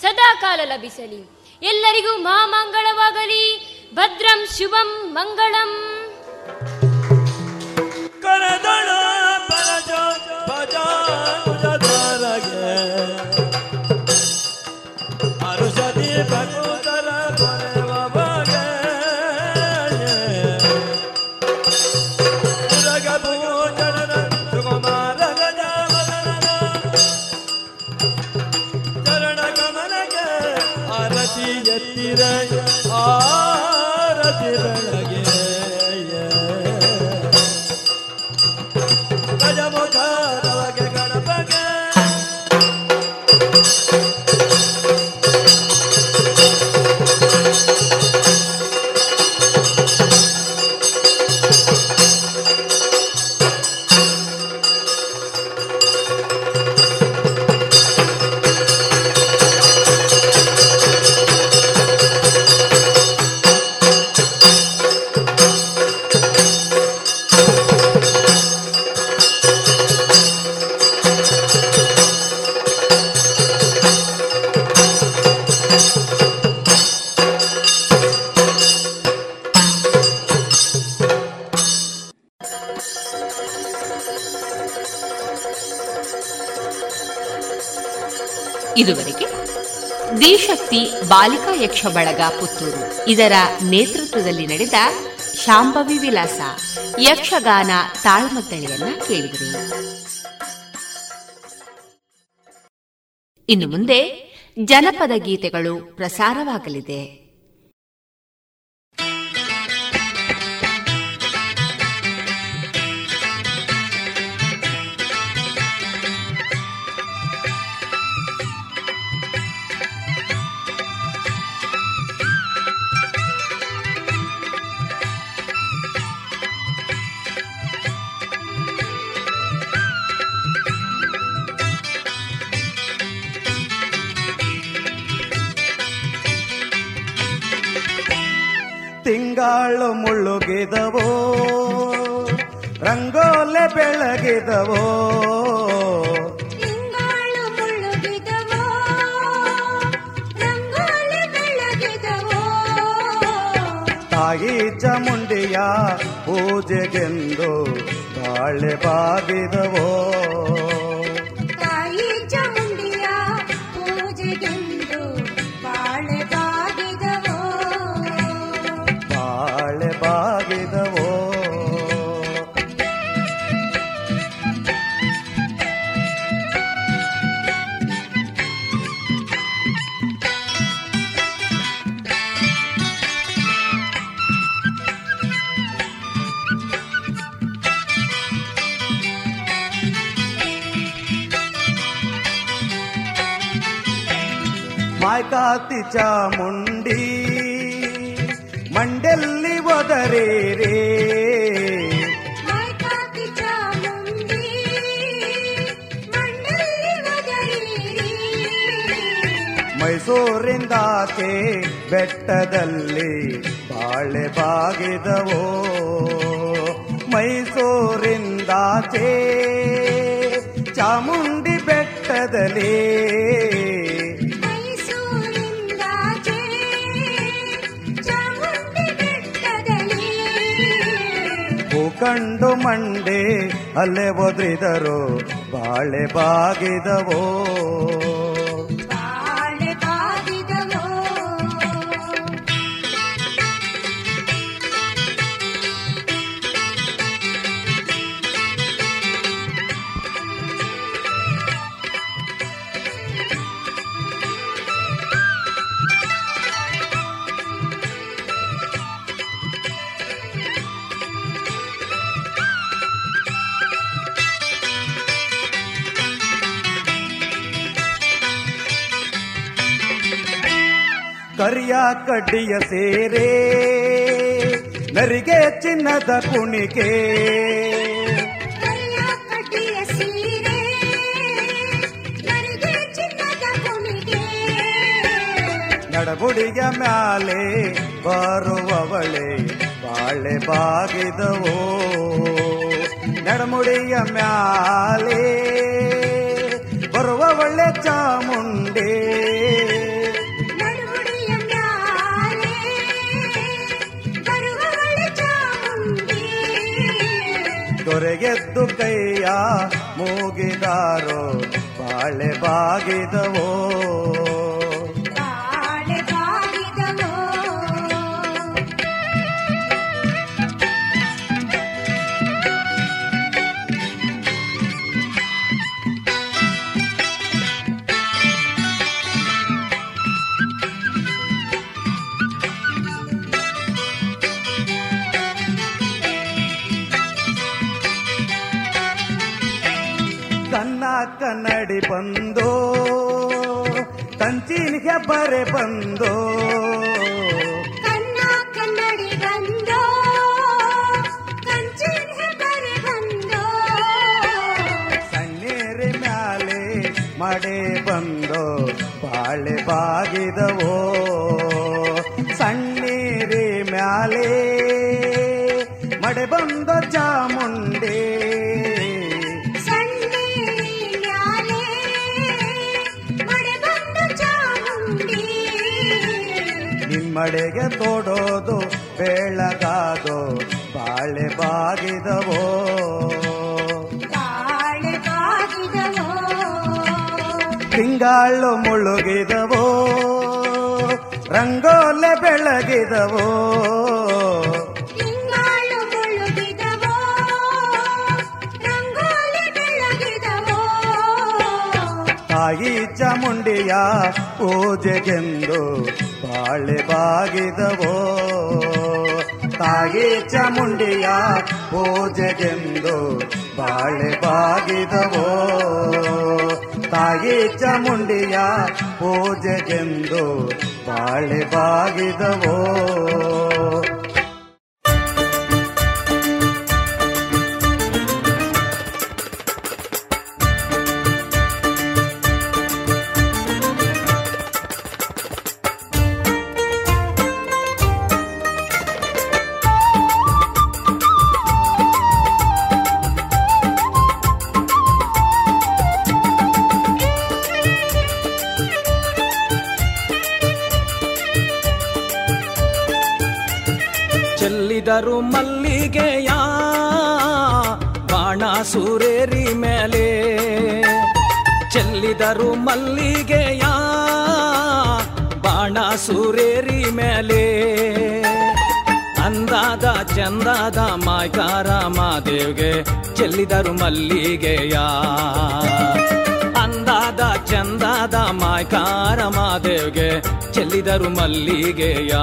ಸದಾಕಾಲ ಲಭಿಸಲಿ. ಎಲ್ಲರಿಗೂ ಮಹಾಮಂಗಳವಾಗಲಿ. भद्रं शुभं मङ्गलम्। ಯಕ್ಷ ಬಳಗ ಪುತ್ತೂರು. ಇದರ ನೇತೃತ್ವದಲ್ಲಿ ನಡೆದ ಶಾಂಭವಿ ವಿಲಾಸ, ಯಕ್ಷಗಾನ ತಾಳ್ಮದ್ದಳೆಯನ್ನ ಕೇಳಿದರು. ಇನ್ನು ಮುಂದೆ ಜನಪದ ಗೀತೆಗಳು ಪ್ರಸಾರವಾಗಲಿದೆ. ತಿಂಗಾಳು ಮುಳ್ಳುಗಿದವೋ ರಂಗೋಲೆ ಬೆಳಗಿದವೋ ತಿಂಗಾಳು ಮುಳುಗಿದವೋ ರಂಗೋಲಿ ಬೆಳಗಿದವೋ ತಾಯಿ ಚಾಮುಂಡಿಯ ಪೂಜೆಗೆಂದು ಬಾಳೆ ಬಾಗಿದವೋ ಮಾಯ್ಕಾತಿ ಚಾಮುಂಡಿ ಮಂಡೆಲ್ಲಿ ಮಂಡಲ್ಲಿ ಒದರಿರಿ? ಮೈಸೂರಿಂದಾಚೆ ಬೆಟ್ಟದಲ್ಲಿ ಬಾಳೆ ಬಾಗಿದವೋ? ಮೈಸೂರಿಂದಾಚೆ ಚಾಮುಂಡಿ ಬೆಟ್ಟದಲ್ಲಿ ಭೂಕಂಡು ಮಂಡೆ ಅಲ್ಲೇ ಒದ್ರಿದರು ಬಾಳೆ ಬಾಗಿದವೋ. ಕರಿಯ ಕಡ್ಡಿಯ ಸೇರೆ ನರಿಗೆ ಚಿನ್ನದ ಕುಣಿಕೆ. ನಡಗುಡಿಯ ಮ್ಯಾಲೆ ಬರುವವಳೆ ಬಾಳೆ ಬಾಗಿದವೋ. ನಡಮುಡಿಯ ಮ್ಯಾಲೆ ಬರುವವಳೆ ಚಾಮುಂಡೆ. ದೊರೆಗೆದ್ದು ಕೈಯ ಮೂಗಿದಾರೋ ಬಾಳೆ ಬಾಗಿದವೋ? ಕನ್ನಡಿ ಬಂದೋ? ಕಂಚಿನಿಗೆ ಬರೆ ಬಂದೋ? ಕನ್ನ ಕನ್ನಡಿ ಬಂದೋ? ಕಂಚಿನ ಬರೆ ಬಂದೋ? ಸಣ್ಣೇರಿ ಮ್ಯಾಲೆ ಮಡೆ ಬಂದೋ? ಬಾಳೆ ಬಾಗಿದವೋ? ತೋಡೋದು ಬೆಳಗಾದೋ ಬಾಳೆ ಬಾಗಿದವೋ. ತಿಂಗಳು ಮುಳುಗಿದವೋ ರಂಗೋಲಿ ಬೆಳಗಿದವೋ. ತಾಯಿ ಚಾಮುಂಡಿಯ ಪೂಜೆಗೆಂದು ಬಾಳೆ ಬಾಗಿದವೋ? ತಾಯಿ ಚಾಮುಂಡಿಯ ಪೂಜೆಗೆಂದು ಬಾಳೆ ಬಾಗಿದವೋ? ತಾಯಿ ಚಾಮುಂಡಿಯ ಪೂಜೆಗೆಂದು ಬಾಳೆ ಬಾಗಿದವೋ? ಚೆಲ್ಲಿದರು ಮಲ್ಲಿಗೆಯ ಬಾಣ ಸೂರೇರಿ ಮೇಲೆ. ಚೆಲ್ಲಿದರು ಮಲ್ಲಿಗೆಯ ಬಾಣ ಸೂರೇರಿ ಮೇಲೆ. ಅಂದಾದ ಚಂದಾದ ಮಾಯ್ಕಾರ ಮಾದೇವ್ಗೆ ಚೆಲ್ಲಿದರು ಮಲ್ಲಿಗೆಯ. ಅಂದಾದ ಚಂದಾದ ಮಾಯ್ಕಾರ ಮಾದೇವ್ಗೆ ಚೆಲ್ಲಿದರು ಮಲ್ಲಿಗೆಯ.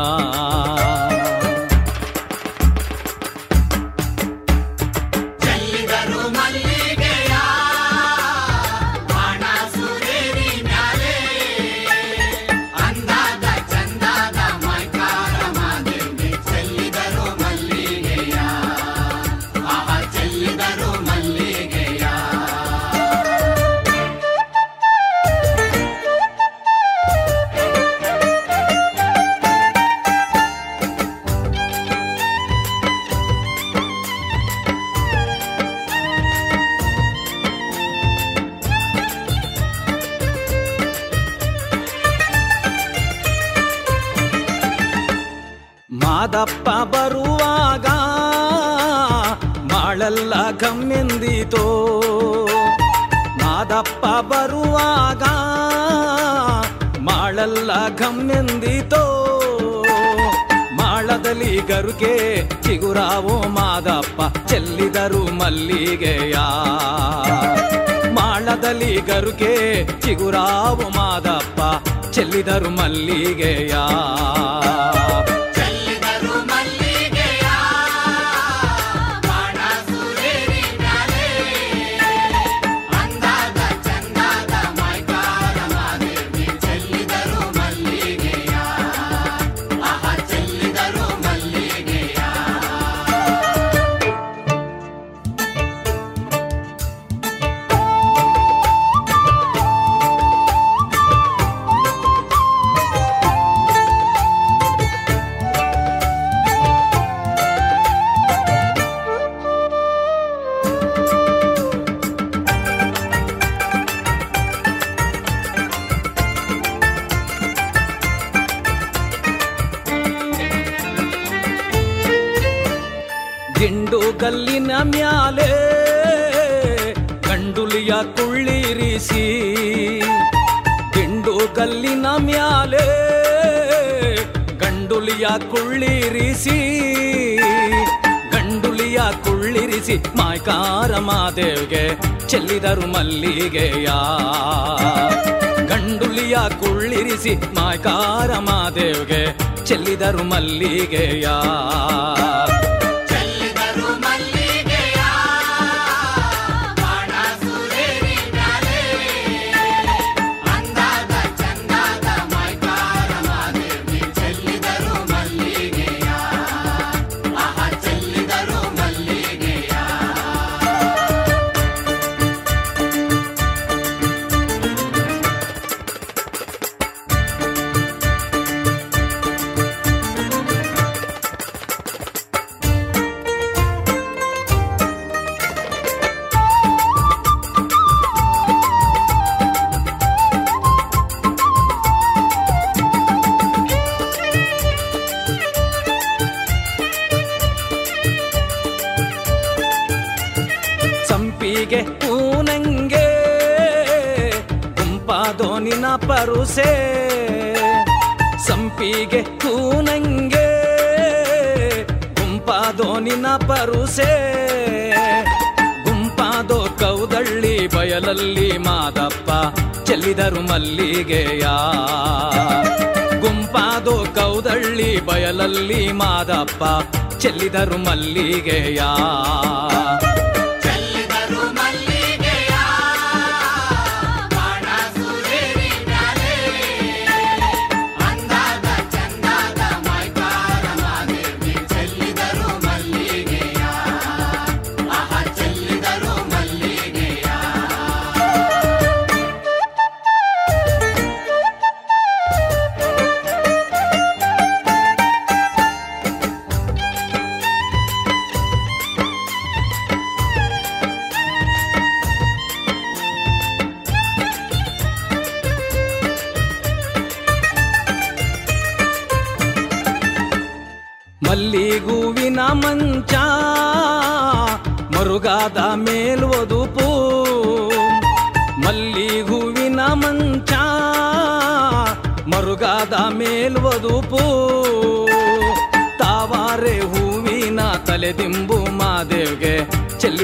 ಘಮ್ನೆಂದೀತೋ ಮಾಳದಲ್ಲಿ ಗರುಕೆ ಚಿಗುರಾವೋ ಮಾದಪ್ಪ ಚೆಲ್ಲಿದರು ಮಲ್ಲಿಗೆಯ. ಮಾಳದಲ್ಲಿ ಗರುಕೆ ಚಿಗುರಾವೋ ಮಾದಪ್ಪ ಚೆಲ್ಲಿದರು ಮಲ್ಲಿಗೆಯ. ಮಲ್ಲಿಗೆಯ. ಗಂಡುಲಿಯ ಕುಳ್ಳಿರಿಸಿ ಮಾಯಕಾರ ಮಾದೇವ್ಗೆ ಚೆಲ್ಲಿದರು ಮಲ್ಲಿಗೆಯ. ದೋನಿನ ಪರುಸೆ. ಗುಂಪಾದೋ ಕೌದಳ್ಳಿ ಬಯಲಲ್ಲಿ ಮಾದಪ್ಪ ಚೆಲ್ಲಿದರು ಮಲ್ಲಿಗೆಯ. ಗುಂಪಾದೋ ಕೌದಳ್ಳಿ ಬಯಲಲ್ಲಿ ಮಾದಪ್ಪ ಚೆಲ್ಲಿದರು ಮಲ್ಲಿಗೆಯ.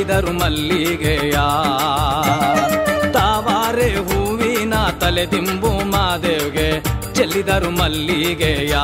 ಮಾಡಿದರು ಮಲ್ಲಿಗೆಯ. ತಾವಾರೆ ಹೂವಿನ ತಲೆದಿಂಬು ಮಾದೇವ್ಗೆ ಚೆಲ್ಲಿದರು ಮಲ್ಲಿಗೆಯಾ.